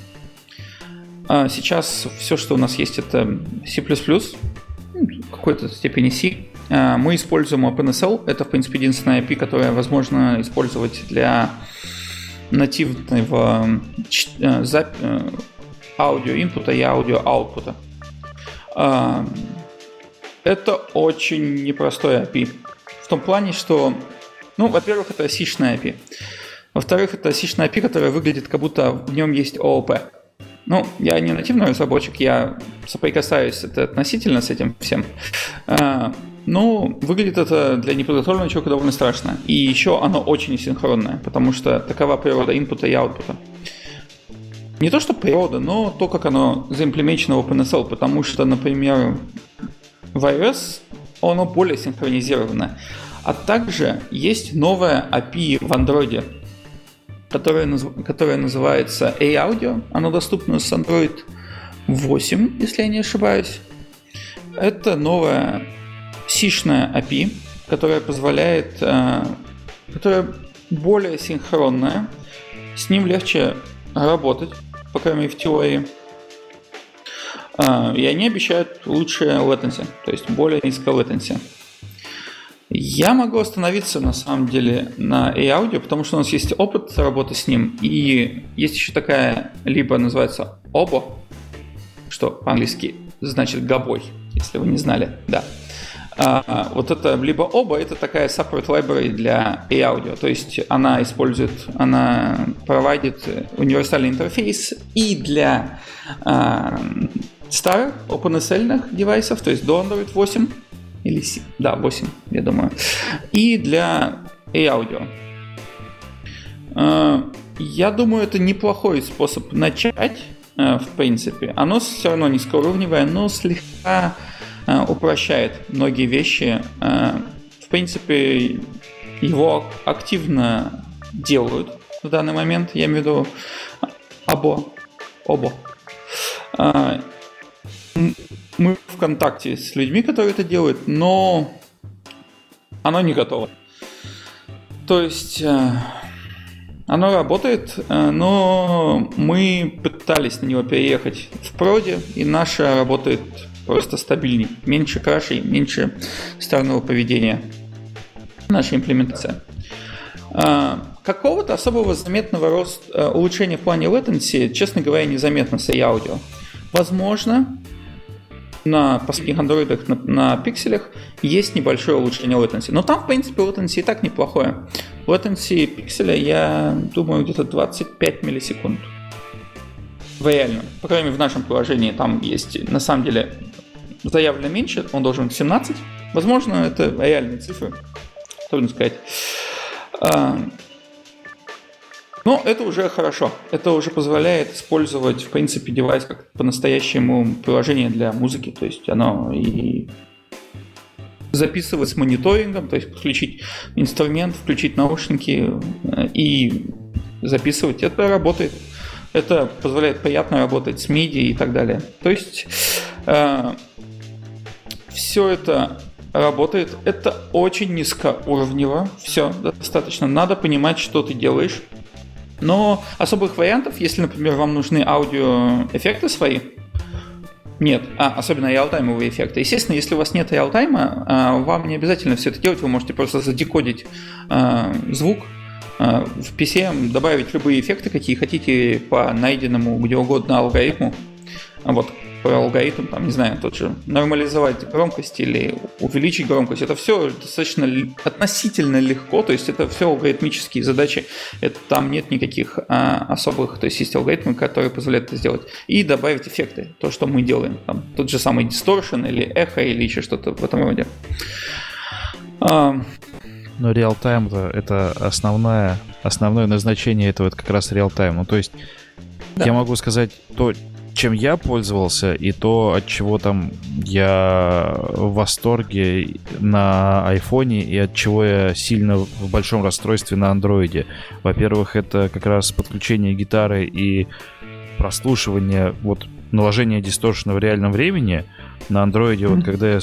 А сейчас все, что у нас есть, это C++, ну, какой-то степени C. А, мы используем OpenSL, это, в принципе, единственная API, которая возможно использовать для нативного э. Э, аудио инпута и аудио аутпута. А, это очень непростой API. В том плане, что, ну, во-первых, это сишная API. Во-вторых, это сишная API, которая выглядит, как будто в нем есть OOP. Ну, я не нативный разработчик, я соприкасаюсь это относительно с этим всем. Ну, выглядит это для неподготовленного человека довольно страшно. И еще оно очень синхронное, потому что такова природа инпута и аутпута. Не то, что природа, но то, как оно заимплемечено в OpenSL, потому что, например, в iOS оно более синхронизировано. А также есть новая API в Android, которая, которая называется A-Audio. Оно доступно с Android 8, если я не ошибаюсь. Это новая сишная API, которая позволяет, э, которая более синхронная, с ним легче работать, по крайней мере в теории. А, и они обещают лучшее latency, то есть более низкое latency. Я могу остановиться на самом деле на A-Audio, потому что у нас есть опыт работы с ним, и есть еще такая, либо называется OBO, что по-английски значит гобой, если вы не знали, да. А, вот это либо оба, это такая separate library для A-Audio, то есть она использует, она проводит универсальный интерфейс и для а, старых OpenSL девайсов, то есть до Android 8 или да, 8, я думаю, и для A-Audio. А, я думаю, это неплохой способ начать, а, в принципе. Оно все равно низкоуровневое, но слегка упрощает многие вещи. В принципе, его активно делают в данный момент, я имею в виду обо, обо мы в контакте с людьми, которые это делают, но оно не готово. То есть э, оно работает, э, но мы пытались на него переехать в проде, и наше работает просто стабильней. Меньше крашей, меньше странного поведения. Наша имплементация. Э, какого-то особого заметного роста, улучшения в плане latency, честно говоря, незаметно с аудио. Возможно, на последних андроидах на, на пикселях есть небольшое улучшение latency. Но там, в принципе, latency и так неплохое. Latency пикселя, я думаю, где-то 25 миллисекунд. В реальном. По крайней мере, в нашем приложении там есть, на самом деле, заявлено меньше, он должен быть 17. Возможно, это реальные цифры. Трудно сказать. А, но это уже хорошо. Это уже позволяет использовать, в принципе, девайс как по-настоящему приложение для музыки. То есть оно и записывать с мониторингом, то есть подключить инструмент, включить наушники э, и записывать. Это работает. Это позволяет приятно работать с MIDI и так далее. То есть э, все это работает. Это очень низкоуровнево. Все достаточно. Надо понимать, что ты делаешь. Но особых вариантов, если, например, вам нужны аудиоэффекты свои, Нет, а, особенно реалтаймовые эффекты. Естественно, если у вас нет реалтайма, а, вам не обязательно все это делать, вы можете просто задекодить а, звук в PC, добавить любые эффекты, какие хотите по найденному где угодно алгоритму. Вот про алгоритм, там, не знаю, тот же, нормализовать громкость или увеличить громкость, это все достаточно относительно легко, то есть это все алгоритмические задачи, это, там нет никаких а, особых, то есть есть алгоритмы, которые позволяют это сделать. И добавить эффекты, то, что мы делаем, там, тот же самый distortion или эхо или еще что-то в этом роде. А, но реал-тайм это основное, основное назначение этого это как раз реал-тайм. Ну, то есть да. я могу сказать то, чем я пользовался, и то, от чего там я в восторге на айфоне, и от чего я сильно в большом расстройстве на андроиде. Во-первых, это как раз подключение гитары и прослушивание, вот наложение дисторшена в реальном времени на андроиде, mm-hmm. вот когда я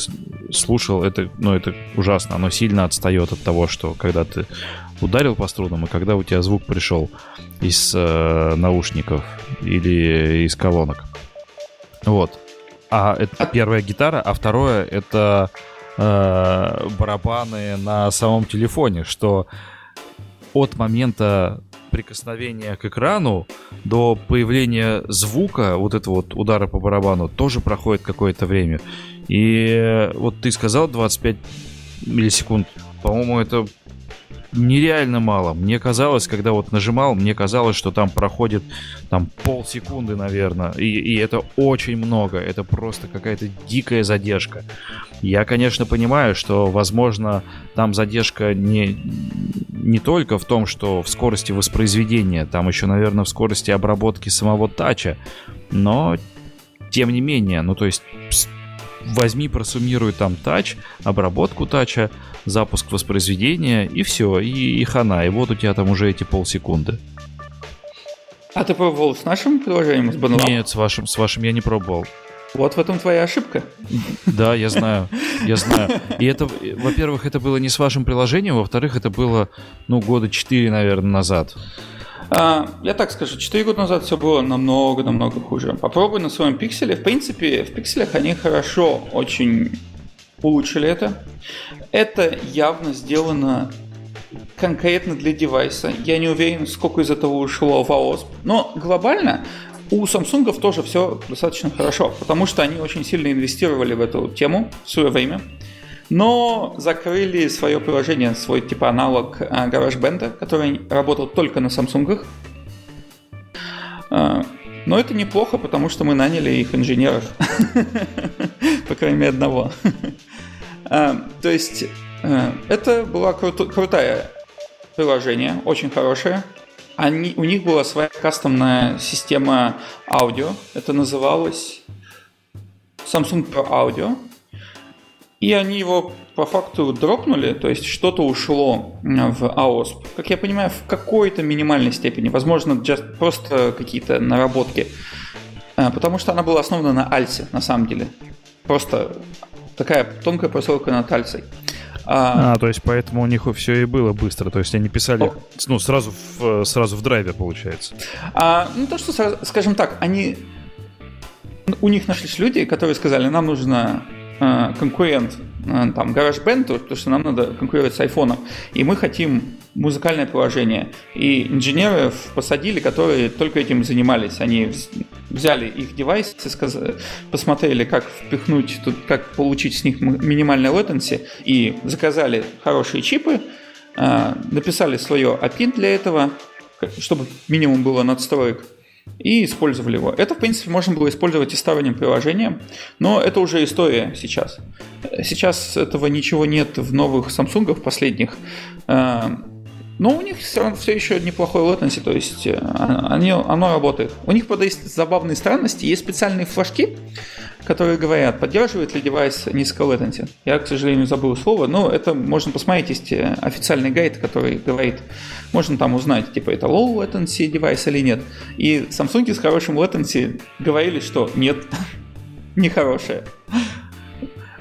слушал, это, ну, это ужасно, оно сильно отстает от того, что когда ты ударил по струнам, и когда у тебя звук пришел из э, наушников или из колонок. Вот. А это первая гитара, а второе это э, барабаны на самом телефоне, что от момента прикосновения к экрану до появления звука, вот этого вот удара по барабану, тоже проходит какое-то время. И вот ты сказал 25 миллисекунд. По-моему, это нереально мало. Мне казалось, когда вот нажимал, мне казалось, что там проходит там полсекунды, наверное. И, и это очень много. Это просто какая-то дикая задержка. Я, конечно, понимаю, что, возможно, там задержка не, не только в том, что в скорости воспроизведения, там еще, наверное, в скорости обработки самого тача. Но, тем не менее, ну то есть возьми, просуммируй там тач, обработку тача, запуск воспроизведения, и все, и, и хана. И вот у тебя там уже эти полсекунды. А ты пробовал с нашим приложением, с Banlab? Нет, с вашим, с вашим я не пробовал. Вот в этом твоя ошибка. Да, я знаю, я знаю. И это, во-первых, это было не с вашим приложением, во-вторых, это было, ну, года четыре, наверное, назад. А, я так скажу, 4 года назад все было намного-намного хуже. Попробуй на своем пикселе. В принципе, в пикселях они хорошо очень улучшили это. Это явно сделано конкретно для девайса. Я не уверен, сколько из этого ушло в AOSP. Но глобально у Samsung тоже все достаточно хорошо, потому что они очень сильно инвестировали в эту тему в свое время но закрыли свое приложение, свой типа аналог а, GarageBand, который работал только на Samsung. А, но это неплохо, потому что мы наняли их инженеров. По крайней мере, одного. А, то есть, это было крутое приложение, очень хорошее. Они, у них была своя кастомная система аудио. Это называлось Samsung Pro Audio. И они его по факту дропнули, то есть что-то ушло в AOSP. Как я понимаю, в какой-то минимальной степени. Возможно, just, просто какие-то наработки. А, потому что она была основана на Альсе, на самом деле. Просто такая тонкая прослойка над Альсой. А, а, то есть поэтому у них все и было быстро. То есть они писали О. ну, сразу, в, сразу в драйве, получается. А, ну, то, что, скажем так, они... У них нашлись люди, которые сказали, нам нужно Э, конкурент э, там GarageBand, то, что нам надо конкурировать с iPhone, и мы хотим музыкальное приложение. И инженеров посадили, которые только этим занимались. Они взяли их девайсы, посмотрели, как впихнуть, тут, как получить с них минимальное latency, и заказали хорошие чипы, э, написали свое API для этого, чтобы минимум было надстроек, и использовали его. Это, в принципе, можно было использовать и сторонним приложением, но это уже история сейчас. Сейчас этого ничего нет в новых Samsung последних. Но у них все, равно, все еще неплохой latency, то есть э, они, оно работает. У них, правда, есть забавные странности, есть специальные флажки, которые говорят, поддерживает ли девайс низкое latency. Я, к сожалению, забыл слово, но это можно посмотреть, есть э, официальный гайд, который говорит, можно там узнать, типа это low latency девайс или нет. И Samsung с хорошим latency говорили, что нет, не хорошее.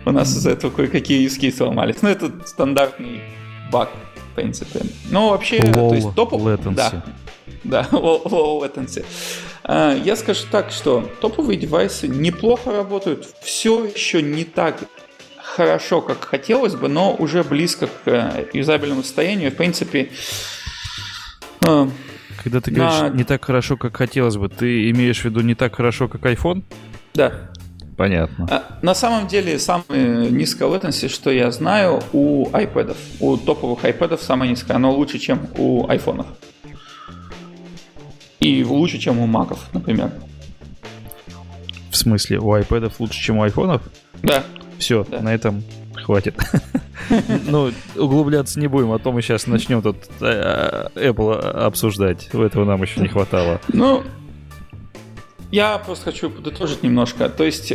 У нас из-за этого кое-какие use сломались. Но это стандартный баг, принципе. Но вообще, low то есть топ... Latency. Да, да, low, low latency. э, я скажу так, что топовые девайсы неплохо работают, все еще не так хорошо, как хотелось бы, но уже близко к э, юзабельному состоянию. В принципе, когда ты говоришь на... не так хорошо, как хотелось бы, ты имеешь в виду не так хорошо, как iPhone? Да. Понятно. А, на самом деле, самая низкая latency, что я знаю, у iPad. У топовых iPad самая низкая. Оно лучше, чем у iPhone. И лучше, чем у Macов, например. В смысле, у iPad лучше, чем у iPhone? Да. Все, да. на этом хватит. Ну, углубляться не будем, а то мы сейчас начнем тут э, Apple обсуждать. Этого нам еще не хватало. Ну, я просто хочу подытожить немножко. То есть,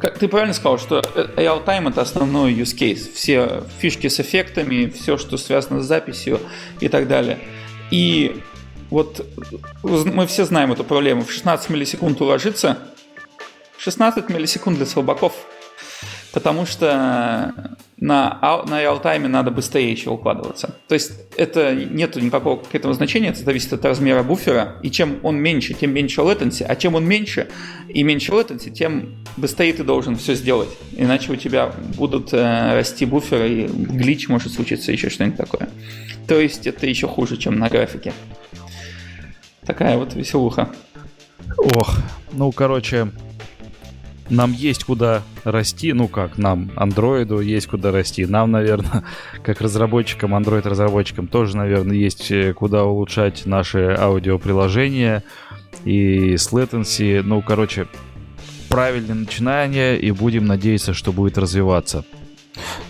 как ты правильно сказал, что AI Time это основной use case. Все фишки с эффектами, все, что связано с записью и так далее. И вот мы все знаем эту проблему. В 16 миллисекунд уложиться. 16 миллисекунд для слабаков – потому что на, на реалтайме надо быстрее еще укладываться. То есть это нет никакого к этому значения, это зависит от размера буфера, и чем он меньше, тем меньше latency, а чем он меньше и меньше latency, тем быстрее ты должен все сделать, иначе у тебя будут э, расти буферы, и глич может случиться, еще что-нибудь такое. То есть это еще хуже, чем на графике. Такая вот веселуха. Ох, ну, короче, нам есть куда расти, ну как, нам, андроиду, есть куда расти. Нам, наверное, как разработчикам, андроид-разработчикам тоже, наверное, есть э, куда улучшать наши аудиоприложения и с latency. Ну, короче, правильное начинание, и будем надеяться, что будет развиваться.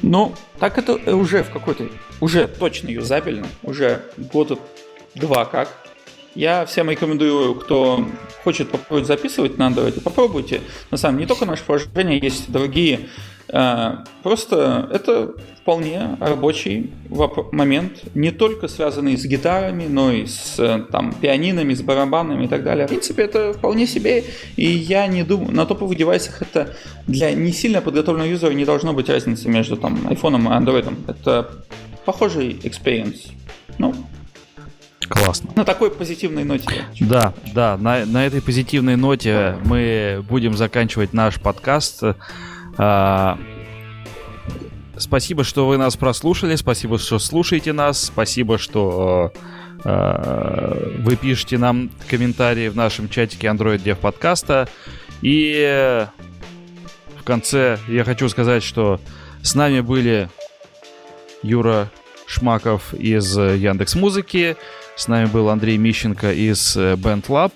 Ну, так это уже в какой-то, уже точно юзабельно, уже года два как. Я всем рекомендую, кто хочет попробовать записывать на Android, попробуйте. На самом деле, не только наше приложение, есть другие. Э, просто это вполне рабочий момент, не только связанный с гитарами, но и с там, пианинами, с барабанами и так далее. В принципе, это вполне себе, и я не думаю, на топовых девайсах это для не сильно подготовленного юзера не должно быть разницы между там iPhone и Android. Это похожий experience. Ну, Классно. На такой позитивной ноте. Да, да, на, на этой позитивной ноте мы будем заканчивать наш подкаст. А, спасибо, что вы нас прослушали, спасибо, что слушаете нас, спасибо, что а, вы пишете нам комментарии в нашем чатике Android Dev подкаста. И в конце я хочу сказать, что с нами были Юра Шмаков из Яндекс Музыки, с нами был Андрей Мищенко из э, Band Lab.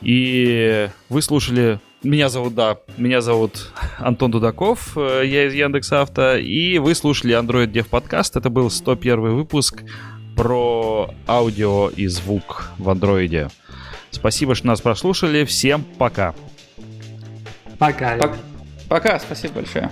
И вы слушали... Меня зовут, да, меня зовут Антон Дудаков, э, я из Яндекс Авто, и вы слушали Android Dev подкаст. Это был 101 выпуск про аудио и звук в андроиде. Спасибо, что нас прослушали. Всем пока. Пока. Пока, спасибо большое.